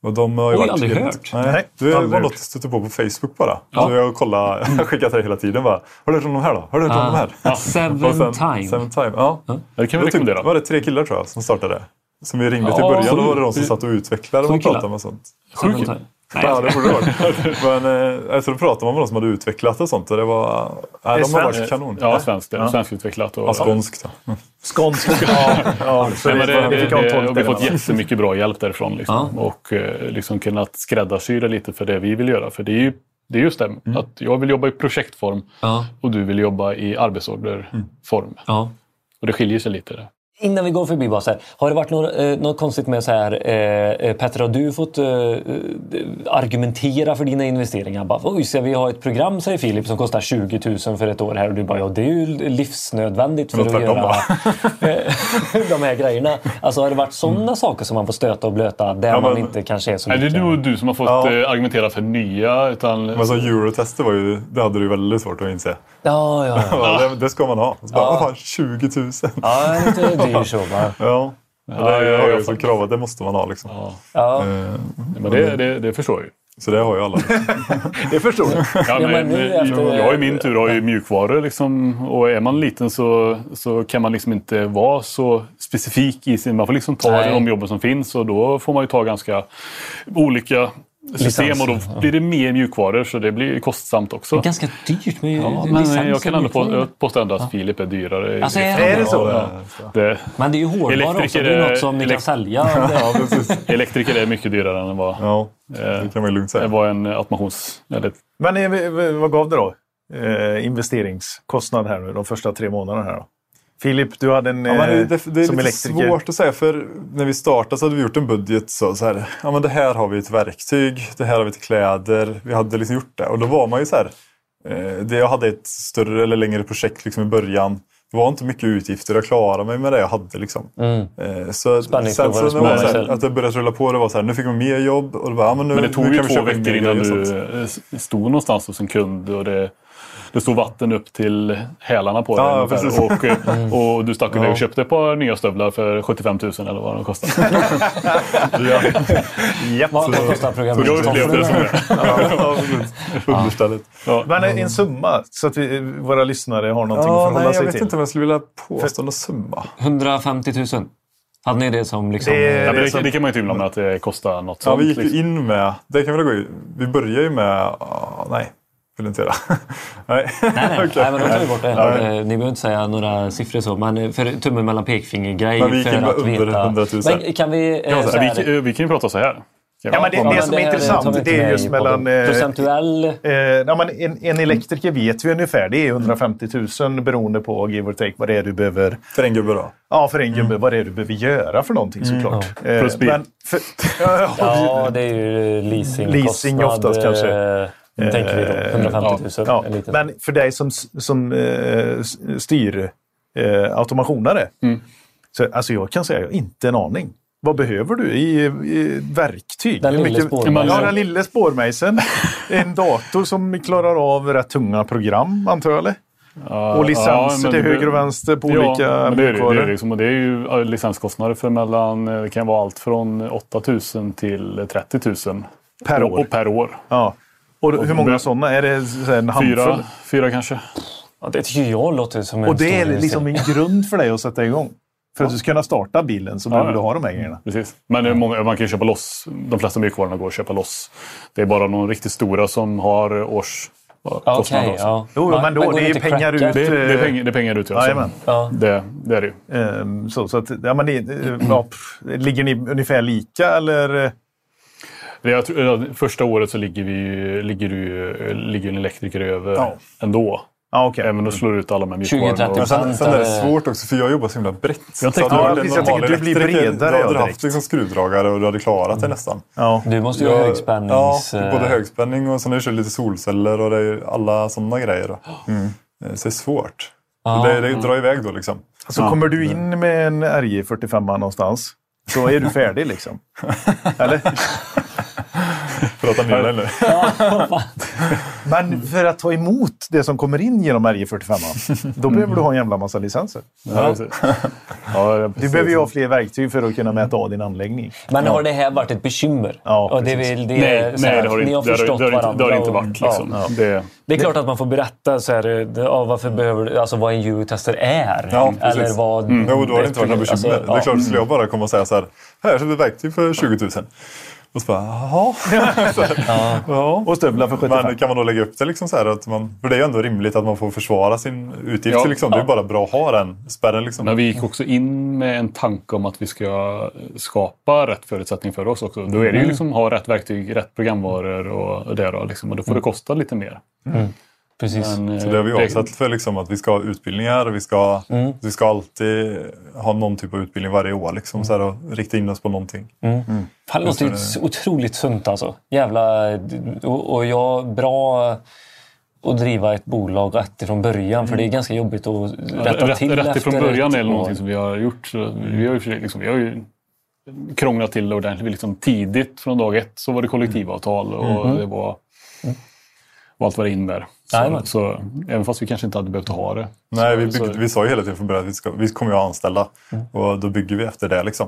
Och de har ju Oj, varit aldrig hört. Nej, det var aldrig något jag stötte på på Facebook bara. Så jag, kollade, jag har skickat det hela tiden bara. Har du hört om de här då? Har du hört om de här? Seven Och sen- time. Seven time, ja. Ja, det kan vi Då typ- rekommendera. var det tre killar tror jag som startade. Som vi ringde till Ja, början. Då var det de som satt och utvecklade och pratade med sånt. Seven Time. Ja, det borde det varit. Men eh, tror då pratade man med de som hade utvecklat och sånt. Och det var... Nej, de har varit kanon. Ja, svenskt. Det är Svenskutvecklat. Och, Ja, skånskt. Ja. Skånsk. Ja, ja, så Nej, men det, det, det, det, och vi har det, fått jättemycket bra hjälp därifrån. Liksom. Och eh, liksom kunnat skräddarsy det lite för det vi vill göra. För det är ju det är just det, att jag vill jobba i projektform Ja. och du vill jobba i arbetsorderform. Ja. Och det skiljer sig lite. Innan vi går förbi bara så här, har det varit något, eh, något konstigt med så här, eh, eh, Petter, har du fått eh, eh, argumentera för dina investeringar? Bara, Oj, ska vi ha ett program, säger Filip, som kostar 20 000 för ett år här och du bara, ja det är ju livsnödvändigt för att göra de här grejerna. Alltså har det varit sådana saker som man får stöta och blöta där Ja, man men- inte kanske är så Nej, det är du och du som har fått Ja. argumentera för nya. Utan, Men så Eurotester var ju, det hade du väldigt svårt att inse. Ja, ja, ja. Ja. Det, det ska man ha. Så bara, Ja. "Åh, 20 000. ja lite dyr så va? Ja. Ja, det har ja, jag ja, ju som fan. krav att det måste man ha. Liksom. Ja. Eh, men det, det, det förstår jag ju. Så det har ju alla. Det förstår jag. Ja, men men, nu efter- Jag i min tur har ju mjukvaror. Liksom, och är man liten så, så kan man liksom inte vara så specifik i sin... Man får liksom ta Nej. de jobben som finns och då får man ju ta ganska olika system och då blir det mer mjukvaror så det blir kostsamt också. Ganska dyrt med Ja, men jag kan ändå på, påstå ändå att Filip är dyrare. Alltså, är Är det så? Ja, det, Men det är ju Elektriker också. Det är är- något som ni kan sälja. ja, elektriker är mycket dyrare än vad, Ja, det kan man lugnt säga. vad en automations... Eller, Men eh, vad gav det då? Eh, investeringskostnad här nu de första tre månaderna här då? Filip, du hade en Ja, men det, eh, det, det är som lite elektriker. svårt att säga för när vi startade så hade vi gjort en budget så, så här, ja men det här har vi ett verktyg, det här har vi till kläder. Vi hade liksom gjort det och då var man ju så här, eh, det jag hade ett större eller längre projekt liksom i början. Det var inte mycket utgifter, jag klarade mig med det jag hade. Liksom. Eh, så sen så när det var så här, att det började rulla på, det var så här, nu fick man mer jobb. Och det var, ja, men nu, Men det tog nu ju två veckor innan du eh, stod någonstans hos en kund och det, det stod vatten upp till hälarna på dig. Ja, ungefär. precis. och, eh, och du stack iväg Ja. och köpte ett par nya stövlar för 75 000 eller vad de kostade. Japp. Vad vad kostar Så jag upplevde det programmet? som det. Ja. Understället. Ja. Men en summa så att vi, våra lyssnare har någonting Ja, att förhålla nej, jag sig vet till. inte om jag skulle vilja påstå någon summa. 150 000. Hade ni det som liksom... Det- Ja, men det det, det kan man ju inte hymla med att det kostar något Ja, sånt. vi gick ju liksom. in med, det kan vi gå i, vi börjar ju med, ah, nej, vill inte göra. nej. Nej, nej, Okej. nej, men då tar vi bort det. Ja. Eh, Ni behöver inte säga några siffror så, men eh, för tummen mellan pekfinger-grej. Men vi gick under veta. 100 000. Men kan vi... eh, Kan man så säga. vi, här- kan- vi kan ju prata så här. Ja, men det, Ja, det som är här intressant det är just mellan... eh, Procentuell... Eh, ja, men en, en elektriker vet vi ungefär. Det är 150 000 beroende på give or take vad det är du behöver. För en gubbe då. Ja, för en gubbe. Vad det är du behöver göra för någonting såklart. Eh, Plus bil. men för, ja, ja, Ja, det är ju leasing. Leasing oftast kanske. Eh, tänker vi då. 150 000. ja, liten. men för dig som, som eh, styr eh, automationare. Så, alltså jag kan säga, jag har inte en aning. Vad behöver du i, i verktyg? Den Hur lille spårmejseln. Ja, den lille spårmejseln. en dator som klarar av rätt tunga program, antar jag? Eller? Och licenser men till höger och vänster på ja, olika men det det, mjukvaror. liksom, det är ju ja, licenskostnader för mellan, eh, det kan vara allt från 8 000 till 30 000. Per Och- år. Och per år. Ja. Och hur många sådana? Är det så en handfull? Fyra, fyra kanske. Ja, det tycker jag låter som en Och det är liksom en grund för dig att sätta igång. För att du ska kunna starta bilen så behöver ja. du ha de här grejerna. Precis. Men många, man kan ju köpa loss. De flesta mjukvarorna går att köpa loss. Det är bara de riktigt stora som har års Ja, Okej, också. ja. Jo, Man- men då, det är inte pengar ut. Det, det, är pengar, det är pengar ut. Ja, så Ja. det, det är det ju. Ehm, Så, så att, ja, men det, eh, ja, pff, ligger ni ungefär lika eller? Det Jag tror, ja, första året så ligger, vi, ligger, du, ligger en elektriker över Ja. ändå. Ja, okej. Även om du slår ut alla med mjukvarorna. 20-30 och- Men sen, sen är det svårt också för jag jobbar så himla brett. Jag tänkte- Så hade Ja, precis, jag att du blir bredare, ja, hade du direkt. haft liksom skruvdragare och du hade klarat det nästan. Ja. Du måste ju ha Ja, högspännings... Ja, eh, både högspänning och sen har jag kört lite solceller och det är alla sådana grejer. Mm. Eh, Så det är svårt. Ja. Så det, det drar iväg då liksom. Så kommer du in med en RJ45 någonstans så är du färdig liksom. Eller? Prata dig nu. Men för att ta emot det som kommer in genom RJ45 då behöver du ha en jävla massa licenser. Ja. Ja, Du behöver ju ha fler verktyg för att kunna mäta av din anläggning. Men har det här varit ett bekymmer? Ja, och det, är väl- det, Nej, är nej det har det ni har inte, det har, förstått det varandra. det har det inte varit. Liksom. Ja. Det, Det är klart att man får berätta så här, ja, varför behöver alltså vad en eurotester är. Ja, precis. eller vad... Jo, då har det inte varit några bekymmer. Alltså, det är ja. klart, skulle jag bara komma och säga så här, här köpte ett verktyg för 20 000. Och så bara, jaha. Ja. Och stövlar för 75. Men kan man då lägga upp det liksom så här att man, för det är ju ändå rimligt att man får försvara sin utgift. Ja. liksom. Det är bara bra att ha den spärren. Liksom. Men vi gick också in med en tanke om att vi ska skapa rätt förutsättning för oss också. Då är det ju liksom ha rätt verktyg, rätt programvaror och det då. Liksom, och då får det kosta lite mer. Precis. Men, Så det har vi eh, avsatt för liksom att vi ska ha utbildningar. och Vi ska, vi ska alltid ha någon typ av utbildning varje år. Liksom, så här, och rikta in oss på någonting. Fan, det låter så otroligt sunt alltså. Jävla... Och, och jag, bra att driva ett bolag rätt ifrån början. För det är ganska jobbigt att rätta rätt, till rätt ifrån efteråt. början är det någonting som vi har gjort. Vi, har ju, liksom, vi har ju krånglat till det ordentligt. Liksom tidigt från dag ett så var det kollektivavtal och det var och allt vad det innebär. Så, så, även fast vi kanske inte hade behövt ha det. Nej, vi, så- byggde, vi sa ju hela tiden från början att vi, ska, vi kommer ju att anställa. Och då bygger vi efter det. Liksom.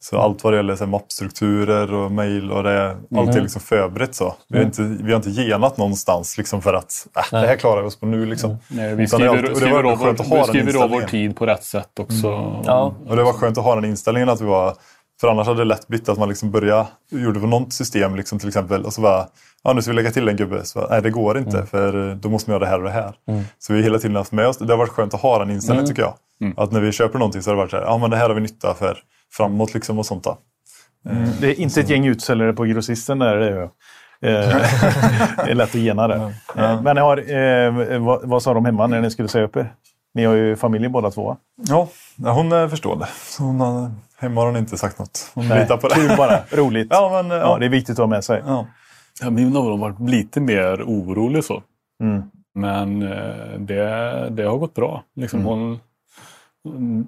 Så allt vad det gäller så här, mappstrukturer och mejl och det, allt är liksom förberett så. Vi har inte, vi har inte genat någonstans liksom, för att äh, det här klarar vi oss på nu. Liksom. Nej, vi Utan skriver, och det var av, skönt att ha vår, vi den skriver av vår inställningen. tid på rätt sätt också. Ja. Och det var skönt att ha den inställningen att vi var... För annars hade det lätt blivit att man liksom började, gjorde på något system liksom till exempel och så bara, ja nu ska vi lägga till en gubbe. Så bara, nej det går inte för eh, då måste man göra det här och det här. Så vi har hela tiden haft med oss, det har varit skönt att ha den inställningen tycker jag. Att när vi köper någonting så har det varit så här, ja men det här har vi nytta för framåt liksom och sånt. Då. Det är inte ett gäng utsäljare på grossisten där. Det är, ju. Eh, det är lätt att gena det. Eh, Men har, eh, vad, vad sa de hemma när ni skulle säga upp er? Ni har ju familj båda två. Ja, ja, hon är förstående. Så hon hemma har inte sagt något. Hon Nej, litar på det. Kul bara, roligt. Ja, men, Ja, ja. det är viktigt att ha med sig. Ja. Ja, min har varit lite mer orolig så. Mm. Men eh, det, det har gått bra. Liksom hon,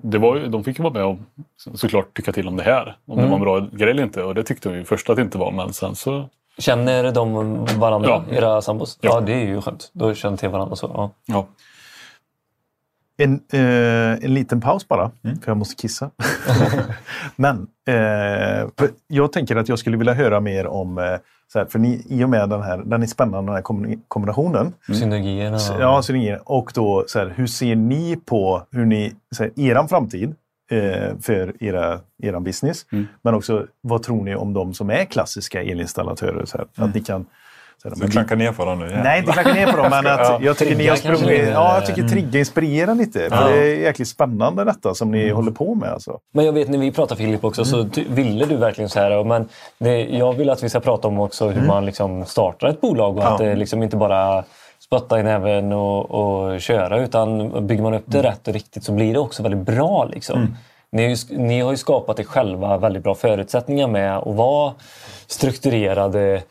det var, ju- de fick ju vara med och så- såklart tycka till om det här. Om det var en bra grej eller inte. Och det tyckte hon ju först att det inte var. Men sen så... Känner de varandra, Ja. era sambos? Ja. Ja. det är ju skönt. Då känner till varandra så. Ja. Ja. En, eh, en liten paus bara, för jag måste kissa. Men eh, jag tänker att jag skulle vilja höra mer om, eh, så här, för ni, i och med den här, den är spännande den här kombina- kombinationen. Synergierna. Ja, synergier. Och då, så här, hur ser ni på hur ni, så här, eran framtid eh, för era, eran business? Men också, vad tror ni om de som är klassiska elinstallatörer? Så Att ni kan... Så du klankar ner på dem nu? Ja. Nej, inte klacka ner på dem, men att jag tycker ni har sprungit... Ja, jag tycker trigga inspirera lite. För det är jäkligt spännande detta som ni håller på med. Alltså. Men jag vet när vi pratade Filip också så ty- ville du verkligen så här. Men det, jag vill att vi ska prata om också hur man liksom startar ett bolag och att det liksom inte bara spotta i näven och, och köra utan bygger man upp det rätt och riktigt så blir det också väldigt bra. Liksom. Ni, har ju, ni har ju skapat er själva väldigt bra förutsättningar med att vara strukturerade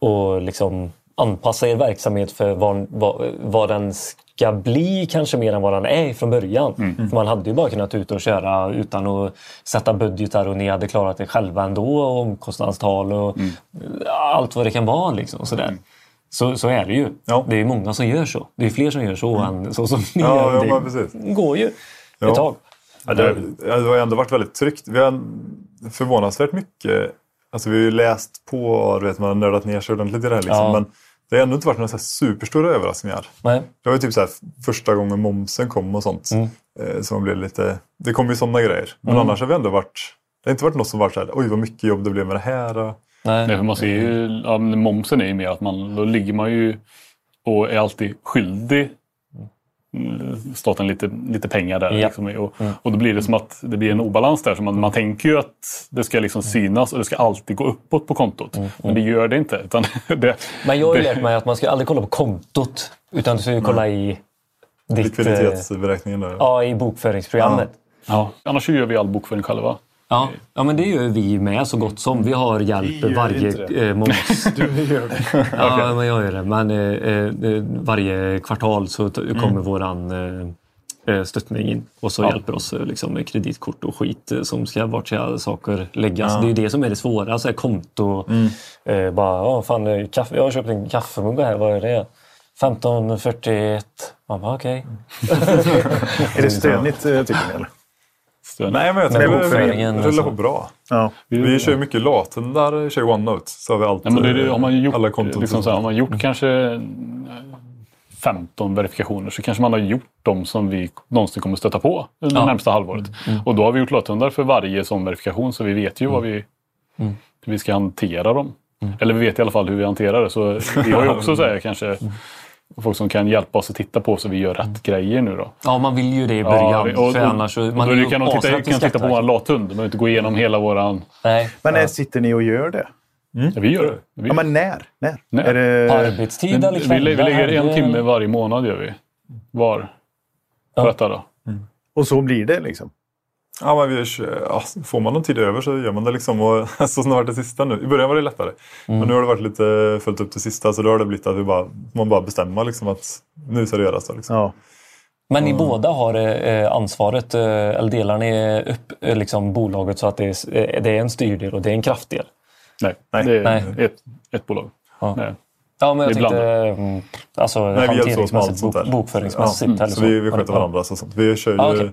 och liksom anpassa er verksamhet för vad, vad, vad den ska bli kanske mer än vad den är från början. För man hade ju bara kunnat ut och köra utan att sätta budgetar och ni hade klarat det själva ändå. Och omkostnadstal och allt vad det kan vara. Liksom, sådär. Så, så är det ju. Ja. Det är många som gör så. Det är fler som gör så än så som ni Ja, gör. ja, det går ju Ja. ett tag. Ja, det, det har ändå varit väldigt tryggt. Vi har förvånansvärt mycket... Alltså vi har ju läst på och du vet, man har nördat ner sig ordentligt i det här. Liksom, Ja. Men det har ändå inte varit några så här superstora överraskningar. Nej. Det var ju typ så här, första gången momsen kom och sånt. Mm. Eh, som blev lite, det kom ju sådana grejer. Men annars har vi ändå varit... Det har inte varit något som varit så här, oj vad mycket jobb det blev med det här. Och, Nej. Nej, för man ser ju, ja, momsen är ju mer att man, då ligger man ju och är alltid skyldig mm, staten lite, lite pengar där. Ja. Liksom, och, och då blir det som att det blir en obalans där. Så man, man tänker ju att det ska liksom synas och det ska alltid gå uppåt på kontot. Men det gör det inte. Utan det, Men jag har ju det- lärt mig att man ska aldrig kolla på kontot. Utan du ska ju kolla i ditt, eh, likviditetsberäkningen där. Ja, i bokföringsprogrammet. Ja, annars så gör vi all bokföring själva. Ja. ja, men det gör vi med så gott som. Vi har hjälp Vi varje eh, månad. Du gör det. Ja, men jag gör det. Men eh, eh, varje kvartal så t- kommer våran eh, eh, stöttning in och så hjälper oss eh, liksom, med kreditkort och skit eh, som ska vart ska saker läggas. Det är det som är det svåra. Så här, konto. Eh, bara, ja, fan, eh, kaffe, jag har köpt en kaffemugg här. Vad är det? 1541. Man bara, okej. Är det stönigt eh, tycker ni? Eller? Så, Nej, men jag tycker det rullar på bra. Ja. Vi kör ju mycket lathundar, kör OneNote. Så har vi allt, Ja, men det, det, har man gjort, alla konton. liksom så här, har man gjort kanske eh, 15 verifikationer så kanske man har gjort dem som vi någonsin kommer stöta på under Ja. det närmsta halvåret. Och då har vi gjort lathundar för varje sån verifikation så vi vet ju vad vi, Mm. hur vi ska hantera dem. Eller vi vet i alla fall hur vi hanterar det. Så vi har ju också så här, kanske folk som kan hjälpa oss att titta på så vi gör rätt grejer nu då. Ja, man vill ju det i början. vi- och- för annars och man då ju kan de titta, kan titta på vår lathund. De behöver inte gå igenom hela våran... Nej. Men när sitter ni och gör det? Ja, vi gör det. Vi, Ja, men när? När? När? Är det... På arbetstid eller vi, kvällar? vi lägger en timme varje månad gör vi. Var. På Ja. detta då. Och så blir det liksom? Ja, men vi, kör- ja, får man någon tid över så gör man det. Liksom. Och, så snart det sista nu. I början var det lättare. Men nu har det varit lite fullt upp till sista. Så då har det blivit att vi bara, man bara bestämmer liksom, att nu ska det göras. Då, liksom. Ja. Men ni båda har eh, ansvaret, eh, eller delar ni upp eh, liksom, bolaget så att det är, eh, det är en styrdel och det är en kraftdel? Nej, Nej. det är Nej. Ett, ett bolag. Ja. Nej. Ja, men jag Vi tänkte mm, alltså, Nej, vi hanteringsmässigt, bok, bokföringsmässigt. Ja, eller så vi, vi Ja. sköter varandra. och sånt. Vi kör ju, Ja, okej.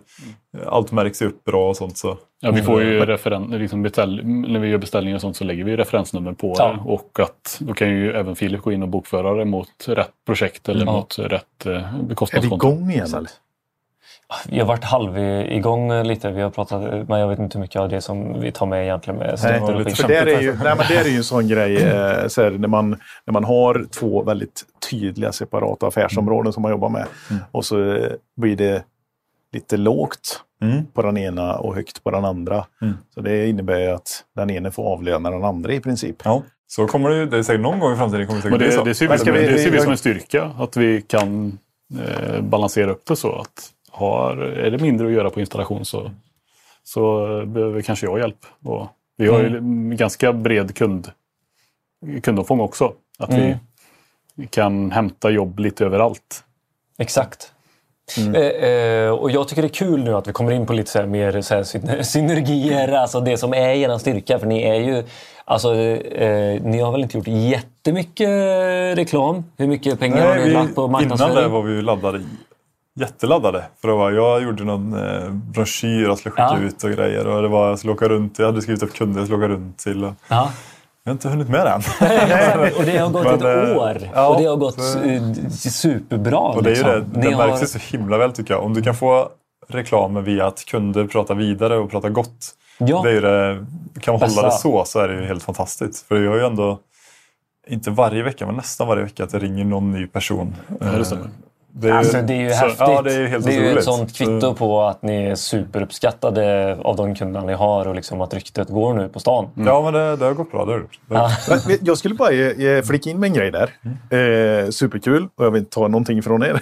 Allt märks ju upp bra och sånt. Så. Ja, vi får ju referen- liksom beställ- när vi gör beställningar och sånt så lägger vi referensnummer på Ja. det. Och att då kan ju även Filip gå in och bokföra det mot rätt projekt eller Ja. mot rätt eh, Är vi kostnadskonto. igång igen eller? Vi har varit halv igång lite. Vi har pratat, men jag vet inte hur mycket av det som vi tar med egentligen med Nej. För där är ju, nej, men där är ju en sån grej eh, så här, när, man, när man har två väldigt tydliga separata affärsområden som man jobbar med och så eh, blir det lite lågt Mm. på den ena och högt på den andra. Så det innebär ju att den ena får avlöna den andra i princip. Ja. Så kommer det det är säkert någon gång i framtiden kommer det säkert Men bli så. det, det ser vi, Men ska som, vi- det ser vi som en styrka. Att vi kan eh, balansera upp det så att har, är det mindre att göra på installation så, så behöver kanske jag hjälp. Och vi har ju ganska bred kund, kundomfång också. Att vi kan hämta jobb lite överallt. Exakt. Eh, eh, och jag tycker det är kul nu att vi kommer in på lite så mer så här syn- synergier, alltså det som är er styrka. För ni är ju, alltså, eh, ni har väl inte gjort jättemycket reklam? Hur mycket pengar har Nej, ni vi, lagt på innan marknadsföring? det var vi ju laddade, jätteladdade. För det var, jag gjorde någon eh, broschyr jag skulle skicka Ja. ut och grejer. Och det var, jag skulle åka runt, jag hade skrivit upp kunder jag skulle åka runt till. Och, Ja. jag har inte hunnit med det än. och det har gått Men, ett eh, år ja, och det har gått så- eh, superbra. Och det är liksom. det, det har- märks ju så himla väl tycker jag. Om du kan få reklamen via att kunder pratar vidare och pratar gott. Ja. Det är det, kan man Bästa. hålla det så så är det ju helt fantastiskt. För jag har ju ändå, inte varje vecka men nästan varje vecka att det ringer någon ny person. Ja, det stämmer. Det är ju- Alltså, det är ju så- häftigt. Ja, det är helt det är ju ett sånt kvitto Så- på att ni är superuppskattade av de kunderna ni har och liksom att ryktet går nu på stan. Ja, men det, det har gått bra. Det har det Jag skulle bara ge, ge, flika in med en grej där. Eh, superkul och jag vill inte ta någonting från er.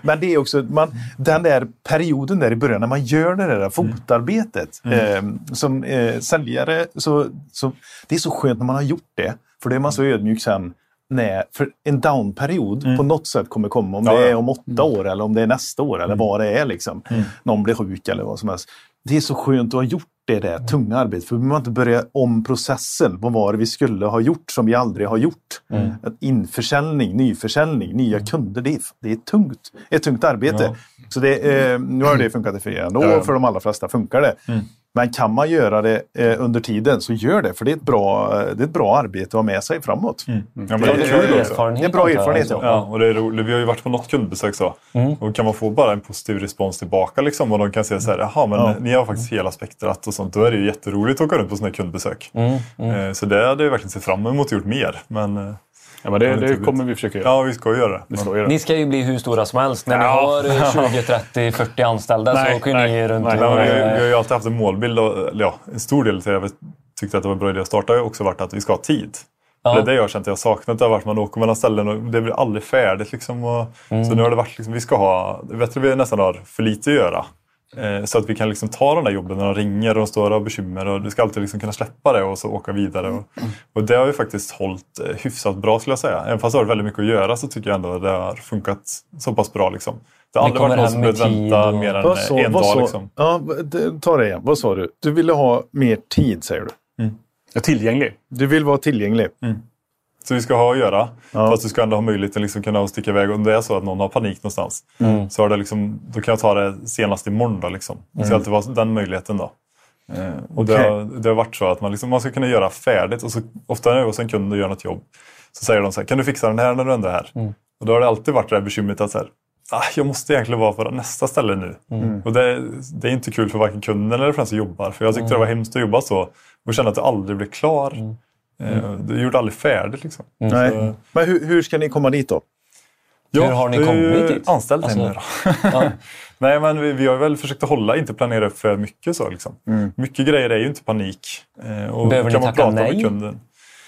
Men det är också man, den där perioden där i början när man gör det där fotarbetet. Eh, som eh, säljare så, så det är så skönt när man har gjort det. För då är man så ödmjuk sen. när för en downperiod på något sätt kommer komma. Om Ja, det ja. är om åtta år eller om det är nästa år eller vad det är. Liksom. Någon blir sjuk eller vad som helst. Det är så skönt att ha gjort det där tunga arbetet. För vi behöver inte börja om processen. Vad var det vi skulle ha gjort som vi aldrig har gjort? Att Införsäljning, nyförsäljning, nya kunder. Det är, det är tungt. ett tungt arbete. Så det, eh, nu har det funkat för er ändå. Ja, ja. För de allra flesta funkar det. Men kan man göra det eh, under tiden så gör det. För det är ett bra, det är ett bra arbete att ha med sig framåt. Ja, men det Det är är kul också. erfarenhet. Det är bra erfarenhet, alltså. Ja, och det är roligt. Vi har ju varit på något kundbesök så. Och kan man få bara en positiv respons tillbaka liksom, och de kan säga så här, jaha men Ja. ni har faktiskt hela spektrat och sånt. Då är det ju jätteroligt att åka runt på sådana här kundbesök. Mm, Eh, Så det hade jag verkligen sett fram emot och gjort mer. Men eh, Ja, men det, det kommer vi försöka göra. ja, vi ska göra det. Ska vi göra. Ni ska ju bli hur stora som helst. När ni Ja. har eh, 20, 30, 40 anställda så Nej, åker ni nej, runt nej. Nej, vi, vi har ju alltid haft en målbild. Och, ja, en stor del till det jag tyckte att det var en bra idé att starta har också varit att vi ska ha tid. Ja. Det är det jag har känt att jag har saknat. Det har varit att man åker mellan ställen och det blir aldrig färdigt. Liksom, och, Mm. Så nu har det varit liksom, vi ska ha, det är bättre vi nästan har för lite att göra. Eh, så att vi kan liksom ta de där jobben när de ringer och de står och har bekymmer. Och du ska alltid liksom kunna släppa det och så åka vidare. Och, och det har ju faktiskt hållit eh, hyfsat bra skulle jag säga. Även fast det har varit väldigt mycket att göra så tycker jag ändå att det har funkat så pass bra. Liksom. Det har aldrig varit någon som behövt vänta och- mer än sa- en dag. sa- Liksom. Ja, ta det igen. Vad sa du? Du ville ha mer tid säger du. Ja, tillgänglig. Du vill vara tillgänglig. Vi ska ha att göra. Fast du ska ändå ha möjligheten liksom kunna sticka iväg. Om det är så att någon har panik någonstans. Så har det liksom, då kan jag ta det senast imorgon. Då, liksom. Det ska alltid vara den möjligheten. då. Eh, och det, Okej. har, det har varit så att man, liksom, man ska kunna göra färdigt. Och så, ofta när jag är hos en kund och gör något jobb så säger de så här, kan du fixa den här när du ändå är här? Och då har det alltid varit det här bekymret att så här, ah, jag måste egentligen vara på nästa ställe nu. Och det, det är inte kul för varken kunden eller för den som jobbar. För jag tyckte det var hemskt att jobba så och känna att du aldrig blev klar. Eh, Du gjorde aldrig färdigt. Liksom. Nej. Så, Men hur, hur ska ni komma dit då? ja, Hur har ni ju kommit dit? Anställd Alltså- henne då. Nej, men vi, vi har väl försökt att hålla, inte planera för mycket. så liksom. Mycket grejer är ju inte panik. Eh, Och Behöver kan ni man tacka prata nej? med kunden.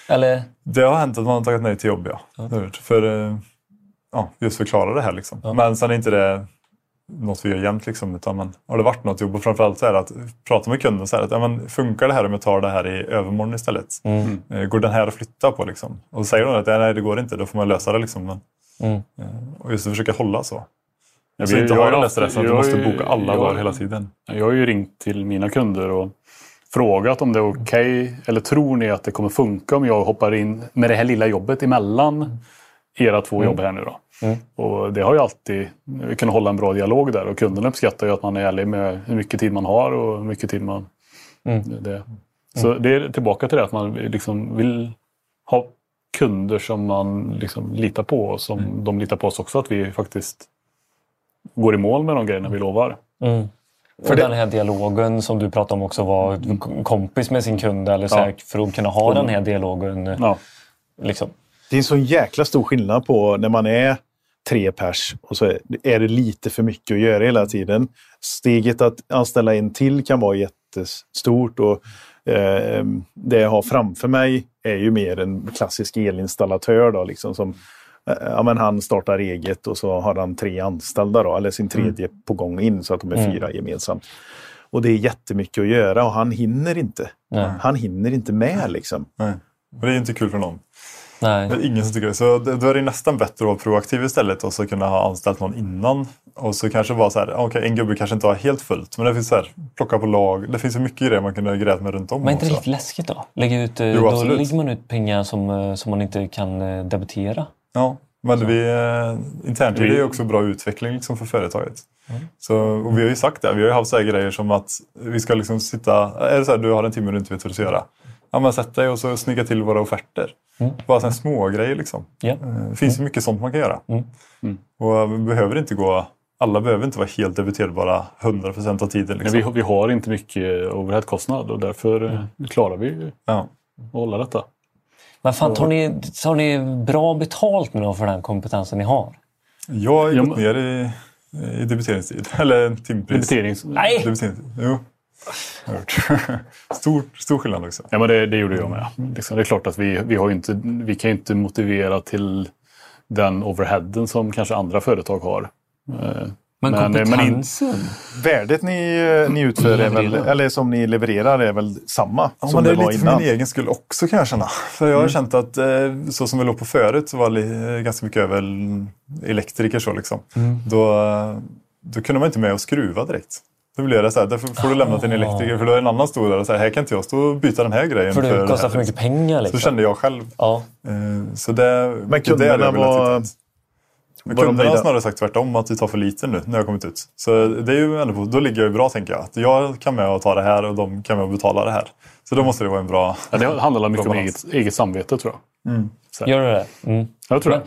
Eller? Det har hänt att man har tackat nej till jobb, ja. Det gjort. För eh, ja, just förklara det här. Liksom. Men sen är inte det något vi gör jämt. Liksom, utan man, har det varit något jobb och framförallt så är det att prata med kunden. Så här, att, ja, men, funkar det här om jag tar det här i övermorgon istället? Eh, Går den här att flytta på? Liksom? Och så säger de att nej, det går inte, då får man lösa det. Liksom. Men, Mm. eh, och just att försöka hålla så. Ja, Så vi- inte jag ha den där stressen att du jag måste boka alla jag- dagar hela tiden. Jag har ju ringt till mina kunder och frågat om det är okej eller tror ni att det kommer funka om jag hoppar in med det här lilla jobbet emellan era två jobb här nu då. Och det har ju alltid vi kan hålla en bra dialog där och kunderna uppskattar ju att man är ärlig med hur mycket tid man har och hur mycket tid man... Det. Så det är tillbaka till det att man liksom vill ha kunder som man liksom litar på och som de litar på oss också att vi faktiskt går i mål med de grejerna vi lovar. För den här dialogen som du pratade om också var k- kompis med sin kund eller så här, för att kunna ha den här dialogen. Ja. Liksom. Det är en sån jäkla stor skillnad på när man är tre pers och så är, det lite för mycket att göra hela tiden. Steget att anställa en till kan vara jättestort och eh, det jag har framför mig är ju mer en klassisk elinstallatör då, liksom som eh, Ja, men han startar eget och så har han tre anställda, då, eller sin tredje på gång in så att de är fyra gemensamt. Och det är jättemycket att göra och han hinner inte. Han hinner inte med liksom. Nej. Och det är inte kul för någon. Nej. Det är ingen som tycker det. Så då är det nästan bättre att vara proaktiv istället och så kunna ha anställt någon innan. Och så kanske vara så här, okej en gubbe kanske inte har helt fullt. Men det finns så här, plocka på lag. Det finns så mycket grejer man kunde grävt med runt om Men är inte det lite läskigt då? Lägga ut, eh, Jo, då absolut. lägger man ut pengar som, eh, som man inte kan eh, debitera. Ja, men vi, eh, internt är det Vi- också bra utveckling liksom, för företaget. Så, och vi har ju sagt det, vi har ju haft så här grejer som att vi ska liksom sitta, är det så här du har en timme och du inte vet vad du ska göra? Ja men sätt dig och så snygga till våra offerter. Bara sådana små grejer liksom. Eh, Det finns ju mycket sånt man kan göra. Och vi behöver inte gå, alla behöver inte vara helt debiterbara 100% av tiden. Liksom. vi, vi har inte mycket overheadkostnad och därför eh, klarar vi Ja. att hålla detta. Men fan, tar ni, tar ni bra betalt nu då för den kompetensen ni har? Jag har gått ner i, i debiteringstid, eller timpris. Debiterings... Nej! Debiteringstid. Jo. Stor, stor skillnad också. Ja, men det, det gjorde jag med. Liksom, det är klart att vi, vi, har inte, vi kan ju inte motivera till den overheaden som kanske andra företag har. Eh, Men, Men- men in- kompetensen? Värdet ni, eh, ni utför, är väl, eller som ni levererar, är väl samma Ja, som men det det är lite för min egen skull också kan jag känna. För jag har känt att eh, så som vi låg på förut så var det ganska mycket över elektriker. Så liksom. då, eh, då kunde man inte med och skruva direkt. Då blev det så här, därför får du lämna till en elektriker. För då är en annan stod där och säger, här kan inte jag stå och byta den här grejen. För det det kostar här." för mycket pengar Så liksom. kände jag själv. Ja. Eh, Så det, Men det är kunderna det jag vill ha var-. Men kunderna har snarare sagt tvärtom, att vi tar för lite nu när jag har kommit ut. Så det är ju ändå, då ligger jag ju bra tänker jag. Att jag kan med och ta det här och de kan med och betala det här. Så då måste det vara en bra... ja, det handlar mycket om eget, eget samvete tror jag. Gör det det? Mm. Jag tror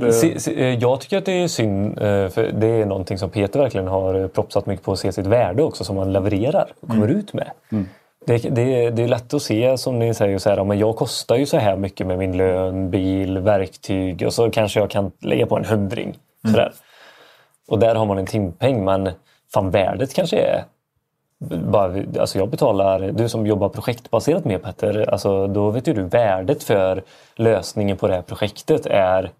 det. Se, se, eh, jag tycker att det är synd, eh, för det är någonting som Peter verkligen har eh, propsat mycket på att se sitt värde också, som man levererar och kommer ut med. Det, det, det är lätt att se, som ni säger, så här, men jag kostar ju så här mycket med min lön, bil, verktyg och så kanske jag kan lägga på en hundring. Sådär. Och där har man en timpeng, men fan värdet kanske är bara, alltså jag betalar, du som jobbar projektbaserat med Petter, alltså då vet ju du värdet för lösningen på det här projektet är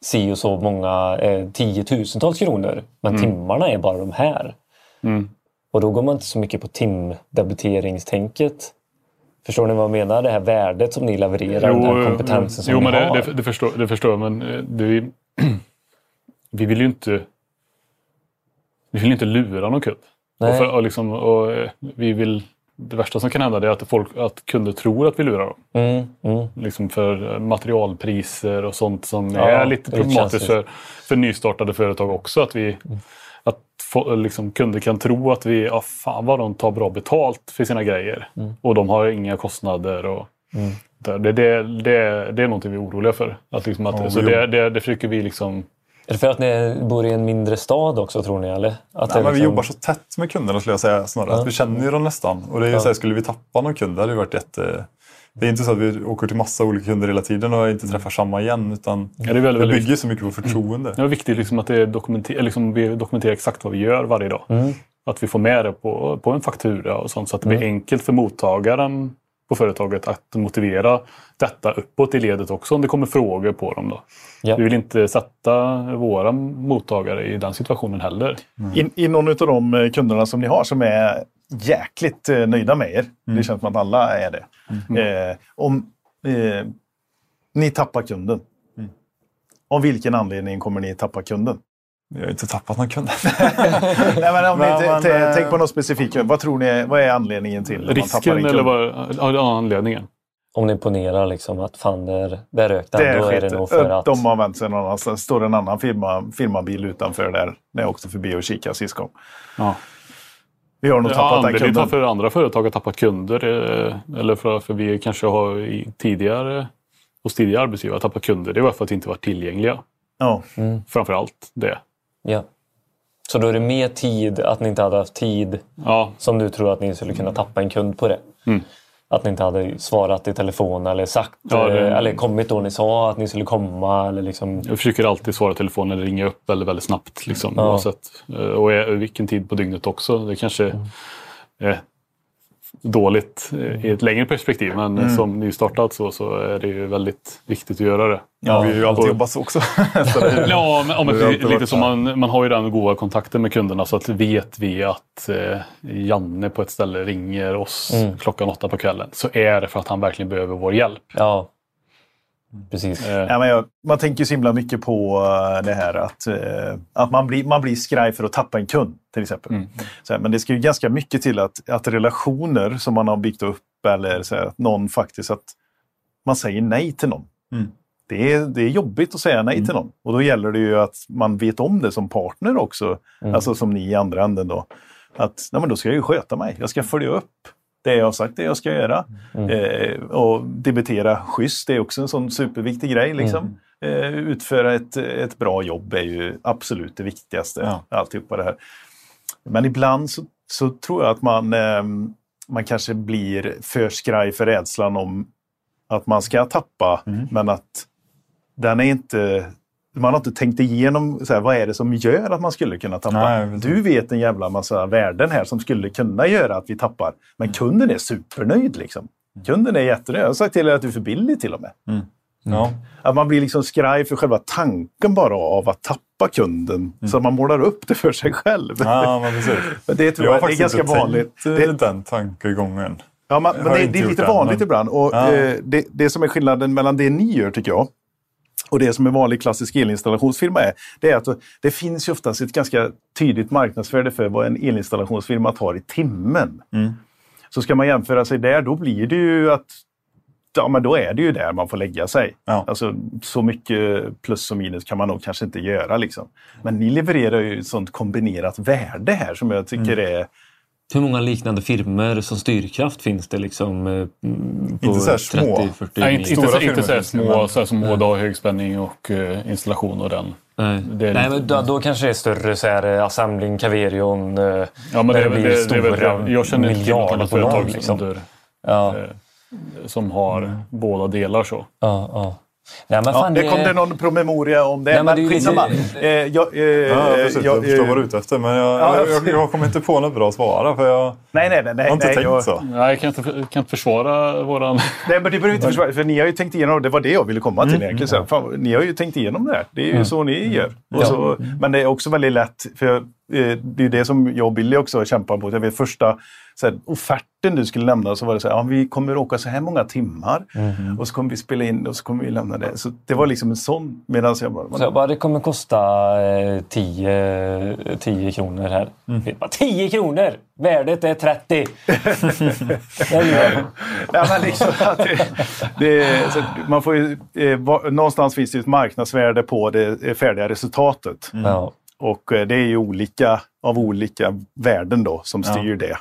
si och så många eh, tiotusentals kronor. Men timmarna är bara de här. Och då går man inte så mycket på timdebiteringstänket. Förstår ni vad jag menar? Det här värdet som ni levererar, den här kompetensen som jo, ni men det, har. det, det, förstår, det förstår jag, men eh, det, vi vill ju inte vi vill inte lura någon kund. Nej. Och för, och liksom, och, eh, vi vill det värsta som kan hända är att, folk, att kunder tror att vi lurar dem. Mm, mm. Liksom för materialpriser och sånt som Ja, är lite problematiskt för, för nystartade företag också. Att, vi, att få, liksom, kunder kan tro att vi, ja fan vad de tar bra betalt för sina grejer. Och de har inga kostnader. Och, det, det, det, det, det är någonting vi är oroliga för. Att liksom att, Ja, så det, det, det försöker vi liksom... Är det för att ni bor i en mindre stad också tror ni? Eller? Att Nej, det men vi liksom- jobbar så tätt med kunderna skulle jag säga snarare. Ja. Att vi känner ju dem nästan. Och det är ju så här, skulle vi tappa någon kund det hade ju varit jätte... Det är inte så att vi åker till massa olika kunder hela tiden och inte träffar samma igen. Utan Ja, det är väldigt, det väldigt bygger så mycket på förtroende. Det är viktigt liksom att det är dokumenter, liksom vi dokumenterar exakt vad vi gör varje dag. Att vi får med det på, på en faktura och sånt så att det blir enkelt för mottagaren på företaget att motivera detta uppåt i ledet också om det kommer frågor på dem. Då. Ja. Vi vill inte sätta våra mottagare i den situationen heller. I, I någon av de eh, kunderna som ni har som är jäkligt eh, nöjda med er, det känns som att alla är det. Eh, om eh, ni tappar kunden, av vilken anledning kommer ni tappa kunden? Vi har inte tappat någon kund. Nej, men om Men- ni, men, eh, tänk på något specifikt. Vad tror ni, vad är anledningen till att man tappar en kund? eller vad ja, anledningen? Om ni ponerar liksom att fan där, där rök den, Det då är är det skit. nog för att... De har vänt sig någon annanstans. står en annan firma, firmabil utanför där. När jag åkte förbi och kikade sist gång. Ja. Vi har nog Ja, tappat den kunden. för andra företag har tappat kunder eh, eller för, för vi kanske har i tidigare, hos tidigare arbetsgivare tappat kunder. Det var för att inte vara tillgängliga. Ja. Framför allt det. Ja. Så då är det mer tid, att ni inte hade haft tid Ja, som du tror att ni skulle kunna tappa en kund på det. Mm. Att ni inte hade svarat i telefon eller sagt Ja, det- eh, eller kommit då ni sa att ni skulle komma. Eller liksom, jag försöker alltid svara i telefon eller ringa upp väldigt, väldigt snabbt. Liksom, Ja. oavsett. Eh, Och vilken tid på dygnet också. Det kanske är dåligt eh, i ett längre perspektiv. Men Mm. som nystartat så, så är det ju väldigt viktigt att göra det. Ja, vi har ju alltid Och- jobbat så också. så det är, Ja, men, ja, men lite så man, man har ju den goda kontakten med kunderna så att vet vi att eh, Janne på ett ställe ringer oss Mm. klockan åtta på kvällen så är det för att han verkligen behöver vår hjälp. ja, precis. Eh, Ja, men jag, man tänker så himla mycket på eh, det här att, eh, att man, blir, man blir skraj för att tappa en kund till exempel. Mm. Så här, men det ska ju ganska mycket till att, att relationer som man har byggt upp eller så här, att någon faktiskt att man säger nej till någon. Mm. Det, är, det är jobbigt att säga nej till någon. Och då gäller det ju att man vet om det som partner också. Alltså som ni i andra änden då. Att nej, men då ska jag ju sköta mig. Jag ska följa upp det jag har sagt det jag ska göra. Eh, och debitera schysst, det är också en sån superviktig grej. Liksom. Eh, utföra ett, ett bra jobb är ju absolut det viktigaste. Ja. Alltihopa det här. Men ibland så, så tror jag att man, ehm, man kanske blir för skraj för rädslan om att man ska tappa, men att den är inte... Man har inte tänkt igenom så här, vad är det som gör att man skulle kunna tappa. Nej, du vet en jävla massa värden här som skulle kunna göra att vi tappar. Men kunden är supernöjd. Liksom. Kunden är jättenöjd. Jag har sagt till er att du är för billig till och med. ja. Att man blir liksom skraj för själva tanken bara av att tappa kunden. Så att man målar upp det för sig själv. ja, men precis. Det tror Jag har jag, det är ganska inte vanligt. Det, det... den tankegången. Ja, man, Jag men har det, det är lite vanligt men- ibland. Och, Ja. eh, det, det som är skillnaden mellan det ni gör, tycker jag, och det som en vanlig klassisk elinstallationsfirma är, det är att det finns ju oftast ett ganska tydligt marknadsvärde för vad en elinstallationsfirma tar i timmen. Mm. Så ska man jämföra sig där, då blir det ju att Ja, men då är det ju där man får lägga sig. Ja. Alltså, så mycket plus och minus kan man nog kanske inte göra. Liksom. Men ni levererar ju ett sånt kombinerat värde här som jag tycker Mm. är Hur många liknande firmor som Styrkraft finns det liksom? eh, mm, På Inte så här små. 30-40 Nej, inte, Stora inte, så- firmor inte så här det, små så här som har högspänning och uh, installation och den. Nej, Det Nej lite- men då, då kanske det är större så här, eh, Assembling, Caverion. eh, Ja, men det, är väl- blir det, det är väl stora det. Jag känner inte till något företag liksom. under, Ja, eh, som har båda delar så. ja, ja. Nej, men Ja, det kom det någon promemoria om det. Nej, men men det skitsamma. lite- Eh, jag, eh, Ja, precis. jag, Jag förstår eh, vad du är ute efter. Men jag, Ja, jag, jag, jag kommer inte på något bra att svara. För jag Nej, nej, nej. nej, har inte nej, tänkt jag, så. Nej, jag kan inte, kan inte försvara våran... Nej, men det behöver inte försvara, för ni har ju tänkt igenom det. var det jag ville komma Mm. till egentligen. Så här, fan, ni har ju tänkt igenom det här. Det är ju så ni gör. Och Ja. så, men det är också väldigt lätt, för det är det som jag och Billy också kämpar mot. Jag vet första så här, offerten du skulle lämna så var det så här, ja, vi kommer åka så här många timmar Mhm. och så kommer vi spela in och så kommer vi lämna det. Så det var liksom en sån, medan jag bara, Så jag bara, det kommer kosta eh, 10, 10 kronor här. Bara, 10 kronor! Värdet är 30! Det är ju- Ja, men liksom det, det, så man får ju, eh, va- någonstans finns det ett marknadsvärde på det eh, färdiga resultatet. ja. Och eh, det är ju olika av olika värden då som styr det.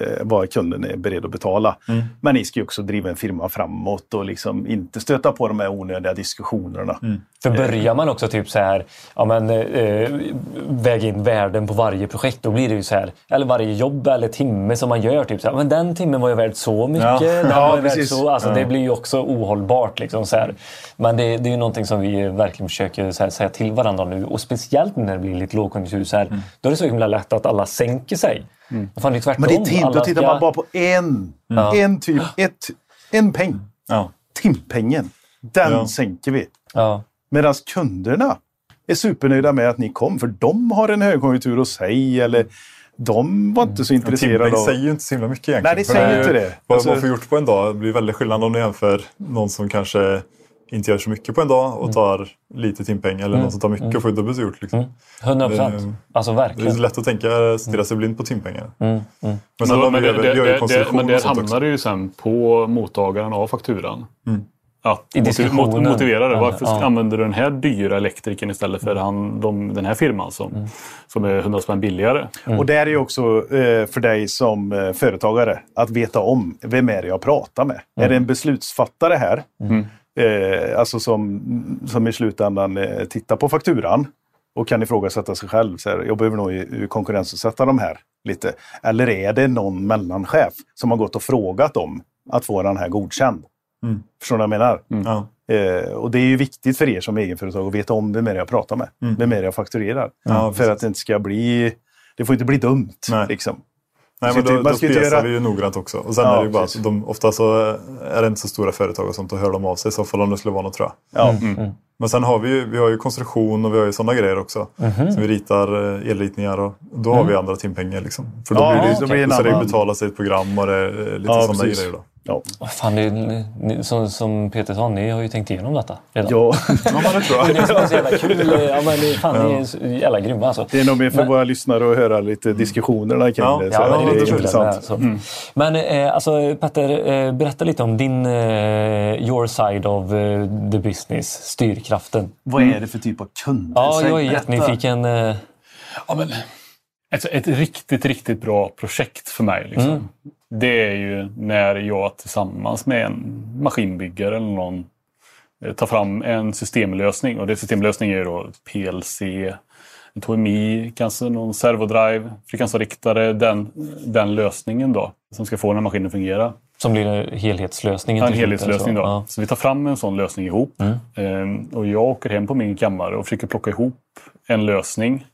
Eh, vad kunden är beredd att betala. Men ni ska ju också driva en firma framåt och liksom inte stöta på de här onödiga diskussionerna. För börjar man också typ så här, ja men eh, väga in värden på varje projekt, då blir det ju så här, eller varje jobb eller timme som man gör, typ så här, men den timmen var ju värd så mycket, Ja. den Ja, var värd så, alltså det blir ju också ohållbart liksom så här. Men det, det är ju någonting som vi verkligen försöker så här, säga till varandra nu och speciellt när det blir lite lågkonjunktur så här, då är det så himla lätt att alla sänker sig. Fan, det är tvärtom. Men det är tid, då Alla tittar ska- man bara på en, en typ, ett, en peng. Ja. Timpengen. Den Ja. sänker vi. Ja. Medan kunderna är supernöjda med att ni kom, för de har en högkonjunktur hos sig eller de var inte så intresserade Timpenning av... säger ju inte så himla mycket egentligen. Nej, det säger ju- inte det. Vad Alltså- man får gjort på en dag det blir väldigt skillnad om du jämför någon som kanske inte gör så mycket på en dag och tar lite timpeng eller någon som tar mycket och får dubbelt så gjort. Liksom. 100 procent. Det- Alltså Det är verkligen. lätt att tänka stirra sig blind på timpengar. Men sen Men, men, det, det, det, konstruktion men och det hamnar ju sen på mottagaren av fakturan. Att I motiv- diskussionen. mot- motivera det. Varför ja. använder du den här dyra elektrikern istället för han, de, den här firman som, som är 100 spänn billigare? Och det är ju också eh, för dig som eh, företagare att veta om vem är det jag pratar med. Är det en beslutsfattare här? Eh, alltså som, som i slutändan eh, tittar på fakturan och kan ifrågasätta sig själv. Så här, jag behöver nog konkurrensutsätta de här lite. Eller är det någon mellanchef som har gått och frågat om att få den här godkänd? Förstår du vad jag menar? Ja. Eh, och det är ju viktigt för er som egenföretag att veta om vem är det jag pratar med. Vem är det jag fakturerar? Ja, för att det inte ska bli... Det får inte bli dumt. Nej. Liksom. Nej, men då, då spesar göra- vi ju noggrant också. Och sen Ja, är det ju bara de, ofta så är det inte så stora företag och sånt, då hör de av sig i så fall om det skulle vara något tror jag. Ja. Men sen har vi ju, vi har ju konstruktion och vi har ju sådana grejer också. Mhm. Så vi ritar eh, elritningar och då har vi andra timpengar. Liksom. För då Mm. Ja, blir det, okej. då Då blir det en så det betalas i ett program och det är lite Ja, sådana precis. grejer. Då. Ja. Vad Fan, det, ni, som, som Peter sa, ni har ju tänkt igenom detta redan. ja. Ja, men det tror jag. det är så jävla kul. Ja, men det, fan, ni är så jävla grymma alltså. Det är nog mer för våra lyssnare att höra lite diskussionerna kring Ja, det. Så Ja, men det, det är intressant. det med, så. Men eh, alltså, Petter, eh, berätta lite om din eh, your side of eh, the business, styrkraften. Vad är det för typ av kunder? Ja, jag är jättenyfiken. Eh, Ja, men, alltså ett riktigt, riktigt bra projekt för mig. Liksom. Det är ju när jag tillsammans med en maskinbyggare eller någon eh, tar fram en systemlösning. Och det systemlösning är ju då PLC, en TMI, kanske någon servodrive, frekvensriktare. Den, den lösningen då som ska få den här maskinen att fungera. som blir helhetslösningen. Ja, en helhetslösning då. Ja. Så vi tar fram en sån lösning ihop. Ehm, och jag åker hem på min kammare och försöker plocka ihop en lösning.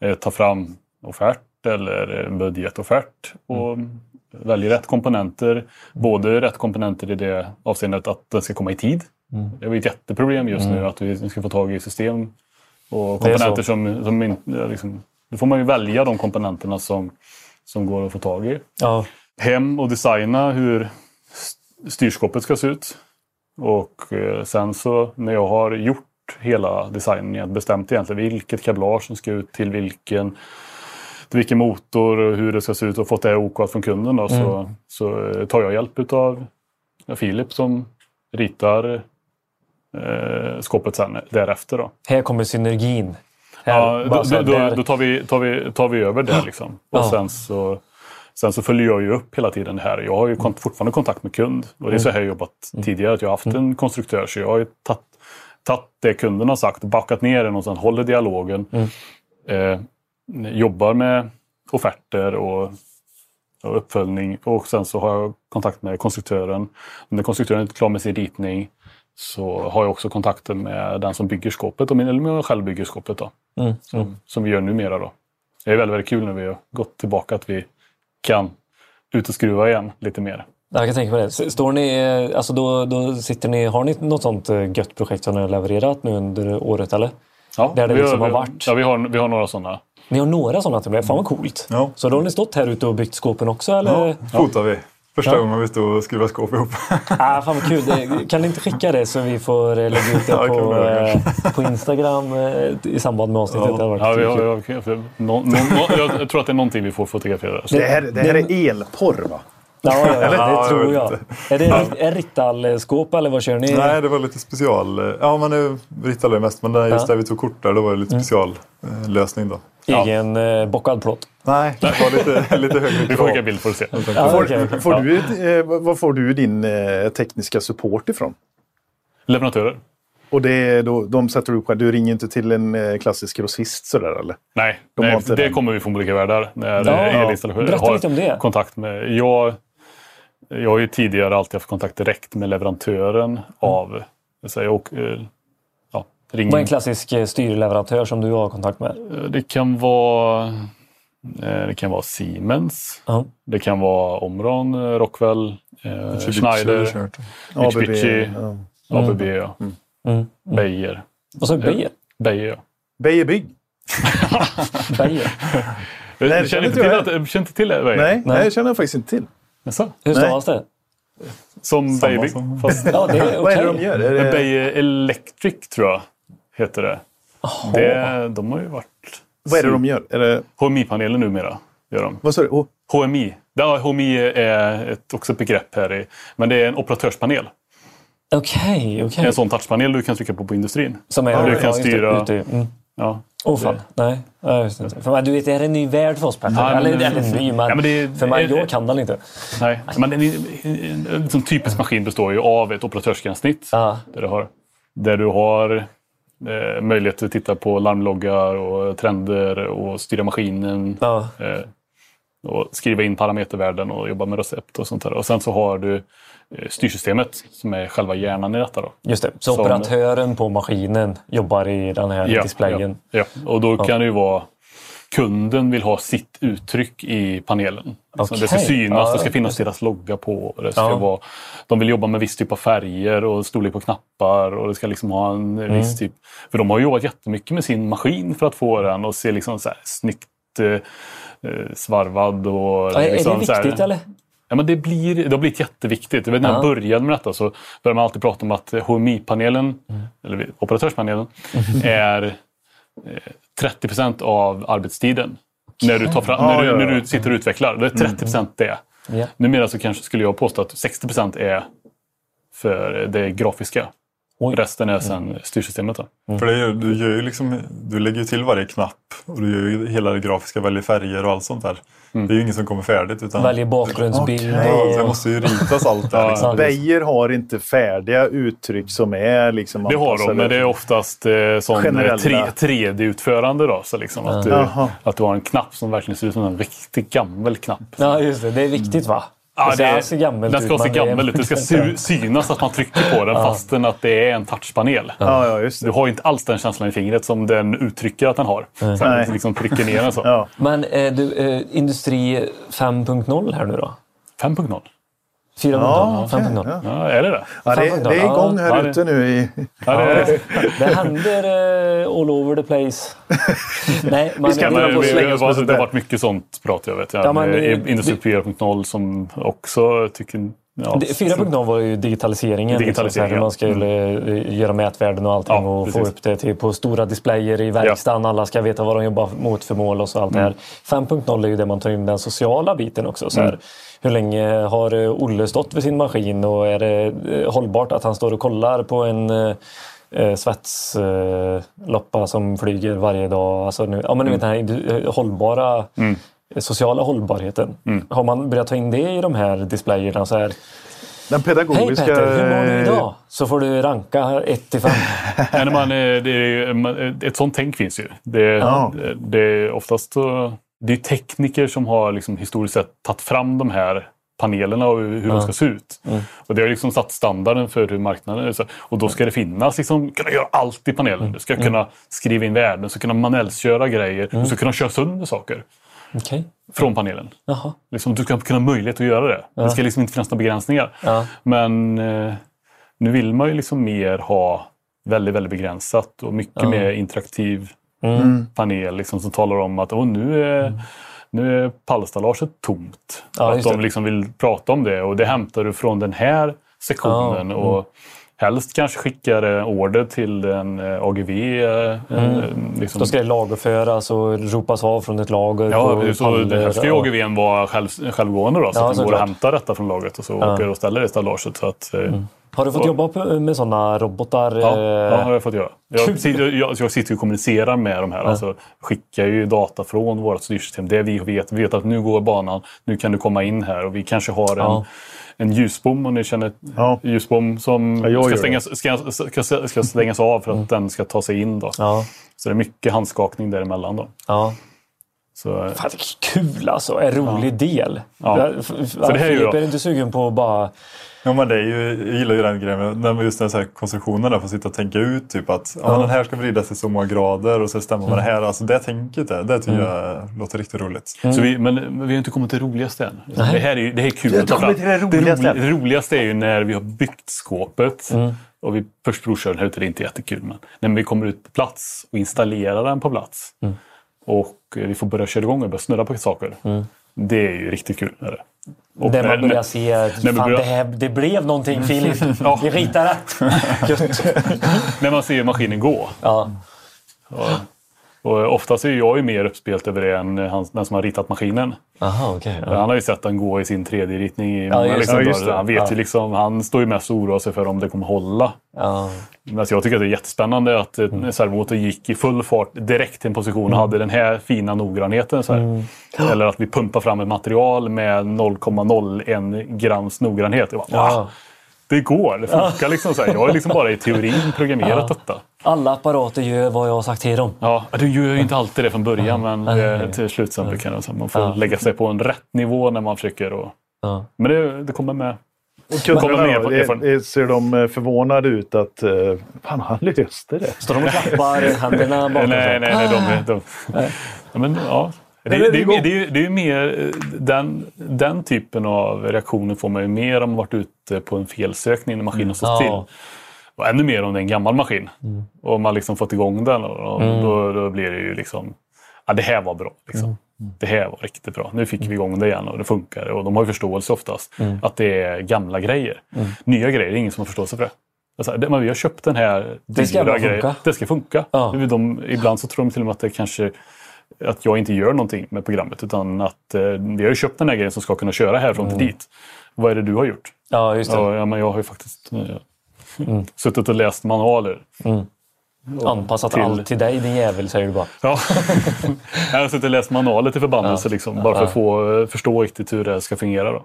Eh, ta fram offert eller budgetoffert. Och väljer rätt komponenter. Både rätt komponenter i det avseendet att den ska komma i tid. Det är ett jätteproblem just nu att vi ska få tag i system och komponenter som, som inte... Liksom, då får man ju välja de komponenterna som, som går att få tag i Ja. hem och designa hur st- styrskåpet ska se ut. Och eh, sen så när jag har gjort hela designen, bestämt egentligen vilket kablage som ska ut till vilken, vilken motor och hur det ska se ut och fått det OK från kunden då, så, så eh, tar jag hjälp av Filip som ritar eh, skåpet sen därefter. Då. Här kommer synergin. Här, Ja, då, här, då, då tar, vi, tar, vi, tar vi över det. Liksom. Och Ja. sen, så, sen så följer jag ju upp hela tiden det här. Jag har ju kon- fortfarande kontakt med kund. Och det är så här jag jobbat tidigare. Att jag har haft en konstruktör. Så jag har ju tagit, det kunden har sagt och backat ner det någonstans. Håller dialogen. Eh, jobbar med offerter och, och uppföljning. Och sen så har jag kontakt med konstruktören. När konstruktören är inte klar med sin ritning så har jag också kontakter med den som bygger skåpet. Och min, eller jag själv bygger skåpet. Då. Mm, Som, som vi gör numera. Då. Det är väldigt, väldigt kul när vi har gått tillbaka att vi kan ut och skruva igen lite mer. Jag kan tänka mig det. Står ni, alltså då, då sitter ni, har ni något sånt eh, gött projekt som ni har levererat nu under året eller? Ja, Där det vi liksom har varit. Ja, vi har, vi har några sådana. Ni har några sådana till med. Fan vad coolt. Ja. Så då har ni stått här ute och byggt skåpen också eller? Ja, fotar vi. Första Ja. gången vi stod och skruvade skåp ihop. Ah, fan vad kul. Det, kan ni inte skicka det så vi får eh, lägga ut det Ja, på, eh, på Instagram eh, i samband med avsnittet? Det hade varit Ja, vi har, nå- nå- nå- jag tror att det är någonting vi får fotografera. Det här, det här är elporr va? Ja, ja, ja, Ja, det tror jag. Är det en Rittal-skåp eller vad kör ni? Nej, det var lite special. Ja, men nu rittade jag mest. Men det- just Ja. Mm. där vi tog kort där, då var det lite speciallösning då. Egen eh, bockad plåt? Nej, det var lite, lite högre Vi får skicka bild får du se. Ja, Får, okej. får du, eh, var får du din eh, tekniska support ifrån? Leverantörer? Och det är då, de sätter du upp själv? Du ringer inte till en eh, klassisk grossist sådär eller? Nej, De nej det den. kommer vi från olika världar. När Ja, ja, ja. Berätta har lite om det. kontakt med... Jag, jag har ju tidigare alltid haft kontakt direkt med leverantören av... Så jag, åker, eh, ja, ringer. Vad är en klassisk eh, styrleverantör som du har kontakt med? Det kan vara, eh, det kan vara Siemens. Ja. Det kan vara Omron, eh, Rockwell, eh, Mitsubishi Schneider. Mitsubishi, ja. ABB, ja. Mm. Beijer. Och så Beijer. Beijer, ja. Beijer Bygg? Beijer. Nej, Jag det känner inte till, jag. att, känner inte till det. Nej, Nej. nej, det känner jag faktiskt inte till. Jaså? Hur stavas det? Som Samma Baby. som- Fast Ja, det är Vad är det de gör? Är det, Beijer Electric tror jag heter det. det. De har ju varit... vad är det de gör? Är det, HMI-panelen numera. Gör de. vad sa du? Oh, HMI. Ja, HMI är ett, också ett begrepp här. I, men det är en operatörspanel. Okej, okej. En sån touchpanel du kan trycka på på industrin. Som är, Ja, du ja, kan det, styra- i- Mm. Ja. Åh fan. Nej, ja, just inte. För du vet, det här är en ny värld för oss Petter. Ja, men- eller, eller ny, men, Ja, men det- för mig, är- jag kan den inte. Nej, men en, en, en, sån typisk maskin består ju av ett operatörsgränssnitt. Ja. Där, du har, där du har eh, möjlighet att titta på larmloggar och trender och styra maskinen. Ja. Eh, och skriva in parametervärden och jobba med recept och sånt där. Och sen så har du styrsystemet som är själva hjärnan i detta. Då. Just det. Så Som- operatören på maskinen jobbar i den här displayen. Ja, ja. Och då kan det ju vara kunden vill ha sitt uttryck i panelen. Liksom, Det ska synas, Ja, det ska finnas det. deras logga på. Det ska Ja. vara, de vill jobba med viss typ av färger och storlek på knappar. och det ska liksom ha en Mm. viss typ... För de har jobbat jättemycket med sin maskin för att få den att se liksom så här snyggt eh, eh, svarvad. Och Ja, är liksom det så här- viktigt eller? Ja, men det, blir, det har blivit jätteviktigt. Jag vet, när jag Ja. började med detta så började man alltid prata om att HMI-panelen, Mm. eller operatörspanelen, är eh, 30 procent av arbetstiden. När du, tar fram, när, du, när du sitter och utvecklar. Det är 30 procent det. Numera så kanske skulle jag påstå att 60 procent är för det grafiska. Oj. Resten är sen styrsystemet. Då. För det du, gör ju liksom, du lägger ju till varje knapp och du gör ju hela det grafiska, väljer färger och allt sånt där. Mm. Det är ju inget som kommer färdigt. Utan, Väljer bakgrundsbild. Okej. Ja, så det och... måste ju ritas allt där. Liksom. Beijer har inte färdiga uttryck som är liksom Det har de, men det är oftast eh, tre, 3D-utförande. Då, så liksom att, du, att du har en knapp som verkligen ser ut som en riktigt gammal knapp. Ja, just det. Det är viktigt va? Ja, det, det, ser gammalt den ska ut, se gammal ut. Det ska sy- synas att man trycker på den fastän att det är en touchpanel. Ja, ja, just Du det. har ju inte alls den känslan i fingret som den uttrycker att den har. Så Nej. liksom trycker ner den så. Ja. Men eh, du, eh, Industri 5.0 här nu då? 5.0. 4.0? Ja, okej, 5.0? ja. Ja, är det det? Ja, det, det är igång här Ja, ute nu. I, Ja, det är, Det händer eh, all over the place. Nej, man, ska hålla på slänga det, oss det har varit mycket sånt prat jag vet. Ja, men, Industri 4.0 som också tycker... Ja, Det- 4.0 var ju digitaliseringen. Digitalisering, liksom, hur ja. man skulle eh, göra mätvärden och allting Ja, och få precis. upp det till, på stora displayer i verkstaden. Alla ska veta vad de jobbar mot för mål och så allt det här. 5.0 är ju det man tar in den sociala biten också. Så här, Mm. Hur länge har eh, Olle stått vid sin maskin och är det eh, hållbart att han står och kollar på en eh, eh, svetsloppa som flyger varje dag? Alltså nu, ja, men Mm. den här hållbara eh, sociala hållbarheten. Mm. Har man börjat ta in det i de här displayerna? Så här, den Hej pedagogiska... Petter, hur mår du idag? Så får du ranka 1 till 5. Nej, när man, eh, är, man- ett sånt tänk finns ju. Det, Ja. det, det är oftast det är tekniker som har liksom historiskt sett tagit fram de här panelerna och hur de ska se ut. Och det har liksom satt standarden för hur marknaden är. Och då ska det finnas, liksom, kunna göra allt i panelen. Du ska kunna skriva in värden, du ska kunna manuellsköra grejer, du ska kunna köra sönder saker Okej. från panelen. Jaha. Liksom, du ska kunna ha möjlighet att göra det. Det ska liksom inte finnas några begränsningar. Ja. Men eh, nu vill man ju liksom mer ha väldigt, väldigt begränsat och mycket mer interaktiv panel liksom, som talar om att Åh, nu är, nu är pallstallaget tomt. Ja, att de liksom vill prata om det och det hämtar du från den här sektionen. Ja, Och helst kanske skickar en order till en eh, AGV. eh, Liksom. Då ska det lagerföras och ropas av från ett lager. Ja, så här ska ju ja. AGVn vara själv, självgående då, så Ja, att de går och hämtar detta från lagret och så åker och ställer det i stallaget. Så att, eh, Har du fått jobba med sådana robotar? Ja, eh, ja, har jag fått göra. Jag sitter, jag, jag sitter och kommunicerar med de här. Alltså, skickar ju data från vårt styrsystem. Det vi vet. Vi vet att nu går banan. Nu kan du komma in här. Och vi kanske har en, Ja. En ljusbom. Om ni känner Ja. ljusbom som Ja, ska, stängas, ska, ska, ska stängas av för att den ska ta sig in. Då. Ja, Så det är mycket handskakning däremellan. Då. ja. Så, Fan, det är kul alltså. En rolig del. Ja. Ja. Så det här är ju Filip, då- är du inte sugen på att bara... Ja, men det är ju, jag gillar ju den grejen med när man just den så här konstruktionen där får sitta och tänka ut typ att ja. den här ska vridas i så många grader och så stämmer man det här. Alltså det tänket där, det tycker jag låter riktigt roligt. så vi, men vi har inte kommit till det roligaste än. Det här är, det här är kul fram. kommit till det roligaste ro- det roligaste är ju när vi har byggt skåpet. Och vi först provkör den här ute, det är inte jättekul. Men när vi kommer ut på plats och installerar den på plats. Och eh, vi får börja köra igång och börja snurra på saker. Det är ju riktigt kul. Är det. Och Där man börjar se fan, börjar- det, här, det blev någonting Filip. Vi ritar rätt. När man ser maskinen gå. Ja. Och oftast är jag ju mer uppspelt över det än han, den som har ritat maskinen. Aha, okej. ja. Han har ju sett den gå i sin 3D-ritning i Ja, just liksom. Ja, just. Han vet Ja. ju liksom, han står ju mest och oroar sig för om det kommer hålla. Ja. Men alltså jag tycker att det är jättespännande att Mm. servomotor gick i full fart direkt till en position och hade den här fina noggrannheten. Så. Mm. Eller att vi pumpar fram ett material med 0,01 grams noggrannhet. Bara, Ja. "Va? Det går, det funkar liksom. Så här. Jag har liksom bara i teorin programmerat detta. Alla apparater gör vad jag har sagt till dem. Ja, du gör ju inte alltid det från början men Nej. eh, till slut sen brukar det, så man får Ja. lägga sig på en rätt nivå när man försöker. Och, Ja. men det, det kommer med. Kunderna då, ser de eh, förvånade ut att eh, fan, han löste det? Står de och klappar händerna bakom Nej, nej, nej. De, är- de, ja, men, ja. Det, det, det det, det, är ju- mer eh, den, den typen av reaktioner får man ju mer om man varit ute på en felsökning när maskinen står Ja. still. Och ännu mer om det är en gammal maskin. Och man liksom fått igång den. Och, och då, då blir det ju liksom, ja det här var bra. Liksom. Det här var riktigt bra. Nu fick vi igång det igen och det funkar. Och de har ju förståelse oftast att det är gamla grejer. Nya grejer, det är ingen som har förståelse för det. Alltså, det men vi har köpt den här Det ska dyra grejen. funka. Det ska funka. Ja. De, ibland så tror de till och med att det kanske att jag inte gör någonting med programmet utan att eh, vi har ju köpt den här grejen som ska kunna köra härifrån till dit. Vad är det du har gjort? Ja, just det. Ja, ja, men jag har ju faktiskt eh, suttit och läst manualer. Anpassat till- allt till dig din jävel, säger du bara. Ja. jag har suttit och läst manualer till förbannelse liksom, bara för att få eh, förstå riktigt hur det ska fungera. Då.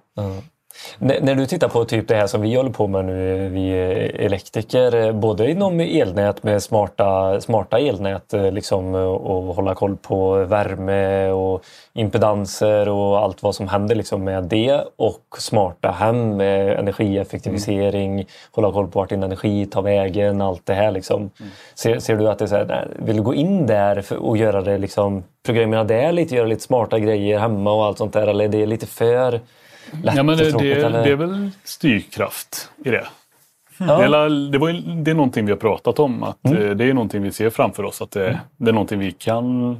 N- när du tittar på typ det här som vi håller på med nu, vi elektriker, både inom elnät med smarta, smarta elnät liksom, och hålla koll på värme och impedanser och allt vad som händer liksom med det och smarta hem med energieffektivisering, hålla koll på vart din energi tar vägen, allt det här. Liksom. Ser, ser du att det är så här, vill du gå in där och göra det liksom, programmera det lite, göra lite smarta grejer hemma och allt sånt där eller är det lite för lätt Ja, men det, och tråkigt? det, eller? det är väl styrkraft i det. Ja. Det, är, det, var, det är någonting vi har pratat om. Att Mm. eh, Det är någonting vi ser framför oss. Att det, det är någonting vi kan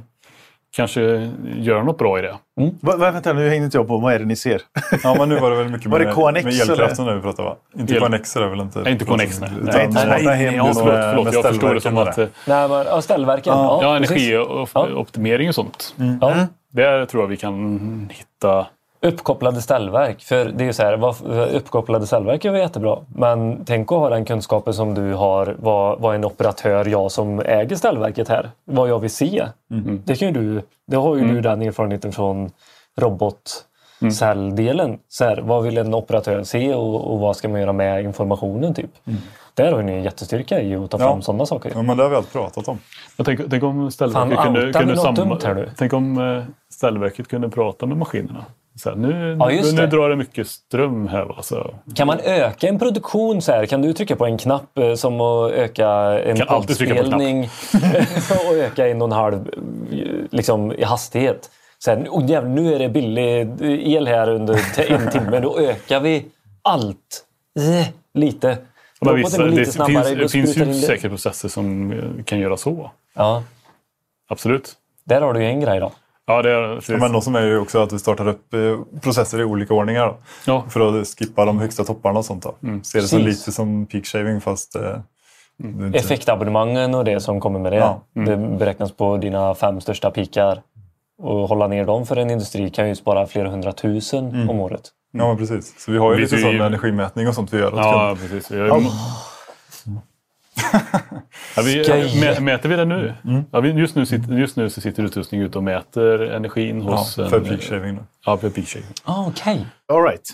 kanske göra något bra i det. Va, va, vänta, nu hängde inte jag på. Vad är det ni ser? Ja, men nu var det väl mycket Var det med, KNX med elkraften när vi pratade va? Inte El- KNX är det väl inte? Nej, inte Connex. Nej, nej, nej, nej, ja, och förlåt, förlåt, jag förstår det som att... och Nej, men, ja, ställverken. Ja, Ja, energioptimering och sånt. Ja. Där tror jag vi kan hitta... Uppkopplade ställverk. För det är ju så här, uppkopplade ställverk är väl jättebra. Men tänk att ha den kunskapen som du har, vad, vad en operatör, jag som äger ställverket här, vad jag vill se. Det, kan ju du, det har ju du den erfarenheten från robotcelldelen. Så här, vad vill en operatör se och, och vad ska man göra med informationen? typ. Där har ni en jättestyrka i att ta Ja. fram sådana saker. Ja, men det har vi allt pratat om. Jag tänk, tänk om ställverket Fan, kunde, kunde nu? Tänk om eh, ställverket kunde prata med maskinerna. Så här, nu, Ja, nu, nu det. drar det mycket ström här. Va? Så, Kan man öka en produktion så här? Kan du trycka på en knapp eh, som att öka en Kan poddspelning och öka en och en halv liksom, i hastighet? Så här, oh, jävlar, nu är det billig el här under en timme. Då ökar vi allt eh, lite. men vissa, det lite snabbare. finns, det finns ju det. säkert processer som eh, kan göra så. Ja. Absolut. Där har du en grej då. Ja, det är, Ja, men något som är ju också att vi startar upp eh, processer i olika ordningar. Då, ja. för att skippa de högsta topparna och sånt. Då. Ser det som lite som peak shaving fast... Eh, Mm. det inte- Effektabonnemangen och det som kommer med det. Ja. Det beräknas på dina fem största pikar. Och hålla ner dem för en industri kan ju spara flera hundratusen om året. Ja, men precis. Så vi har ju Vi lite ju- sån energimätning och sånt vi gör. Ja, precis. Jag, ja, vi, mäter vi det nu? Ja, vi, just, nu sitter, just nu så sitter utrustningen ute och mäter energin hos... Ja, en- för peak shaving. Ja, för peak shaving. Ah, Okej. All right.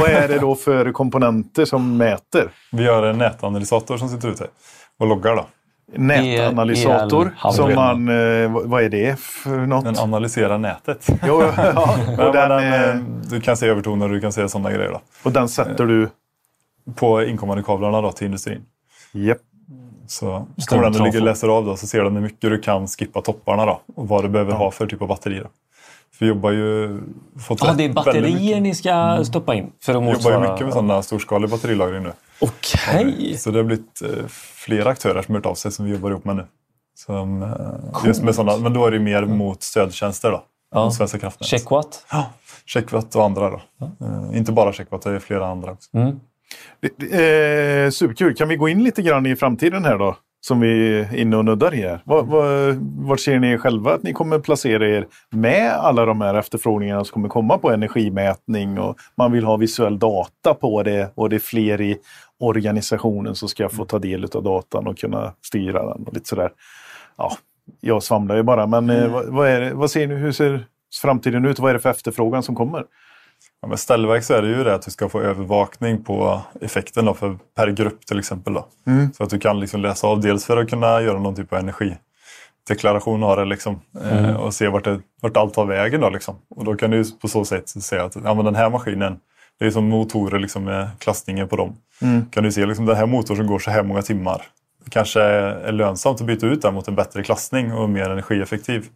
Vad är det då för komponenter som mäter? Vi gör en nätanalysator som sitter ute och loggar. Då. Nätanalysator. El- som man, eh, vad- är det för något? Den analyserar nätet. Jo, ja. Och, den, den, eh, eh, du kan se övertoner och du kan se sådana grejer. Då. och den sätter du... På inkommande kablarna då, till industrin. Japp. Så kommer den ligga och läser av då, så ser den hur mycket du kan skippa topparna då, och vad du behöver ha för typ av batteri. Då. För vi jobbar ju... Fått Ah, det är batterier ni ska stoppa in för att Vi jobbar ju mycket med sådana storskalig batterilagring nu. Okej! Så det har blivit eh, flera aktörer som hört av sig som vi jobbar ihop med nu. Som, eh, just med sådana, men då är det mer mot stödtjänster då. Ja. Svenska kraftnät. Checkwatt? Ja, Checkwatt och andra då. Eh, inte bara Checkwatt, det är flera andra också. Eh, superkul. Kan vi gå in lite grann i framtiden här då? Som vi är inne och nuddar i här. Var, var, vart ser ni själva att ni kommer placera er med alla de här efterfrågningarna som kommer komma på energimätning och man vill ha visuell data på det och det är fler i organisationen som ska få ta del av datan och kunna styra den och lite sådär. Ja, jag svamlar ju bara, men eh, vad, vad, är det, vad ser ni, hur ser framtiden ut? Vad är det för efterfrågan som kommer? Ja, med ställverk så är det ju det att du ska få övervakning på effekten då för, per grupp till exempel. Då. Så att du kan liksom läsa av dels för att kunna göra någon typ av energideklaration av det liksom, eh, och se vart, det, vart allt tar vägen. Då, liksom. Och då kan du på så sätt säga att ja, men den här maskinen, det är som motorer liksom, med klassningen på dem. Kan du se liksom, den här motorn som går så här många timmar. Det kanske är lönsamt att byta ut den mot en bättre klassning och mer energieffektiv.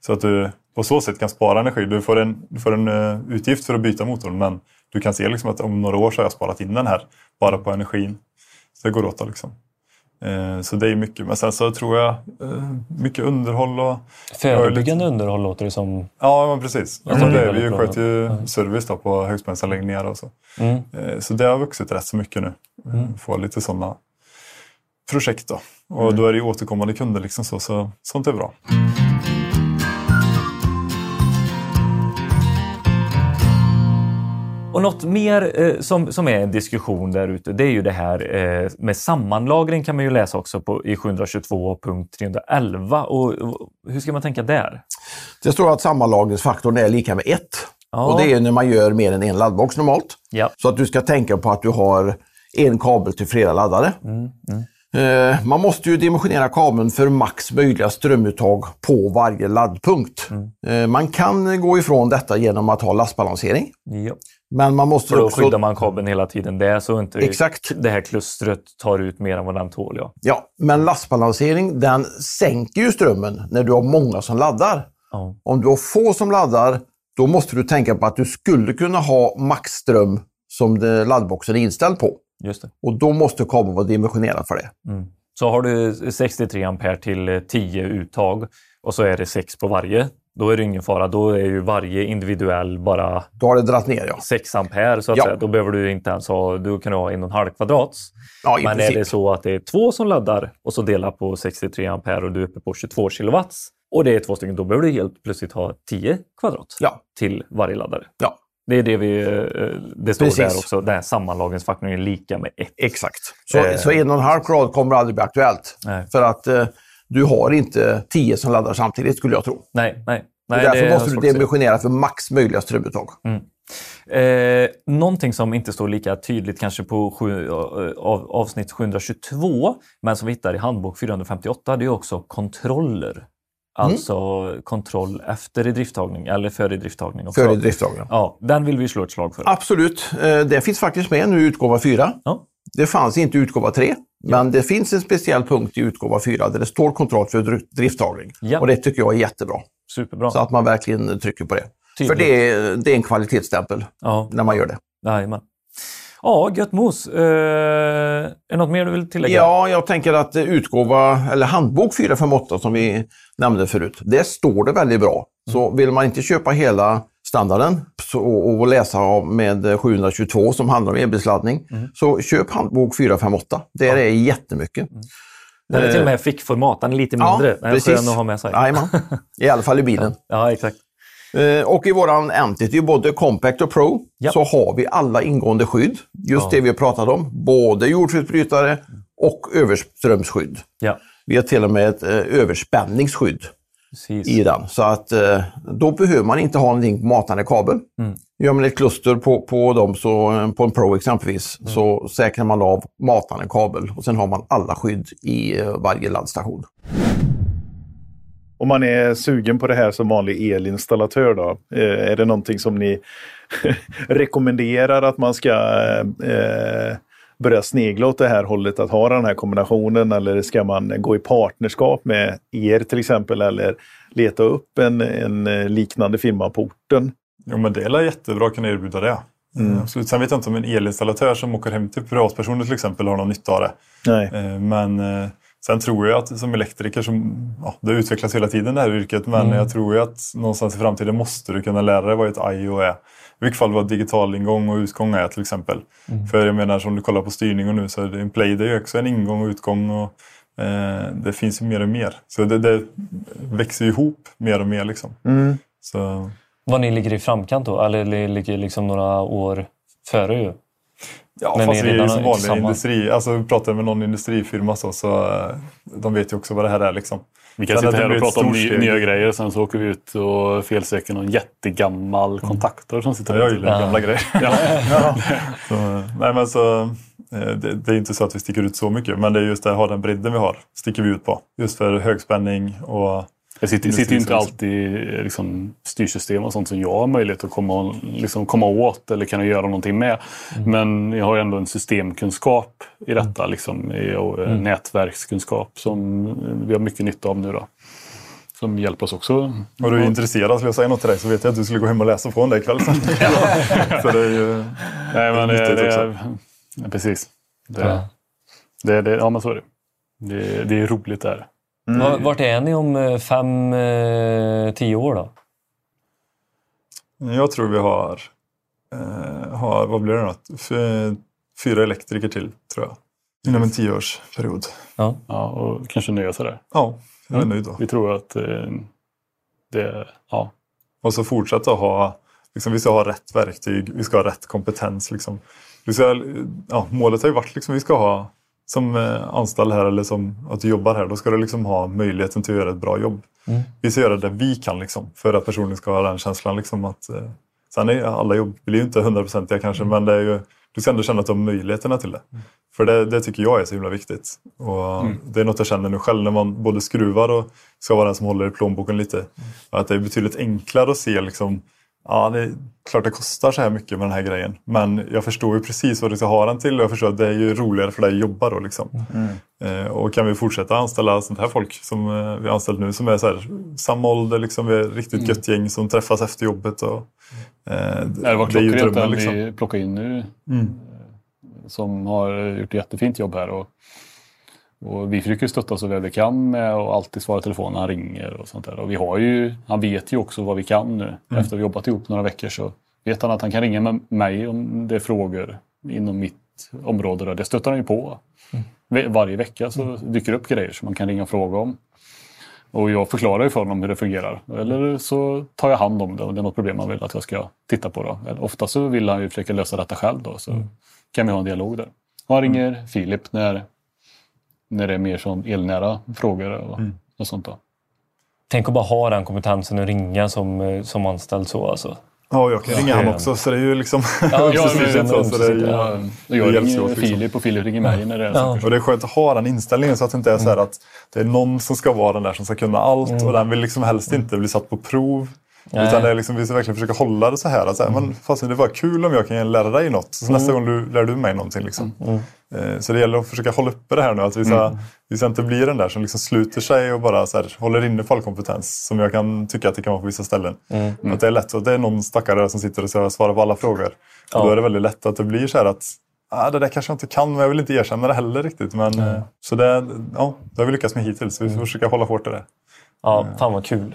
Så att du på så sätt kan spara energi. Du får en, du får en eh, utgift för att byta motorn men du kan se liksom att om några år så har jag sparat in den här bara på energin. Så det går åt. Liksom. Eh, så det är mycket. Men sen så tror jag eh, mycket underhåll och... Förebyggande underhåll låter det som. Ja, men precis. Alltså, Alltså, det vi sköter ju service då på högspänningsanläggningar och så. Mm. Så det har vuxit rätt så mycket nu. Mm. Få lite sådana projekt då. Och Mm. då är det ju återkommande kunder liksom så, så sånt är bra. Och något mer eh, som, som är en diskussion där ute, det är ju det här eh, med sammanlagring kan man ju läsa också på, i 722.311. Och, och hur ska man tänka där? Det står att sammanlagringsfaktorn är lika med 1. Ja. Och det är när man gör mer än en laddbox normalt. Ja. Så att du ska tänka på att du har en kabel till flera laddare. Eh, Man måste ju dimensionera kabeln för max möjliga strömuttag på varje laddpunkt. Eh, Man kan gå ifrån detta genom att ha lastbalansering. Ja. Men man måste För då också... skyddar man kabeln hela tiden där så inte Exakt. det här klustret tar ut mer än vad den tål. Ja. Ja, men lastbalansering den sänker ju strömmen när du har många som laddar. Ja. Om du har få som laddar, då måste du tänka på att du skulle kunna ha maxström som laddboxen är inställd på. Just det. Och då måste kabeln vara dimensionerad för det. Så har du 63 ampere till eh, 10 uttag och så är det 6 på varje. Då är det ingen fara. Då är ju varje individuell bara Då har det dratt ner, ja. 6 ampere. Så att Ja. säga. Då behöver du inte ens ha, du kan ha en och en halv kvadrats. Ja, Men princip. är det så att det är två som laddar och så delar på 63 ampere och du är uppe på 22 kilowatts och det är två stycken, då behöver du helt plötsligt ha 10 kvadrat Ja. till varje laddare. Ja, Det är det vi, eh, det står Precis. där också. Den här sammanlagringsfaktorn är lika med 1. exakt. Så, Eh. så en och en halv grad kommer aldrig bli aktuellt. Nej. För att eh, du har inte tio som laddar samtidigt, skulle jag tro. Nej, nej. Nej därför det måste du dimensionera för max möjliga strömuttag. Eh, någonting som inte står lika tydligt kanske på sju, av, avsnitt 722, men som vi hittar i handbok 458, det är också kontroller. Alltså kontroll efter idrifttagning eller före idrifttagning. också. För idrifttagning. Ja, den vill vi slå ett slag för. Absolut. Eh, Det finns faktiskt med nu i utgåva 4. Ja. Det fanns inte i utgåva 3. Men det finns en speciell punkt i utgåva 4 där det står kontroll för dri- drifttagning. Och det tycker jag är jättebra. Superbra. Så att man verkligen trycker på det. Tydligt. För det är, det är en kvalitetsstämpel Ja, när man gör det. jajamän. Ja, gött mos. Eh, är det något mer du vill tillägga? Ja, jag tänker att utgåva, eller handbok 458 som vi nämnde förut, det står det väldigt bra. Så vill man inte köpa hela standarden så, och läsa av med 722 som handlar om elbilsladdning, så köp handbok 458. Det är jättemycket. Den är till och med fickformat. Den är lite mindre. Den är skön att ha med sig. Jajamän. I alla fall i bilen. Ja, exakt. Eh, Och i våran Entity, både Compact och Pro, Ja. så har vi alla ingående skydd. Just Ja. det vi har pratat om. Både jordskyddsbrytare och överströmsskydd. Ja, Vi har till och med ett eh, överspänningsskydd precis. i den. Så att eh, då behöver man inte ha någonting på matande kabel. Mm. Gör man ett kluster på, på dem, så, eh, på en Pro exempelvis, Mm. så säkrar man av matande kabel och sen har man alla skydd i eh, varje laddstation. Om man är sugen på det här som vanlig elinstallatör då, är det någonting som ni rekommenderar att man ska eh, börja snegla åt det här hållet, att ha den här kombinationen eller ska man gå i partnerskap med er till exempel eller leta upp en, en eh, liknande firma på orten? Jo, men det är jättebra att kunna erbjuda det. Eh, Absolut. Sen vet jag inte om en elinstallatör som åker hem till privatpersoner till exempel har någon nytta av det. Nej. Eh, Men eh, sen tror jag att som elektriker, som, ja, det utvecklas hela tiden det här yrket, men jag tror ju att någonstans i framtiden måste du kunna lära dig vad ett IO är. Vilket fall vad digital ingång och utgång är till exempel. För jag menar som du kollar på styrning och nu så är det en play, det är också en ingång och utgång. Och, eh, det finns ju mer och mer. Så det, det växer ihop mer och mer liksom. Så, Vad ni ligger i framkant då? Eller li- ligger liksom några år före ju? Ja, Men fast är vi är ju som vanlig industri. Alltså pratar med någon industrifirma så, så eh, de vet ju också vad det här är liksom. Vi kan att sitta här och prata om ny, storsteg. nya grejer sen så åker vi ut och felsäker någon jättegammal kontaktor som sitter Jag där. gillar Ja. gamla grejer. Ja. Så, nej, men så, eh, det, det är inte så att vi sticker ut så mycket, men det är just det, ha den bredden vi har, sticker vi ut på. Just för högspänning och Det sitter, sitter ju inte alltid i liksom, styrsystem och sånt som jag har möjlighet att komma, liksom, komma åt eller kan göra någonting med. Men jag har ju ändå en systemkunskap i detta, liksom, och eh, nätverkskunskap som vi har mycket nytta av nu. Då. Som hjälper oss också. Och du är intresserad, skulle jag säga något till dig så vet jag att du skulle gå hem och läsa den där ikväll sen. så det är ju... Nej, men det, nyttigt det, också. är, ja, precis. Det, Ja. det, det, ja, men så är det. Det, det är roligt där. Va- Vart är ni om eh, fem, eh, tio år då? Jag tror vi har, eh, har vad blir det då? F- Fyra elektriker till, tror jag. Inom en tioårsperiod. Ja. Ja, och kanske nöja sig där. Ja, jag är nöjd då. Vi tror att eh, det... Ja, Och så fortsätta ha, liksom, vi ska ha rätt verktyg, vi ska ha rätt kompetens. Liksom. Vi ska, ja, målet har ju varit liksom, vi ska ha som eh, anställd här eller som att du jobbar här, då ska du liksom ha möjligheten till att göra ett bra jobb. Vi ska göra det vi kan liksom, för att personen ska ha den känslan. Liksom, att, eh, sen är alla jobb blir ju inte hundraprocentiga kanske, men det är ju, du ska ändå känna att du har möjligheterna till det. För det, det tycker jag är så himla viktigt. Och Det är något jag känner nu själv när man både skruvar och ska vara den som håller i plånboken lite. Att det är betydligt enklare att se liksom, ja det är klart det kostar så här mycket med den här grejen. Men jag förstår ju precis vad du ska ha den till och jag förstår att det är ju roligare för dig att jobba då. Liksom. Eh, och kan vi fortsätta anställa sånt här folk som eh, vi har anställt nu som är så här, samma ålder, liksom, vi är ett riktigt gött gäng som träffas efter jobbet. Och, eh, det var klockrent den liksom. vi plockade in nu. Mm. Som har gjort ett jättefint jobb här. Och, och vi försöker stötta så väl vi kan med att alltid svara i telefon när han ringer och sånt där. Och vi har ju, han vet ju också vad vi kan nu. Efter att vi jobbat ihop några veckor så vet han att han kan ringa med mig om det är frågor inom mitt område. Då. Det stöttar han ju på. Ve- Varje vecka så dyker det upp grejer som man kan ringa och fråga om. Och jag förklarar ju för honom hur det fungerar. Eller så tar jag hand om det om det är något problem han vill att jag ska titta på. Då. Eller ofta så vill han ju försöka lösa detta själv. Då, så kan vi ha en dialog där. Och han ringer Filip när, när det är mer som elnära frågor och, och sånt. Då. Tänk att bara ha den kompetensen att ringa som, eh, som anställd så alltså. Ja, jag kan ringa han också så det är ju liksom... Ja, Ja, precis men- så, så det är ju, Ja, och det jag ringer åt, liksom. Filip och Filip ringer mig när det är Ja. Och det är skönt att ha den inställningen så att det inte är så här att det är någon som ska vara den där som ska kunna allt och den vill liksom helst inte bli satt på prov. Nej. Utan det är liksom, vi ska verkligen försöka hålla det så här. Att så här men fast det var kul om jag kan lära dig något. Så nästa gång du, lär du mig någonting. Liksom. Eh, Så det gäller att försöka hålla uppe det här nu. Att vi ska, vi ska inte bli den där som liksom sluter sig och bara så här, håller inne på all kompetens. Som jag kan tycka att det kan vara på vissa ställen. Att det är lätt att det är någon stackare som sitter och ska svara på alla frågor. Och då är det väldigt lätt att det blir så här att ah, det där kanske jag inte kan, men jag vill inte erkänna det heller riktigt. Men, eh, Så det, ja, det har vi lyckats med hittills. Vi får försöka hålla hårt i det. Ja, fan vad kul.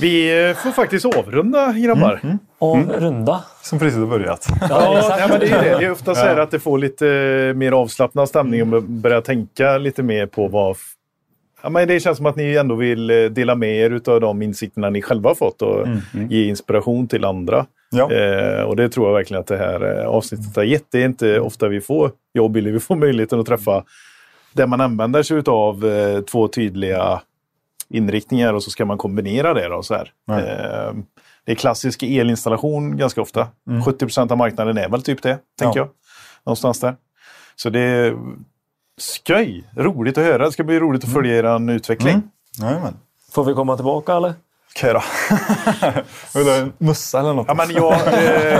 Vi eh, får faktiskt avrunda grabbar. Avrunda. Som precis har börjat. Ja, exakt. nej, men det är det. Det är ofta så här att det får lite eh, mer avslappnad stämning och börja tänka lite mer på vad... Ja, men det känns som att ni ändå vill eh, dela med er av de insikterna ni själva har fått och ge inspiration till andra. Ja. Eh, och det tror jag verkligen att det här avsnittet har gett. Det är inte ofta vi får jobb eller vi får möjligheten att träffa där man använder sig av eh, två tydliga inriktningar och så ska man kombinera det. Då, så här. Eh, det är klassisk elinstallation ganska ofta. 70% av marknaden är väl typ det, tänker Ja. jag. Någonstans där. Så det är skoj, roligt att höra. Det ska bli roligt att följa er utveckling. Jajamän. Får vi komma tillbaka eller? Okej då. Vill du ha en mössa eller något? Ja, men jag, eh,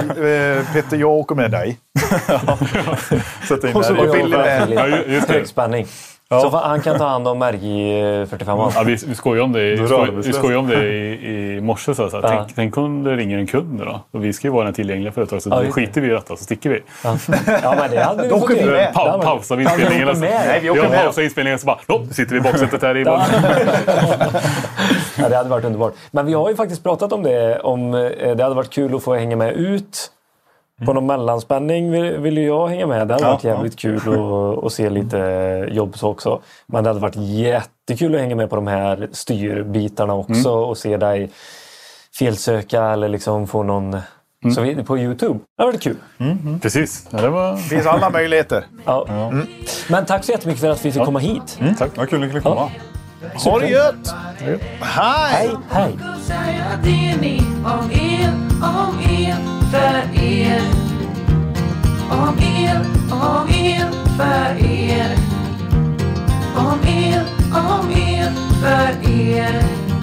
eh, Petter, jag åker med dig. Sätta in Och så Och Billy jag med. Ja, ju- just det. Högspänning. Så han kan ta hand om RJ 45 Ja, vi, vi skojade om det, är skoj, vi om det i, i morse. Så, så, här, Ja. tänk, tänk om det ringer en kund nu då? Och vi ska ju vara den tillgängliga företaget. Så Ja, då skiter vi i detta så sticker vi. Ja, ja men det hade vi fått göra. med. Det hade Pa, pausar vi Ja, vi inspelningen. Nej, vi åker har med. pausat inspelningen så bara, då sitter vi i baksätet här i Ja. ja, det hade varit underbart. Men vi har ju faktiskt pratat om det. Om eh, det hade varit kul att få hänga med ut. På någon mellanspänning vill, vill ju jag hänga med. Det hade Ja, varit jävligt kul att, se lite jobb så också. Men det hade varit jättekul att hänga med på de här styrbitarna också och se dig felsöka eller liksom få någon... Så vi, på Youtube. Det hade varit kul. Precis. Ja, det var... Det finns alla möjligheter. Ja. Men tack så jättemycket för att vi fick komma hit. Tack, vad kul att ni kunde komma. Ha det gött! Hej! Hej! säga för er. Om er, om er, för er. Om er, om er, för er.